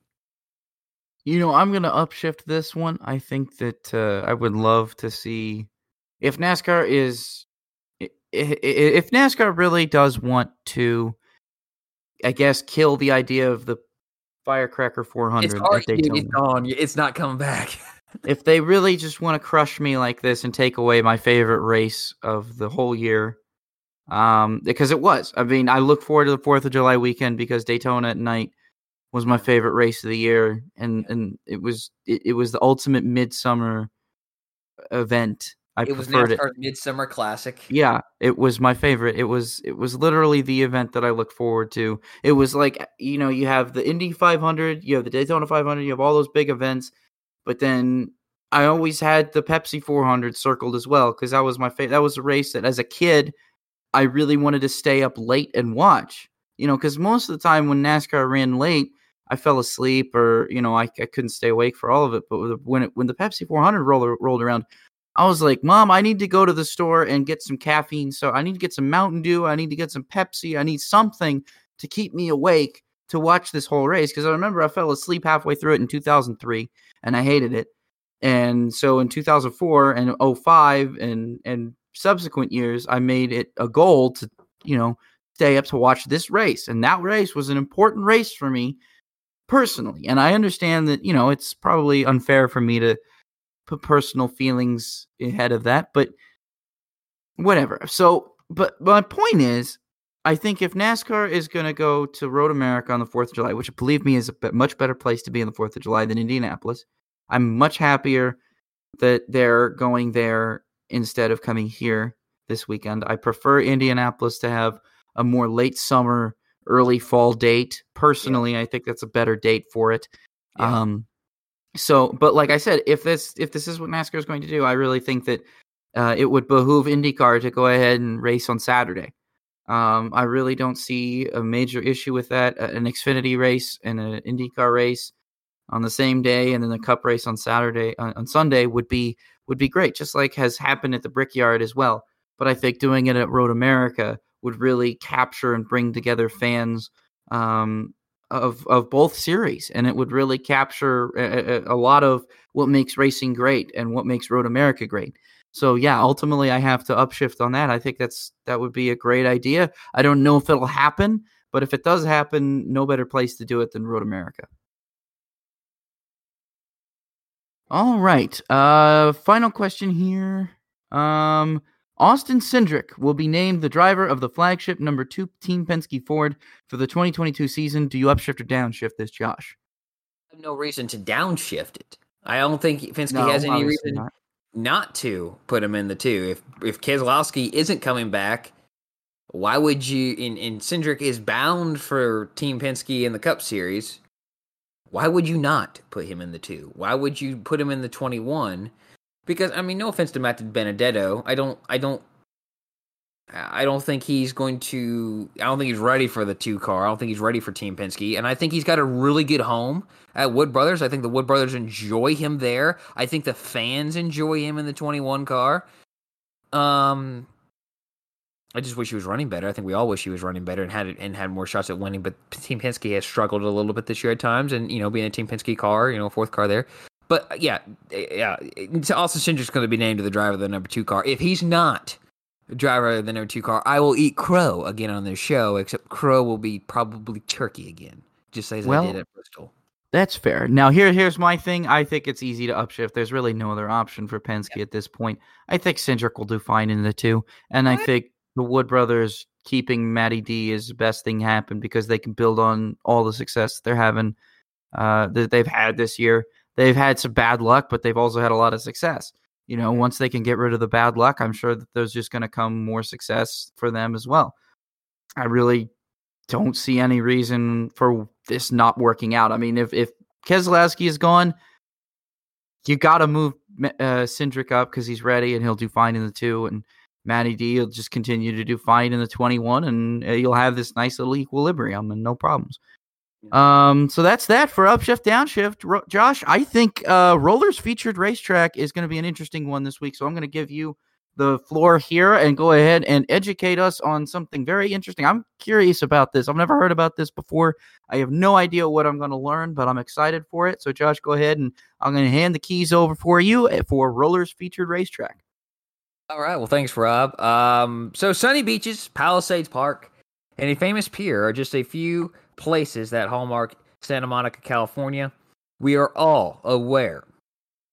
[SPEAKER 1] You know, I'm gonna upshift this one. I think that uh, I would love to see if NASCAR is if NASCAR really does want to, I guess, kill the idea of the Firecracker 400
[SPEAKER 2] it's It's gone. It's not coming back.
[SPEAKER 1] if they really just want to crush me like this and take away my favorite race of the whole year, um, because it was. I mean, I look forward to the Fourth of July weekend because Daytona at night was my favorite race of the year, and and it was it, it was the ultimate midsummer event. I think
[SPEAKER 2] it was NASCAR's it. Midsummer Classic.
[SPEAKER 1] Yeah, it was my favorite. It was it was literally the event that I look forward to. It was like you know you have the Indy 500, you have the Daytona 500, you have all those big events, but then I always had the Pepsi 400 circled as well because that was my favorite. That was a race that as a kid I really wanted to stay up late and watch. You know, because most of the time when NASCAR ran late, I fell asleep or you know I, I couldn't stay awake for all of it. But when it, when the Pepsi 400 rolled rolled around, I was like, Mom, I need to go to the store and get some caffeine. So I need to get some Mountain Dew. I need to get some Pepsi. I need something to keep me awake to watch this whole race because I remember I fell asleep halfway through it in 2003 and I hated it. And so in 2004 and 05 and and subsequent years, I made it a goal to, you know, stay up to watch this race. And that race was an important race for me personally. And I understand that, you know, it's probably unfair for me to put personal feelings ahead of that, but whatever. So, but my point is, I think if NASCAR is going to go to Road America on the 4th of July, which believe me is a much better place to be on the 4th of July than Indianapolis, I'm much happier that they're going there instead of coming here this weekend. I prefer Indianapolis to have a more late summer, early fall date. Personally, yeah. I think that's a better date for it. Yeah. Um, so, but like I said, if this if this is what NASCAR is going to do, I really think that uh, it would behoove IndyCar to go ahead and race on Saturday. Um, I really don't see a major issue with that. An Xfinity race and an IndyCar race on the same day, and then the Cup race on Saturday on, on Sunday would be would be great, just like has happened at the Brickyard as well. But I think doing it at Road America would really capture and bring together fans um, of of both series, and it would really capture a, a, lot of what makes racing great and what makes Road America great. So yeah, ultimately I have to upshift on that. I think that's that would be a great idea. I don't know if it'll happen, but if it does happen, no better place to do it than Road America. All right. Uh final question here. Um Austin Cindric will be named the driver of the flagship number 2 Team Penske Ford for the 2022 season. Do you upshift or downshift this, Josh?
[SPEAKER 2] I have no reason to downshift it. I don't think Penske no, has any reason not. not. to put him in the 2. If if Keselowski isn't coming back, why would you in in Cindric is bound for Team Penske in the Cup Series? Why would you not put him in the two? Why would you put him in the 21? Because I mean, no offense to Matt DiBenedetto, I don't, I don't, I don't think he's going to. I don't think he's ready for the two car. I don't think he's ready for Team Penske, and I think he's got a really good home at Wood Brothers. I think the Wood Brothers enjoy him there. I think the fans enjoy him in the 21 car. Um, I just wish he was running better. I think we all wish he was running better and had and had more shots at winning. But Team Penske has struggled a little bit this year at times, and you know, being a Team Penske car, you know, fourth car there. But uh, yeah, yeah. Also, Cindric's going to be named to the driver of the number two car. If he's not driver of the number two car, I will eat crow again on this show. Except crow will be probably turkey again, just as well, I did at Bristol.
[SPEAKER 1] That's fair. Now here here's my thing. I think it's easy to upshift. There's really no other option for Penske at this point. I think Cindric will do fine in the two, and what? I think the Wood brothers keeping Matty D is the best thing happened because they can build on all the success they're having uh, that they've had this year. They've had some bad luck, but they've also had a lot of success. You know, once they can get rid of the bad luck, I'm sure that there's just going to come more success for them as well. I really don't see any reason for this not working out. I mean, if if Keselowski is gone, you got to move uh, Cindric up because he's ready and he'll do fine in the two, and Matty D will just continue to do fine in the 21, and uh, you'll have this nice little equilibrium and no problems. Um, so that's that for upshift downshift. Ro- Josh, I think uh, rollers featured racetrack is going to be an interesting one this week. So I'm going to give you the floor here and go ahead and educate us on something very interesting. I'm curious about this. I've never heard about this before. I have no idea what I'm going to learn, but I'm excited for it. So Josh, go ahead and I'm going to hand the keys over for you eh, for rollers featured racetrack.
[SPEAKER 2] All right. Well, thanks, Rob. Um, so sunny beaches, Palisades Park, and a famous pier are just a few places that hallmark Santa Monica, California. We are all aware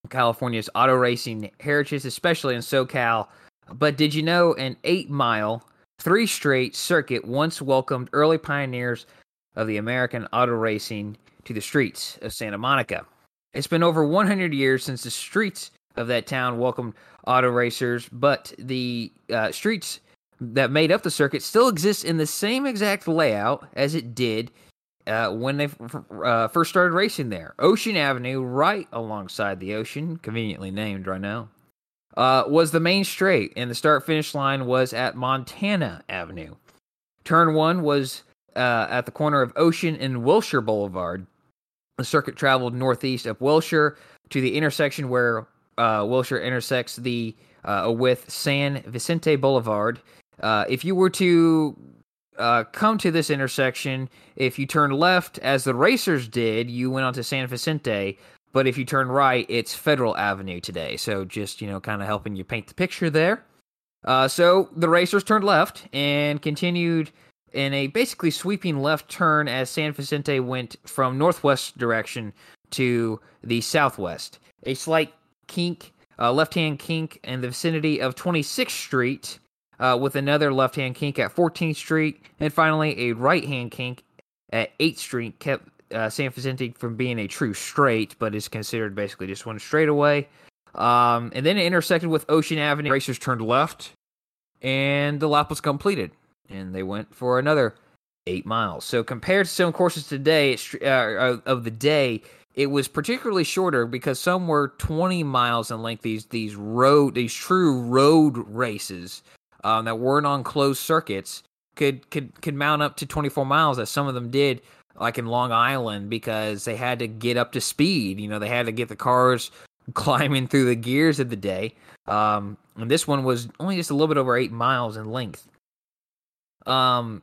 [SPEAKER 2] of California's auto racing heritage, especially in SoCal. But did you know an eight mile, three straight circuit once welcomed early pioneers of the American auto racing to the streets of Santa Monica? It's been over 100 years since the streets of that town welcomed auto racers, but the uh, streets that made up the circuit still exists in the same exact layout as it did uh, when they uh, first started racing there. Ocean Avenue, right alongside the ocean, conveniently named right now, uh, was the main straight, and the start finish line was at Montana Avenue. Turn one was uh, at the corner of Ocean and Wilshire Boulevard. The circuit traveled northeast of Wilshire to the intersection where uh, Wilshire intersects the uh, with San Vicente Boulevard. Uh, if you were to uh, come to this intersection, if you turn left as the racers did, you went onto San Vicente. But if you turn right, it's Federal Avenue today. So just you know, kind of helping you paint the picture there. Uh, so the racers turned left and continued in a basically sweeping left turn as San Vicente went from northwest direction to the southwest. A slight kink, uh, left hand kink in the vicinity of 26th Street, uh, with another left hand kink at 14th Street, and finally a right hand kink at 8th Street kept uh, San Vicente from being a true straight, but is considered basically just one straightaway. Um, and then it intersected with Ocean Avenue. Racers turned left, and the lap was completed, and they went for another eight miles. So compared to some courses today uh, of the day, it was particularly shorter because some were 20 miles in length. These these road these true road races um, that weren't on closed circuits could could could mount up to 24 miles, as some of them did, like in Long Island, because they had to get up to speed. You know, they had to get the cars climbing through the gears of the day. Um, and this one was only just a little bit over eight miles in length. Um,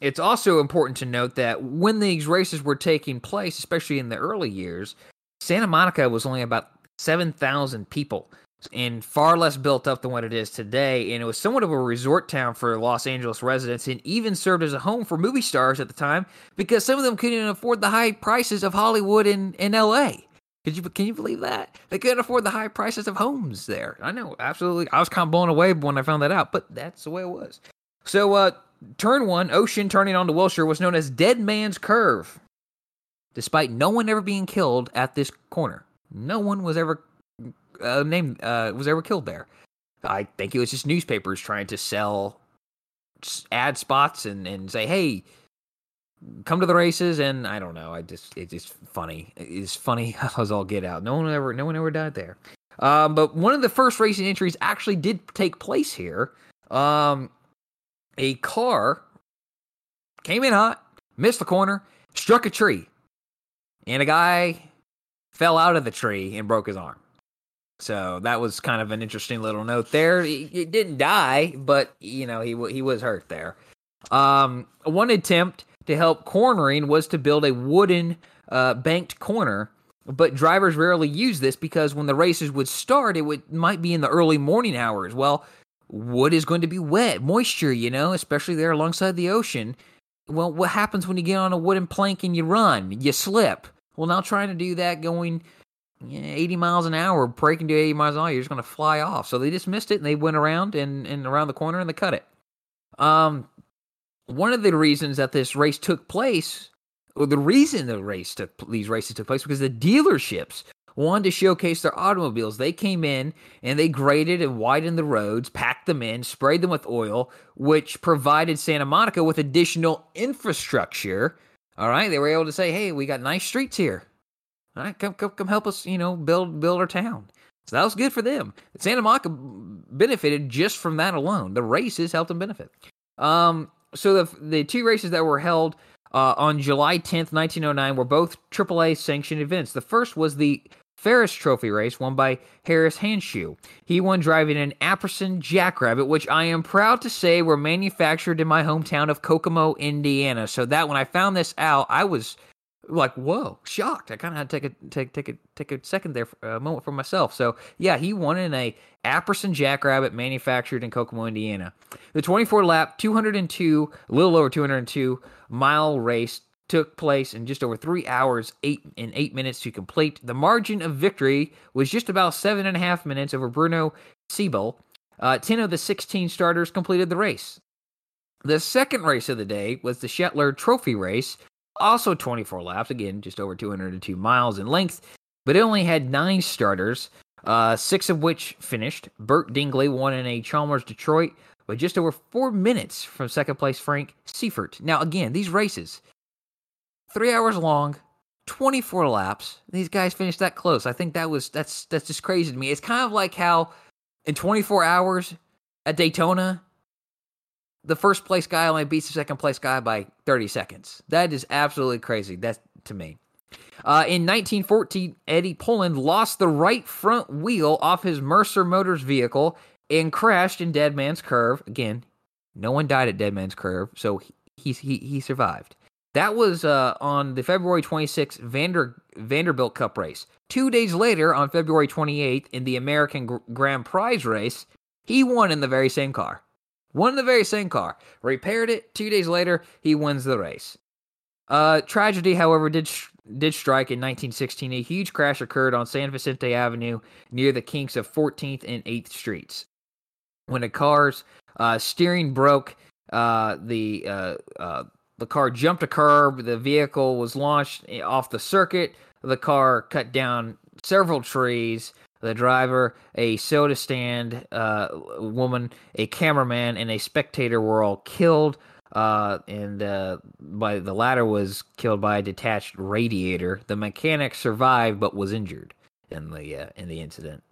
[SPEAKER 2] it's also important to note that when these races were taking place, especially in the early years, Santa Monica was only about 7,000 people and far less built up than what it is today. And it was somewhat of a resort town for Los Angeles residents and even served as a home for movie stars at the time because some of them couldn't afford the high prices of Hollywood in, in LA. Could you can you believe that they couldn't afford the high prices of homes there? I know, absolutely. I was kind of blown away when I found that out, but that's the way it was. So, uh, turn one, Ocean turning onto Wilshire, was known as Dead Man's Curve, despite no one ever being killed at this corner. No one was ever uh, named uh, was ever killed there. I think it was just newspapers trying to sell ad spots and, and say, hey, come to the races. And I don't know. I just it's just funny. It's funny as all get out. No one ever no one ever died there. Um, but one of the first racing entries actually did take place here. Um, a car came in hot, missed the corner, struck a tree, and a guy fell out of the tree and broke his arm. So that was kind of an interesting little note there. He, he didn't die, but you know he he was hurt there. Um, one attempt to help cornering was to build a wooden uh, banked corner, but drivers rarely use this because when the races would start, it would might be in the early morning hours. Well, wood is going to be wet, moisture, you know, especially there alongside the ocean. Well, what happens when you get on a wooden plank and you run? You slip. Well, now trying to do that going 80 miles an hour, breaking to 80 miles an hour, you're just going to fly off. So they just missed it and they went around and, and around the corner and they cut it. Um, one of the reasons that this race took place, or the reason the race took these races took place, because the dealerships wanted to showcase their automobiles. They came in and they graded and widened the roads, packed them in, sprayed them with oil, which provided Santa Monica with additional infrastructure. All right, they were able to say, "Hey, we got nice streets here. All right, come come come help us, you know, build build our town." So that was good for them. Santa Monica benefited just from that alone. The races helped them benefit. Um, so the the two races that were held uh, on July 10th, 1909, were both AAA sanctioned events. The first was the Ferris Trophy race won by Harris Hanshue. He won driving an Apperson Jackrabbit, which I am proud to say were manufactured in my hometown of Kokomo, Indiana. So that when I found this out, I was like, whoa, shocked. I kind of had to take a take take a take a second there, a moment for myself. So yeah, he won in a Apperson Jackrabbit manufactured in Kokomo, Indiana. The 24 lap, 202, a little over 202 mile race took place in just over three hours, eight and eight minutes to complete. The margin of victory was just about seven and a half minutes over Bruno Siebel. Uh, Ten of the 16 starters completed the race. The second race of the day was the Shettler Trophy race, also 24 laps, again, just over 202 miles in length, but it only had nine starters, uh, six of which finished. Bert Dingley won in a Chalmers Detroit, but just over four minutes from second place Frank Seifert. Now, again, these races, three hours long, 24 laps. These guys finished that close. I think that was that's that's just crazy to me. It's kind of like how in 24 hours at Daytona, the first place guy only beats the second place guy by 30 seconds. That is absolutely crazy. That's to me. Uh, in 1914, Eddie Pullen lost the right front wheel off his Mercer Motors vehicle and crashed in Dead Man's Curve. Again, no one died at Dead Man's Curve, so he he he survived. That was uh, on the February 26th Vander, Vanderbilt Cup race. Two days later, on February 28th, in the American Grand Prize race, he won in the very same car. Won in the very same car. Repaired it. Two days later, he wins the race. Uh, tragedy, however, did sh- did strike in 1916. A huge crash occurred on San Vicente Avenue near the kinks of 14th and 8th Streets. When a car's uh, steering broke, uh, the uh, uh the car jumped a curb. The vehicle was launched off the circuit. The car cut down several trees. The driver, a soda stand uh, woman, a cameraman, and a spectator were all killed. Uh, and uh, by the latter was killed by a detached radiator. The mechanic survived but was injured in the uh, in the incident.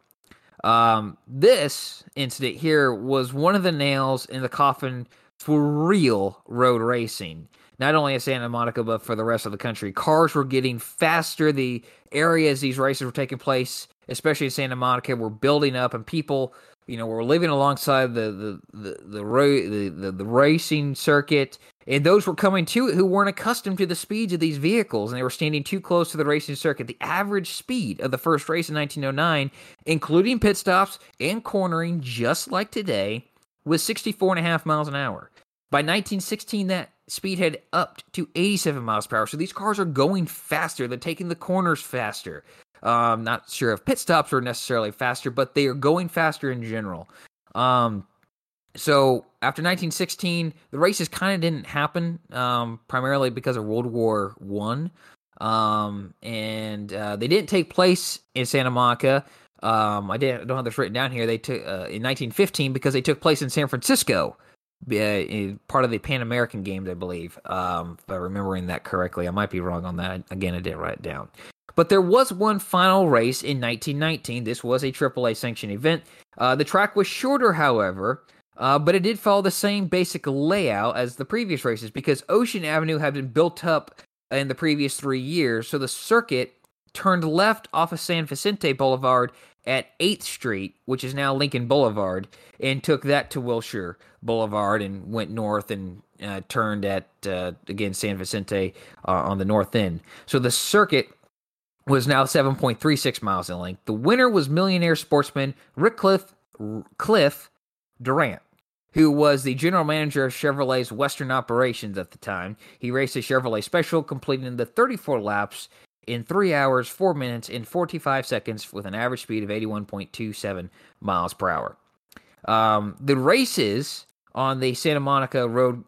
[SPEAKER 2] Um, this incident here was one of the nails in the coffin for real road racing. Not only in Santa Monica, but for the rest of the country. Cars were getting faster. The areas these races were taking place, especially in Santa Monica, were building up, and people, you know, were living alongside the the the the, the, the, the racing circuit. And those were coming to it who weren't accustomed to the speeds of these vehicles, and they were standing too close to the racing circuit. The average speed of the first race in 1909, including pit stops and cornering, just like today, was 64 and a half miles an hour. By 1916, that speed had upped to 87 miles per hour. So these cars are going faster. They're taking the corners faster. Um, not sure if pit stops are necessarily faster, but they are going faster in general. Um, so after 1916, the races kind of didn't happen, um, primarily because of World War One, um, and uh, they didn't take place in Santa Monica. Um, I didn't I don't have this written down here. They took uh, in 1915 because they took place in San Francisco, uh, part of the Pan American Games, I believe. Um, if I'm remembering that correctly, I might be wrong on that. Again, I didn't write it down. But there was one final race in 1919. This was a AAA sanctioned event. Uh, the track was shorter, however, uh, but it did follow the same basic layout as the previous races because Ocean Avenue had been built up in the previous three years. So the circuit turned left off of San Vicente Boulevard at 8th Street, which is now Lincoln Boulevard, and took that to Wilshire Boulevard and went north and uh, turned at, uh, again, San Vicente uh, on the north end. So the circuit was now 7.36 miles in length. The winner was millionaire sportsman Rick Cliff, Cliff Durant. Who was the general manager of Chevrolet's Western operations at the time? He raced a Chevrolet Special, completing the 34 laps in 3 hours, 4 minutes, and 45 seconds with an average speed of 81.27 miles per hour. Um, the races on the Santa Monica Road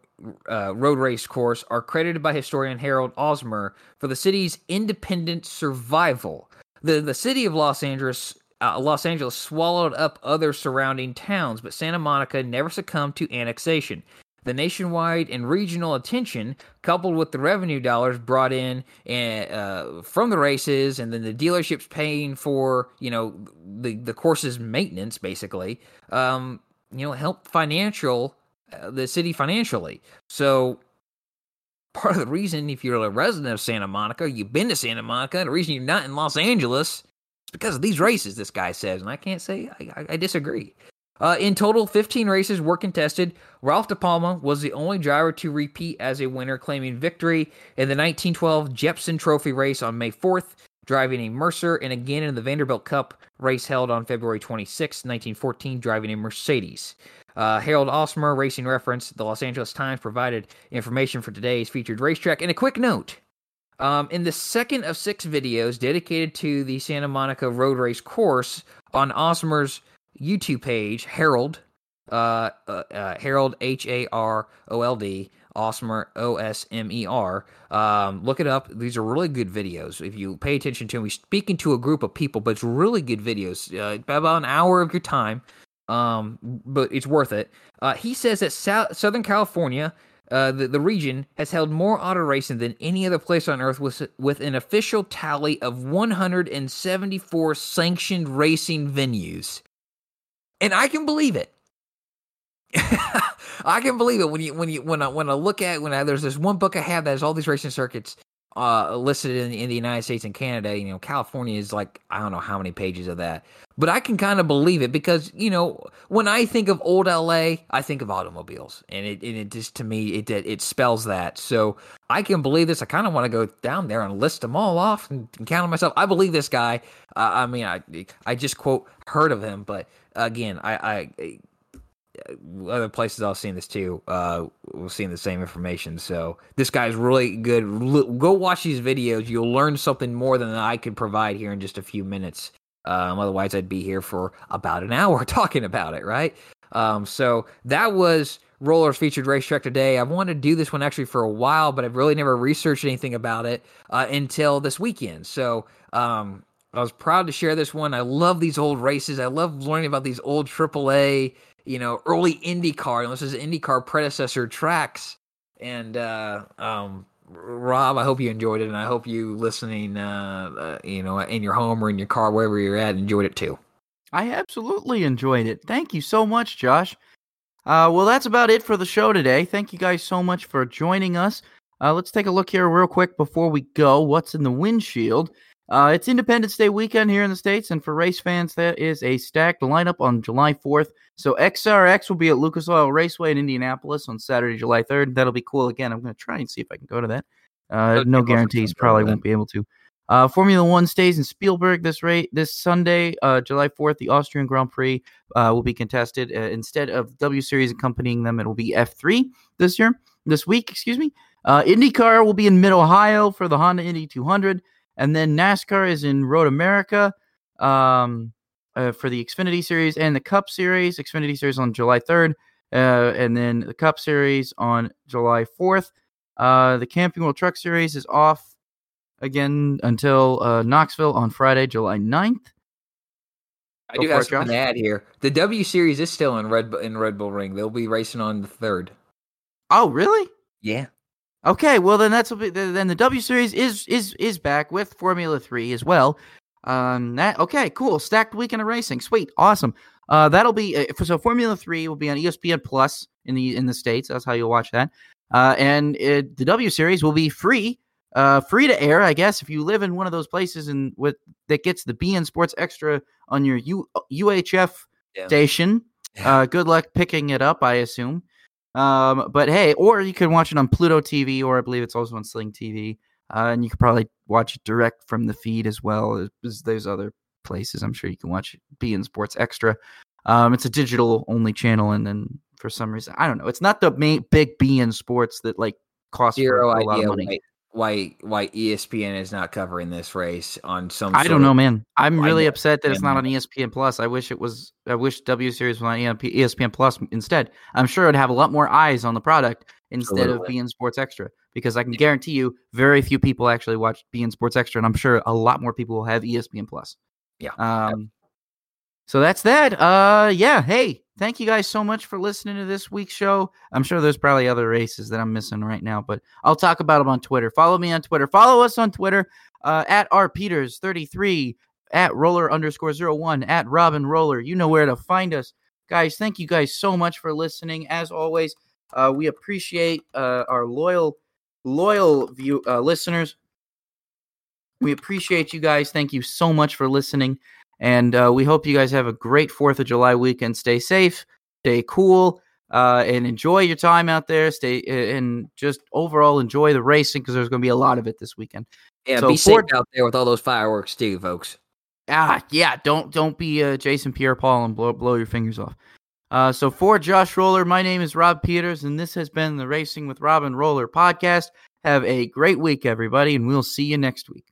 [SPEAKER 2] uh, road race course are credited by historian Harold Osmer for the city's independent survival. The the city of Los Angeles uh, Los Angeles swallowed up other surrounding towns, but Santa Monica never succumbed to annexation. The nationwide and regional attention, coupled with the revenue dollars brought in uh, from the races, and then the dealerships paying for you know the the course's maintenance, basically, um, you know, help financial uh, the city financially. So part of the reason, if you're a resident of Santa Monica, you've been to Santa Monica, the reason you're not in Los Angeles is because of these races. This guy says, and I can't say I, I disagree. Uh, in total, 15 races were contested. Ralph De Palma was the only driver to repeat as a winner, claiming victory in the 1912 Jepson Trophy race on May 4th, driving a Mercer, and again in the Vanderbilt Cup race held on February 26, 1914, driving a Mercedes. Uh, Harold Osmer, Racing Reference, the Los Angeles Times provided information for today's featured racetrack. And a quick note um, in the second of six videos dedicated to the Santa Monica road race course on Osmer's YouTube page, Harold, uh, uh, uh Harold, H A R O L D, Osmer, O S M E R. Um, look it up. These are really good videos. If you pay attention to them, we're speaking to a group of people, but it's really good videos. Uh, about an hour of your time um, but it's worth it. Uh, he says that South, Southern California, uh, the, the region, has held more auto racing than any other place on earth with, with an official tally of 174 sanctioned racing venues. And I can believe it. I can believe it when you when you when I when I look at when I, there's this one book I have that has all these racing circuits uh, listed in, in the United States and Canada. You know, California is like I don't know how many pages of that, but I can kind of believe it because you know when I think of old LA, I think of automobiles, and it and it just to me it it, spells that. So I can believe this. I kind of want to go down there and list them all off and, and count on myself. I believe this guy. Uh, I mean, I I just quote heard of him, but again, I I other places I've seen this too. Uh, we're seeing the same information. So this guy's really good. L- go watch these videos. You'll learn something more than I could provide here in just a few minutes. Um, otherwise, I'd be here for about an hour talking about it, right? Um, so that was Rollers featured racetrack today. I've wanted to do this one actually for a while, but I've really never researched anything about it uh, until this weekend. So um, I was proud to share this one. I love these old races. I love learning about these old AAA you know, early IndyCar, and this is IndyCar predecessor tracks. And uh, um, Rob, I hope you enjoyed it, and I hope you listening, uh, uh, you know, in your home or in your car, wherever you're at, enjoyed it too.
[SPEAKER 1] I absolutely enjoyed it. Thank you so much, Josh. Uh, well, that's about it for the show today. Thank you guys so much for joining us. Uh, let's take a look here real quick before we go. What's in the windshield? Uh, it's Independence Day weekend here in the States, and for race fans, that is a stacked lineup on July 4th. So SRX will be at Lucas Oil Raceway in Indianapolis on Saturday, July 3rd. That'll be cool again. I'm going to try and see if I can go to that. Uh, no guarantees, probably won't be able to. Uh, Formula One stays in Spielberg this rate this Sunday, uh, July 4th. The Austrian Grand Prix uh, will be contested uh, instead of W Series accompanying them. It will be F3 this year, this week, excuse me. Uh, IndyCar will be in Mid Ohio for the Honda Indy 200. And then NASCAR is in Road America um, uh, for the Xfinity Series and the Cup Series. Xfinity Series on July 3rd, uh, and then the Cup Series on July 4th. Uh, the Camping World Truck Series is off again until uh, Knoxville on Friday, July 9th.
[SPEAKER 2] I do have an ad here. The W Series is still in Red in Red Bull Ring. They'll be racing on the third.
[SPEAKER 1] Oh, really?
[SPEAKER 2] Yeah.
[SPEAKER 1] Okay, well then that's then the W Series is is is back with Formula Three as well. Um, that okay, cool. Stacked weekend of racing, sweet, awesome. Uh, that'll be uh, so Formula Three will be on ESPN Plus in the in the states. That's how you'll watch that. Uh, and it, the W Series will be free, uh, free to air, I guess, if you live in one of those places and with that gets the beIN Sports Extra on your U, UHF yeah. station. Uh, good luck picking it up, I assume. Um, but hey, or you can watch it on Pluto TV, or I believe it's also on Sling TV, uh, and you could probably watch it direct from the feed as well. As there's other places I'm sure you can watch beIN Sports Extra. Um, it's a digital only channel, and then for some reason I don't know, it's not the main big beIN Sports that like costs
[SPEAKER 2] zero
[SPEAKER 1] a
[SPEAKER 2] idea
[SPEAKER 1] lot of money.
[SPEAKER 2] Why why ESPN is not covering this race on some.
[SPEAKER 1] I don't know, man. I'm really upset that it's not on ESPN Plus. I wish it was. I wish W Series was on ESPN Plus instead. I'm sure it'd have a lot more eyes on the product instead of beIN Sports Extra because I can guarantee you, very few people actually watch beIN Sports Extra, and I'm sure a lot more people will have ESPN Plus.
[SPEAKER 2] Yeah.
[SPEAKER 1] Um. So that's that. Uh. Yeah. Hey. Thank you guys so much for listening to this week's show. I'm sure there's probably other races that I'm missing right now, but I'll talk about them on Twitter. Follow me on Twitter. Follow us on Twitter uh, at rpeters33, at roller underscore zero one, at Robin Roller. You know where to find us. Guys, thank you guys so much for listening. As always, uh, we appreciate uh, our loyal, loyal view uh, listeners. We appreciate you guys. Thank you so much for listening. And uh, we hope you guys have a great 4th of July weekend. Stay safe, stay cool, uh, and enjoy your time out there. Stay and just overall enjoy the racing because there's going to be a lot of it this weekend.
[SPEAKER 2] Yeah,
[SPEAKER 1] So
[SPEAKER 2] be safe out there with all those fireworks too, folks.
[SPEAKER 1] Ah, yeah. Don't don't be uh, Jason Pierre-Paul and blow blow your fingers off. Uh, so for Josh Roller, my name is Rob Peters, and this has been the Racing with Robin Roller podcast. Have a great week, everybody, and we'll see you next week.